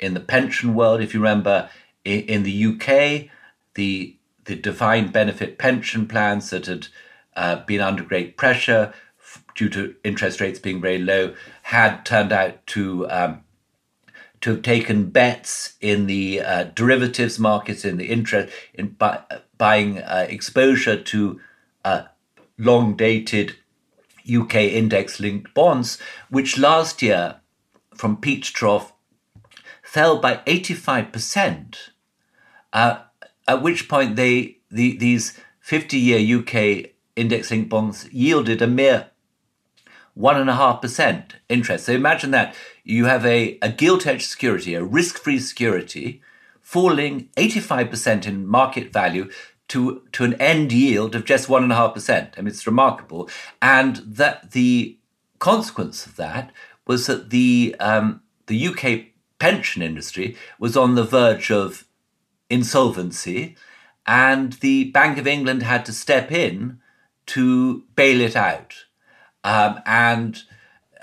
in the pension world. If you remember, in, in the UK, the the defined benefit pension plans that had uh, been under great pressure due to interest rates being very low had turned out to um, to have taken bets in the uh, derivatives markets, in the interest, in bu- buying uh, exposure to uh, long dated UK index linked bonds, which last year, from peak trough, fell by 85%. Uh, at which point they the, these 50 year UK index linked bonds yielded a mere 1.5% interest. So imagine that you have a, a gilt edged security, a risk free security, falling 85% in market value to, to an end yield of just 1.5%. I mean, it's remarkable. And that the consequence of that was that the, um, the UK pension industry was on the verge of insolvency, and the Bank of England had to step in to bail it out. Um, and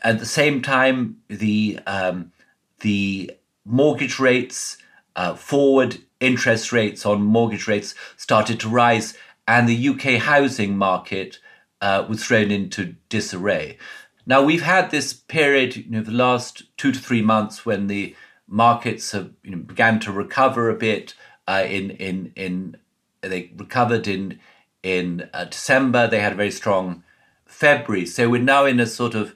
at the same time, the um, the mortgage rates, uh, forward interest rates on mortgage rates started to rise, and the UK housing market uh, was thrown into disarray. Now we've had this period, you know, the last two to three months when the markets have you know, began to recover a bit. Uh, in in in they recovered in in uh, December. They had a very strong February. So we're now in a sort of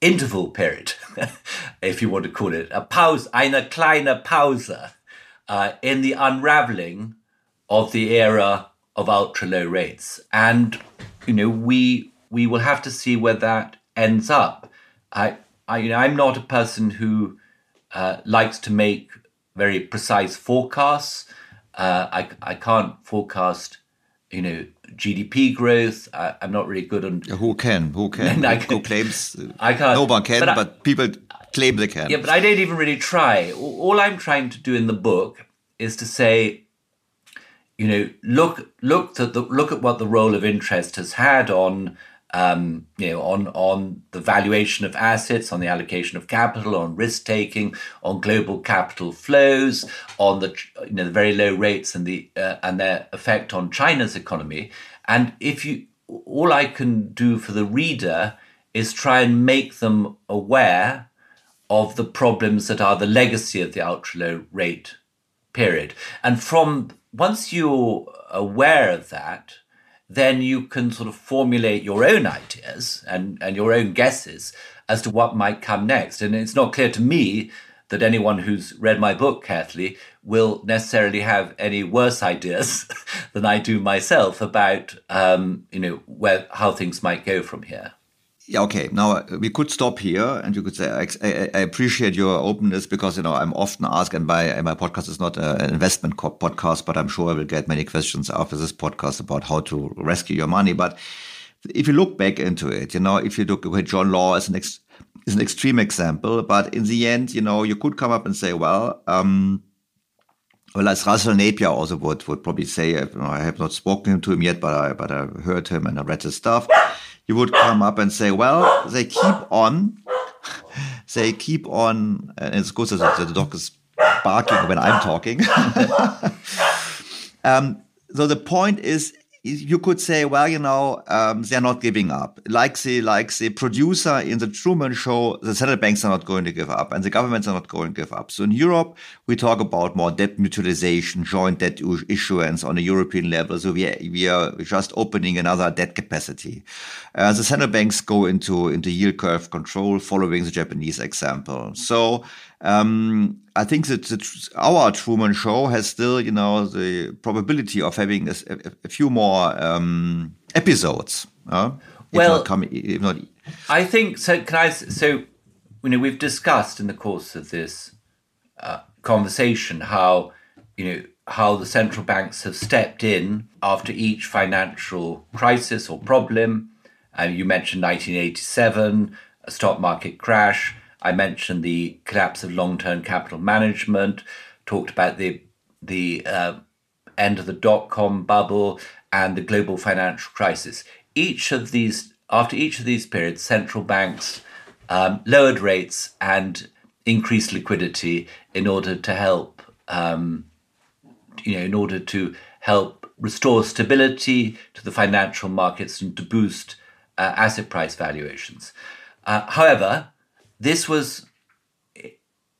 interval period if you want to call it, a pause, eine kleine Pause uh, in the unraveling of the era of ultra low rates. And, you know, we, we will have to see where that ends up. I, I you know, I'm not a person who uh, likes to make very precise forecasts. Uh, I, I can't forecast, you know, GDP growth. I, am not really good on. Who can? Who can? I Who claims? I can't. No one can, but, I, but people claim they can. Yeah, but I don't even really try. All I'm trying to do in the book is to say, you know, look look at the look at what the role of interest has had on um, you know, on on the valuation of assets, on the allocation of capital, on risk taking, on global capital flows, on the you know the very low rates and the uh, and their effect on China's economy. And if you, all I can do for the reader is try and make them aware of the problems that are the legacy of the ultra low rate period. And from once you're aware of that, then you can sort of formulate your own ideas and, and your own guesses as to what might come next. And it's not clear to me that anyone who's read my book carefully will necessarily have any worse ideas than I do myself about, um, you know, where how things might go from here. Yeah, okay. Now we could stop here, and you could say I, I, I, appreciate your openness because you know I'm often asked, and my my podcast is not an investment podcast, but I'm sure I will get many questions after this podcast about how to rescue your money. But if you look back into it, you know, if you look at John Law as an ex, is an extreme example, but in the end, you know, you could come up and say, well. Um, well, as Russell Napier also would, would probably say, I have not spoken to him yet, but I, but I heard him and I read his stuff you would come up and say, well, they keep on, they keep on, and it's good that the dog is barking when I'm talking. um, so the point is, you could say, well, you know, um, they're not giving up. Like the like the producer in the Truman Show, the central banks are not going to give up, and the governments are not going to give up. So in Europe, we talk about more debt mutualization, joint debt issuance on a European level. So we are, we are just opening another debt capacity. Uh, the central banks go into into yield curve control, following the Japanese example. So um, I think that the, our Truman Show has still, you know, the probability of having a, a few more um, episodes. Uh, well, not come, if not, I think so. Can I? So, you know, we've discussed in the course of this uh, conversation how you know how the central banks have stepped in after each financial crisis or problem. Uh, you mentioned 1987, a stock market crash. I mentioned the collapse of long-term capital management, talked about the the uh, end of the dot-com bubble and the global financial crisis. Each of these, after each of these periods, central banks um, lowered rates and increased liquidity in order to help, um, you know, in order to help restore stability to the financial markets and to boost uh, asset price valuations. Uh, however, this was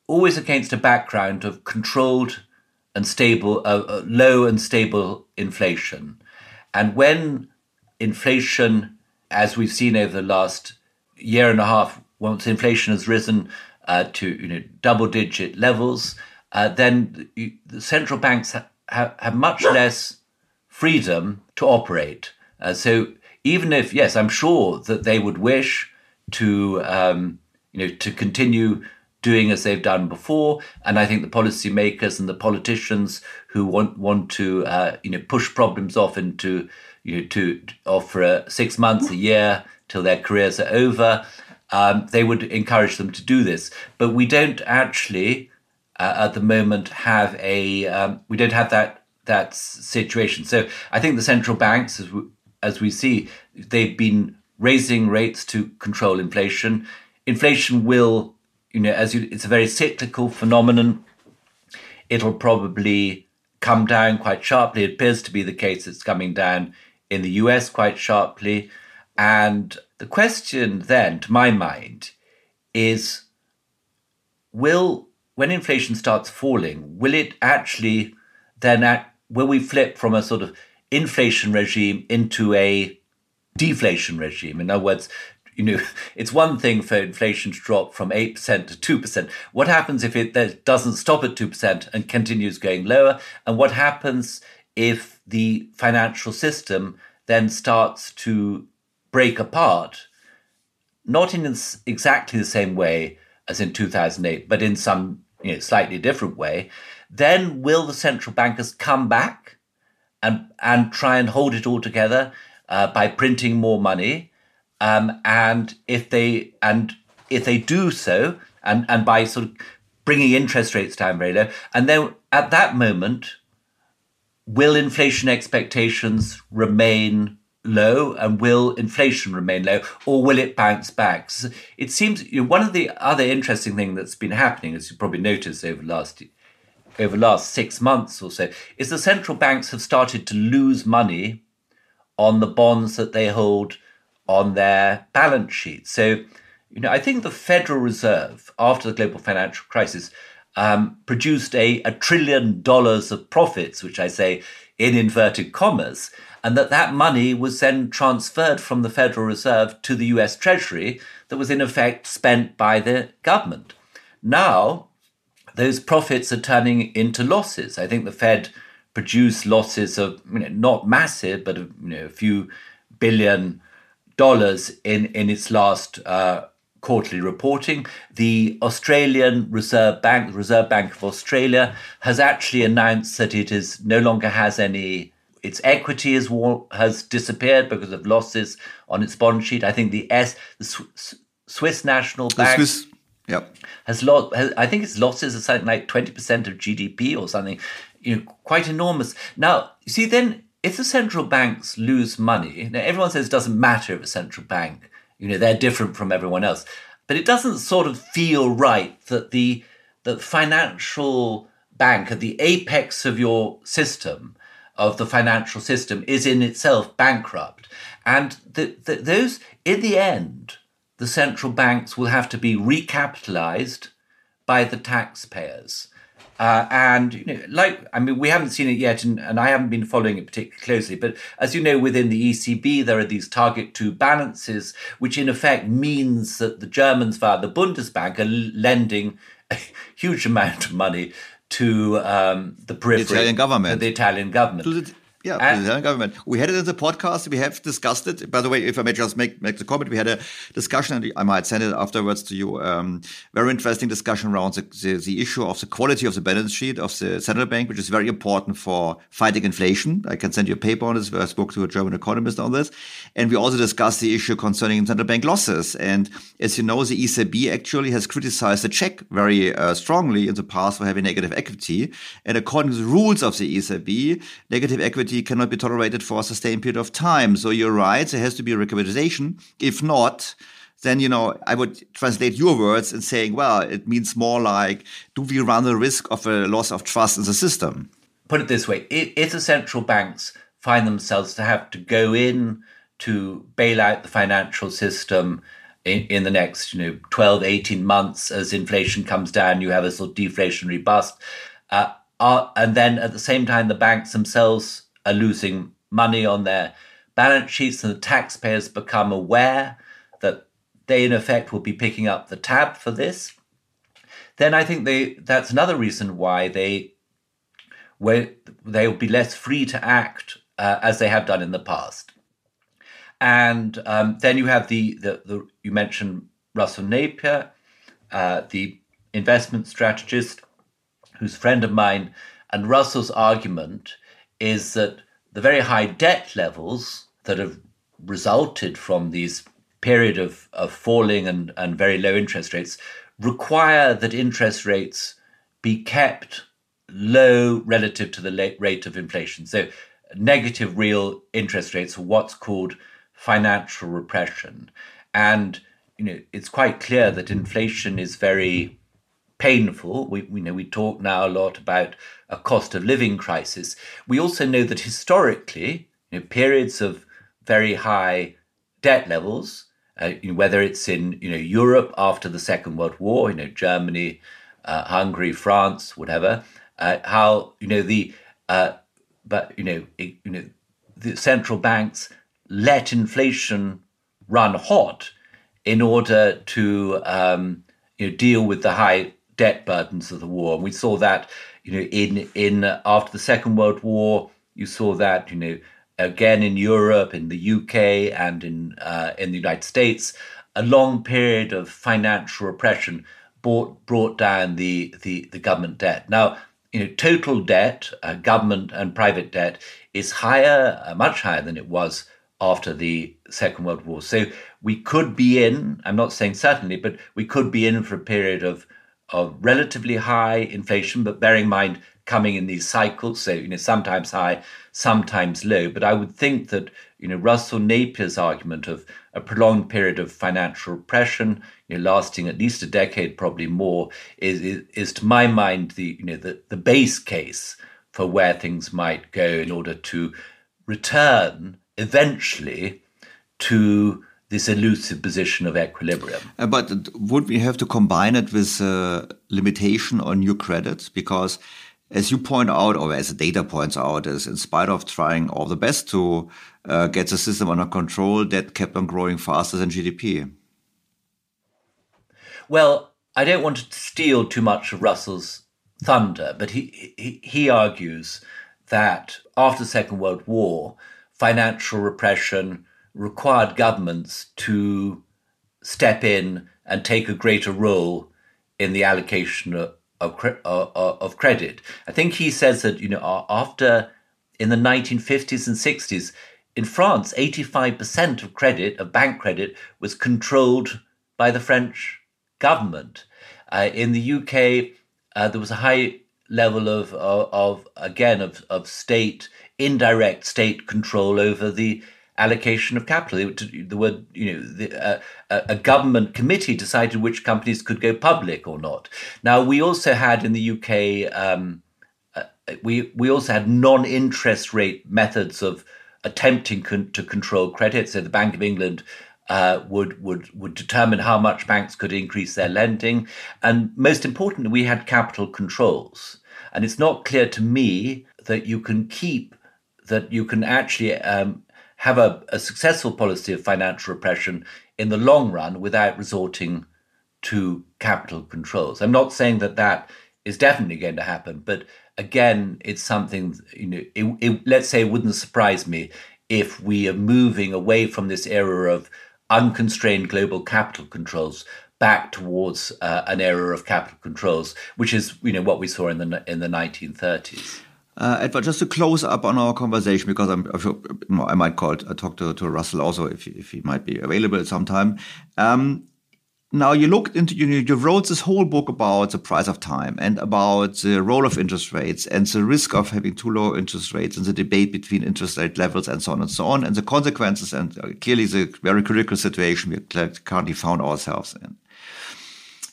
always against a background of controlled and stable, uh, uh, low and stable inflation. And when inflation, as we've seen over the last year and a half, once inflation has risen uh, to you know double digit levels, uh, then the central banks ha- have much less freedom to operate. Uh, so even if yes, I'm sure that they would wish to um, you know, to continue doing as they've done before. And I think the policymakers and the politicians who want want to uh, you know push problems off into you know to offer uh, six months, a year till their careers are over, um, they would encourage them to do this. But we don't actually uh, at the moment have a um, we don't have that that situation. So I think the central banks, as we, as we see, they've been raising rates to control inflation inflation will, you know, as you, it's a very cyclical phenomenon. It'll probably come down quite sharply. It appears to be the case it's coming down in the US quite sharply. And the question then, to my mind, is will, when inflation starts falling, will it actually then, act, will we flip from a sort of inflation regime into a deflation regime? In other words, you know, it's one thing for inflation to drop from 8% to 2%. What happens if it doesn't stop at 2% and continues going lower? And what happens if the financial system then starts to break apart, not in exactly the same way as in 2008, but in some you know, slightly different way, then will the central bankers come back and, and try and hold it all together uh, by printing more money? Um, and if they and if they do so, and, and by sort of bringing interest rates down very low, and then at that moment, will inflation expectations remain low and will inflation remain low or will it bounce back? It seems you know, one of the other interesting thing that's been happening as you probably noticed over last over last six months or so is the central banks have started to lose money on the bonds that they hold on their balance sheet. So, you know, I think the Federal Reserve, after the global financial crisis, um, produced a, a trillion dollars of profits, which I say in inverted commas, and that that money was then transferred from the Federal Reserve to the US Treasury that was in effect spent by the government. Now, those profits are turning into losses. I think the Fed produced losses of you know, not massive, but you know, a few billion in, in its last uh, quarterly reporting. The Australian Reserve Bank, the Reserve Bank of Australia, has actually announced that it is no longer has any. Its equity has has disappeared because of losses on its bond sheet. I think the S, the Swiss, Swiss National Bank, Swiss, yep. has lost. Has, I think its losses are something like twenty percent of GDP or something. You know, quite enormous. Now, you see, then if the central banks lose money, now everyone says it doesn't matter if a central bank, you know, they're different from everyone else. But it doesn't sort of feel right that the the financial bank at the apex of your system, of the financial system, is in itself bankrupt. And the, the, those, in the end, the central banks will have to be recapitalized by the taxpayers. Uh, and you know, like I mean, we haven't seen it yet, and, and I haven't been following it particularly closely. But as you know, within the ECB, there are these target two balances, which in effect means that the Germans via the Bundesbank are lending a huge amount of money to um, the periphery, the Italian government, the Italian government. Yeah, and, the government. We had it in the podcast. We have discussed it. By the way, if I may just make make the comment, we had a discussion, and I might send it afterwards to you. Um, very interesting discussion around the, the, the, issue of the quality of the balance sheet of the central bank, which is very important for fighting inflation. I can send you a paper on this. I spoke to a German economist on this, and we also discussed the issue concerning central bank losses. And as you know, the ECB actually has criticized the Czech very uh, strongly in the past for having negative equity. And according to the rules of the ECB, negative equity cannot be tolerated for a sustained period of time. So you're right, there has to be a recapitalization. If not, then you know I would translate your words and saying, well, it means more like, do we run the risk of a loss of trust in the system? Put it this way: if the central banks find themselves to have to go in to bail out the financial system in, in the next you know 12 18 months as inflation comes down you have a sort of deflationary bust uh, uh, and then at the same time the banks themselves are losing money on their balance sheets and the taxpayers become aware that they in effect will be picking up the tab for this, then I think they that's another reason why they where they will be less free to act uh, as they have done in the past. And um, then you have the, the, the you mentioned Russell Napier, uh, the investment strategist, who's a friend of mine, and Russell's argument is that the very high debt levels that have resulted from these period of, of falling and, and very low interest rates require that interest rates be kept low relative to the rate of inflation. So negative real interest rates are what's called financial repression. And you know, it's quite clear that inflation is very painful. We, we know we talk now a lot about a cost of living crisis. We also know that historically, you know, periods of very high debt levels, uh, whether it's in you know Europe after the Second World War, you know Germany, uh, Hungary, France, whatever, uh, how you know the uh, but you know it, you know the central banks let inflation run hot in order to um, you know, deal with the high debt burdens of the war. And we saw that, you know, in in uh, after the Second World War, you saw that, you know, again in Europe, in the UK, and in uh, in the United States, a long period of financial repression brought brought down the the, the government debt. Now, you know, total debt, uh, government and private debt, is higher, uh, much higher than it was after the Second World War. So we could be in, I'm not saying certainly, but we could be in for a period of of relatively high inflation, but bearing in mind coming in these cycles, so you know, sometimes high, sometimes low. But I would think that, you know, Russell Napier's argument of a prolonged period of financial repression, you know, lasting at least a decade, probably more, is, is, is to my mind the you know the, the base case for where things might go in order to return eventually to this elusive position of equilibrium. Uh, but would we have to combine it with a limitation on new credits? Because as you point out, or as the data points out, is in spite of trying all the best to uh, get the system under control, that kept on growing faster than GDP. Well, I don't want to steal too much of Russell's thunder, but he, he, he argues that after the Second World War, financial repression required governments to step in and take a greater role in the allocation of, of, of, credit. I think he says that, you know, after in the 1950s and 60s, in France, 85% of credit, of bank credit, was controlled by the French government. Uh, in the UK, uh, there was a high level of, of, of again, of, of state, indirect state control over the allocation of capital. There were, you know, the, uh, a government committee decided which companies could go public or not. Now, we also had in the UK, um, uh, we we also had non-interest rate methods of attempting con- to control credit. So the Bank of England. Uh, would would would determine how much banks could increase their lending, and most importantly, we had capital controls. And it's not clear to me that you can keep that you can actually um, have a, a successful policy of financial repression in the long run without resorting to capital controls. I'm not saying that that is definitely going to happen, but again, it's something, you know, it, it, let's say it wouldn't surprise me if we are moving away from this era of unconstrained global capital controls back towards uh, an era of capital controls, which is, you know, what we saw in the in the 1930s. Uh, Edward, just to close up on our conversation, because I'm, I'm sure you know, I might call uh, talk to, to Russell also if, if he might be available at some time. Um, now you looked into you, you wrote this whole book about the price of time and about the role of interest rates and the risk of having too low interest rates and the debate between interest rate levels and so on and so on and the consequences and uh, clearly the very critical situation we currently found ourselves in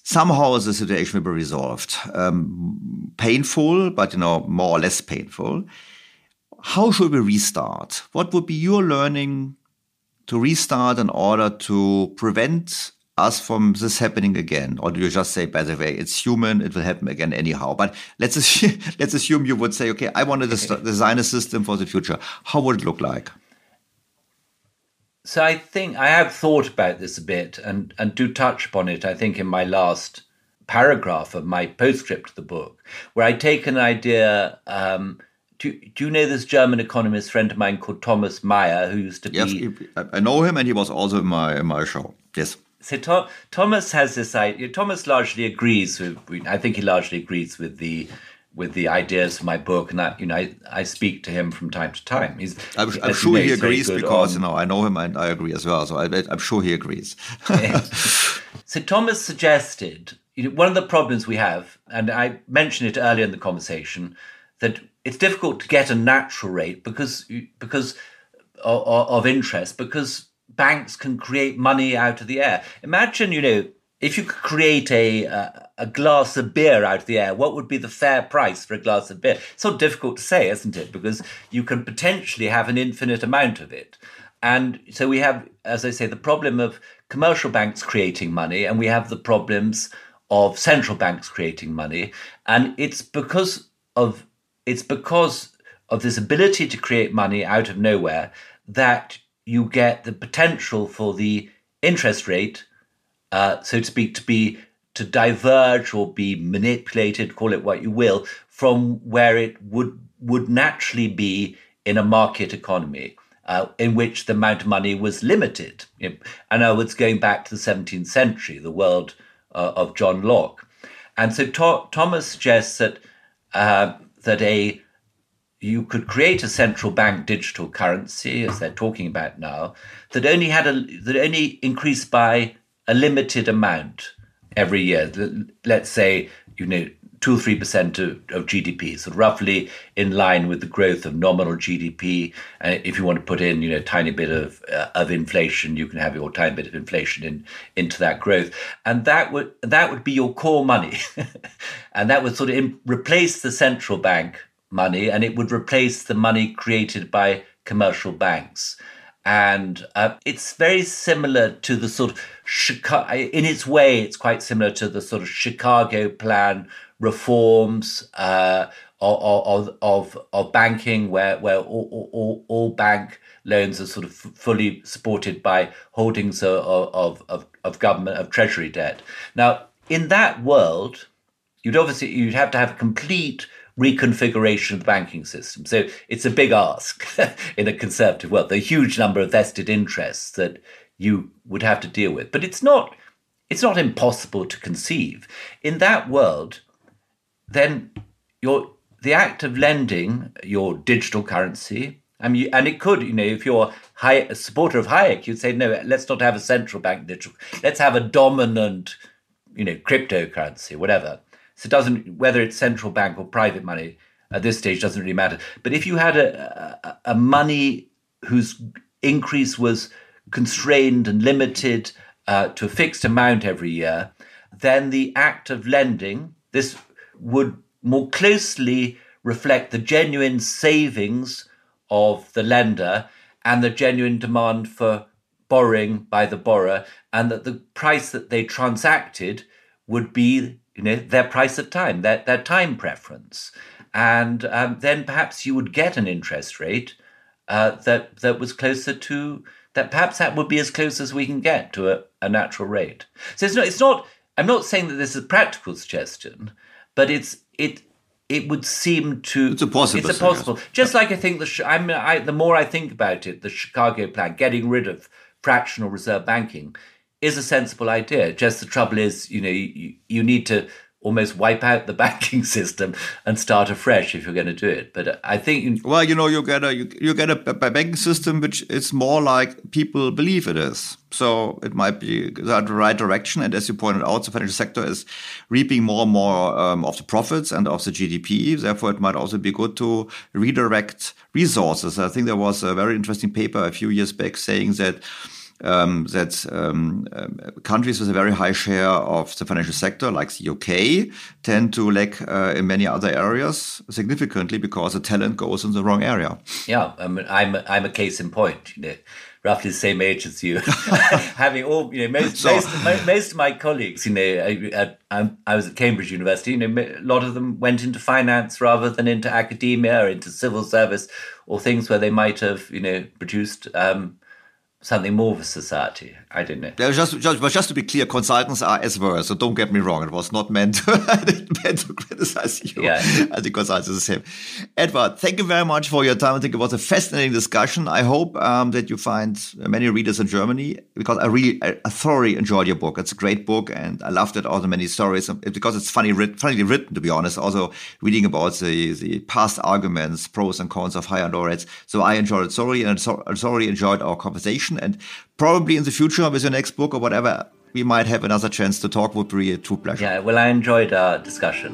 somehow the situation will be resolved. Um, painful, but you know, more or less painful. How should we restart? What would be your learning to restart in order to prevent us from this happening again? Or do you just say, by the way, it's human, it will happen again anyhow? But let's assume, let's assume you would say, okay, I want to design a system for the future. How would it look like? So I think I have thought about this a bit and, and do touch upon it, I think, in my last paragraph of my postscript to the book, where I take an idea. Um, do, do you know this German economist friend of mine called Thomas Mayer, who used to yes, be. Yes, I know him, and he was also in my, in my show. Yes. So to, Thomas has this idea. Thomas largely agrees with. I think he largely agrees with the with the ideas for my book, and that you know I, I speak to him from time to time. He's I'm, I'm sure he agrees because on, you know I know him and I agree as well. So I, am sure he agrees. so Thomas suggested you know, one of the problems we have, and I mentioned it earlier in the conversation, that it's difficult to get a natural rate because because of, of interest because banks can create money out of the air. Imagine you know if you could create a, a, a glass of beer out of the air, what would be the fair price for a glass of beer? It's so difficult to say, isn't it? Because you can potentially have an infinite amount of it. And so we have, as I say, the problem of commercial banks creating money, and we have the problems of central banks creating money. And it's because of it's because of this ability to create money out of nowhere that you get the potential for the interest rate uh, so to speak, to be to diverge or be manipulated, call it what you will, from where it would would naturally be in a market economy. Uh, in which the amount of money was limited. And I was going back to the 17th century, the world uh, of John Locke. And so to- Thomas suggests that uh, that a you could create a central bank digital currency, as they're talking about now, that only had a that only increased by a limited amount every year. Let's say you know two or three percent of, of GDP, so roughly in line with the growth of nominal GDP. And if you want to put in, you know, a tiny bit of uh, of inflation, you can have your tiny bit of inflation in into that growth, and that would that would be your core money, and that would sort of in, replace the central bank money, and it would replace the money created by commercial banks. And uh, it's very similar to the sort of Chicago, in its way, it's quite similar to the sort of Chicago plan reforms uh, of, of, of banking, where, where all, all, all bank loans are sort of fully supported by holdings of, of, of government, of treasury debt. Now, in that world, you'd obviously you'd have to have complete reconfiguration of the banking system. So it's a big ask in a conservative world. The huge number of vested interests that you would have to deal with. But it's not it's not impossible to conceive. In that world, then your the act of lending your digital currency, I mean, and it could, you know, if you're high, a supporter of Hayek, you'd say, no, let's not have a central bank digital. Let's have a dominant, you know, cryptocurrency, whatever. So it doesn't whether it's central bank or private money at this stage doesn't really matter. But if you had a, a, a money whose increase was constrained and limited uh, to a fixed amount every year, then the act of lending this would more closely reflect the genuine savings of the lender and the genuine demand for borrowing by the borrower, and that the price that they transacted would be you know their price of time, their, their time preference. And um, then perhaps you would get an interest rate uh, that that was closer to that. Perhaps that would be as close as we can get to a, a natural rate. So it's not. It's not. I'm not saying that this is a practical suggestion, but it's it it would seem to it's a possible it's a possible just like i think the i'm I, the more i think about it the chicago plan getting rid of fractional reserve banking is a sensible idea just the trouble is you know you, you need to almost wipe out the banking system and start afresh if you're going to do it. But I think well, you know, you get a you, you get a, a, banking system which is more like people believe it is. So it might be the right direction. And as you pointed out, the financial sector is reaping more and more um, of the profits and of the GDP. Therefore, it might also be good to redirect resources. I think there was a very interesting paper a few years back saying that um, that um, um, countries with a very high share of the financial sector, like the UK, tend to lack uh, in many other areas significantly because the talent goes in the wrong area. Yeah, I mean, I'm a, I'm a case in point. You know, roughly the same age as you, having all you know most, so, most, most of my colleagues. You know, I, I, I, was at Cambridge University. You know, a lot of them went into finance rather than into academia or into civil service or things where they might have you know produced. Um, something more a society. I didn't. know. Just, just, but just to be clear, consultants are as well. So don't get me wrong. It was not meant to, meant to criticize you. Yeah. I think consultants are the same. Edward, thank you very much for your time. I think it was a fascinating discussion. I hope um, that you find many readers in Germany because I really, I, I, thoroughly enjoyed your book. It's a great book, and I loved it. All the many stories because it's funny, writ, funnily written. To be honest, also reading about the the past arguments, pros and cons of higher and low rates. So I enjoyed it thoroughly, and I thoroughly enjoyed our conversation. And probably in the future with your next book or whatever, we might have another chance to talk. Would be a true pleasure. Yeah, well, I enjoyed our discussion.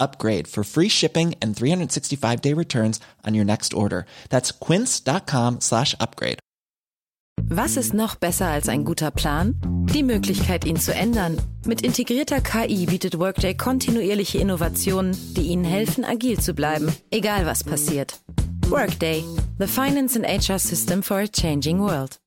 upgrade for free shipping and 365 day returns on your next order. That's quince.com slash upgrade. Was ist noch besser als ein guter Plan? Die Möglichkeit, ihn zu ändern. Mit integrierter KI bietet Workday kontinuierliche Innovationen, die Ihnen helfen, agil zu bleiben, egal was passiert. Workday, the finance and HR system for a changing world.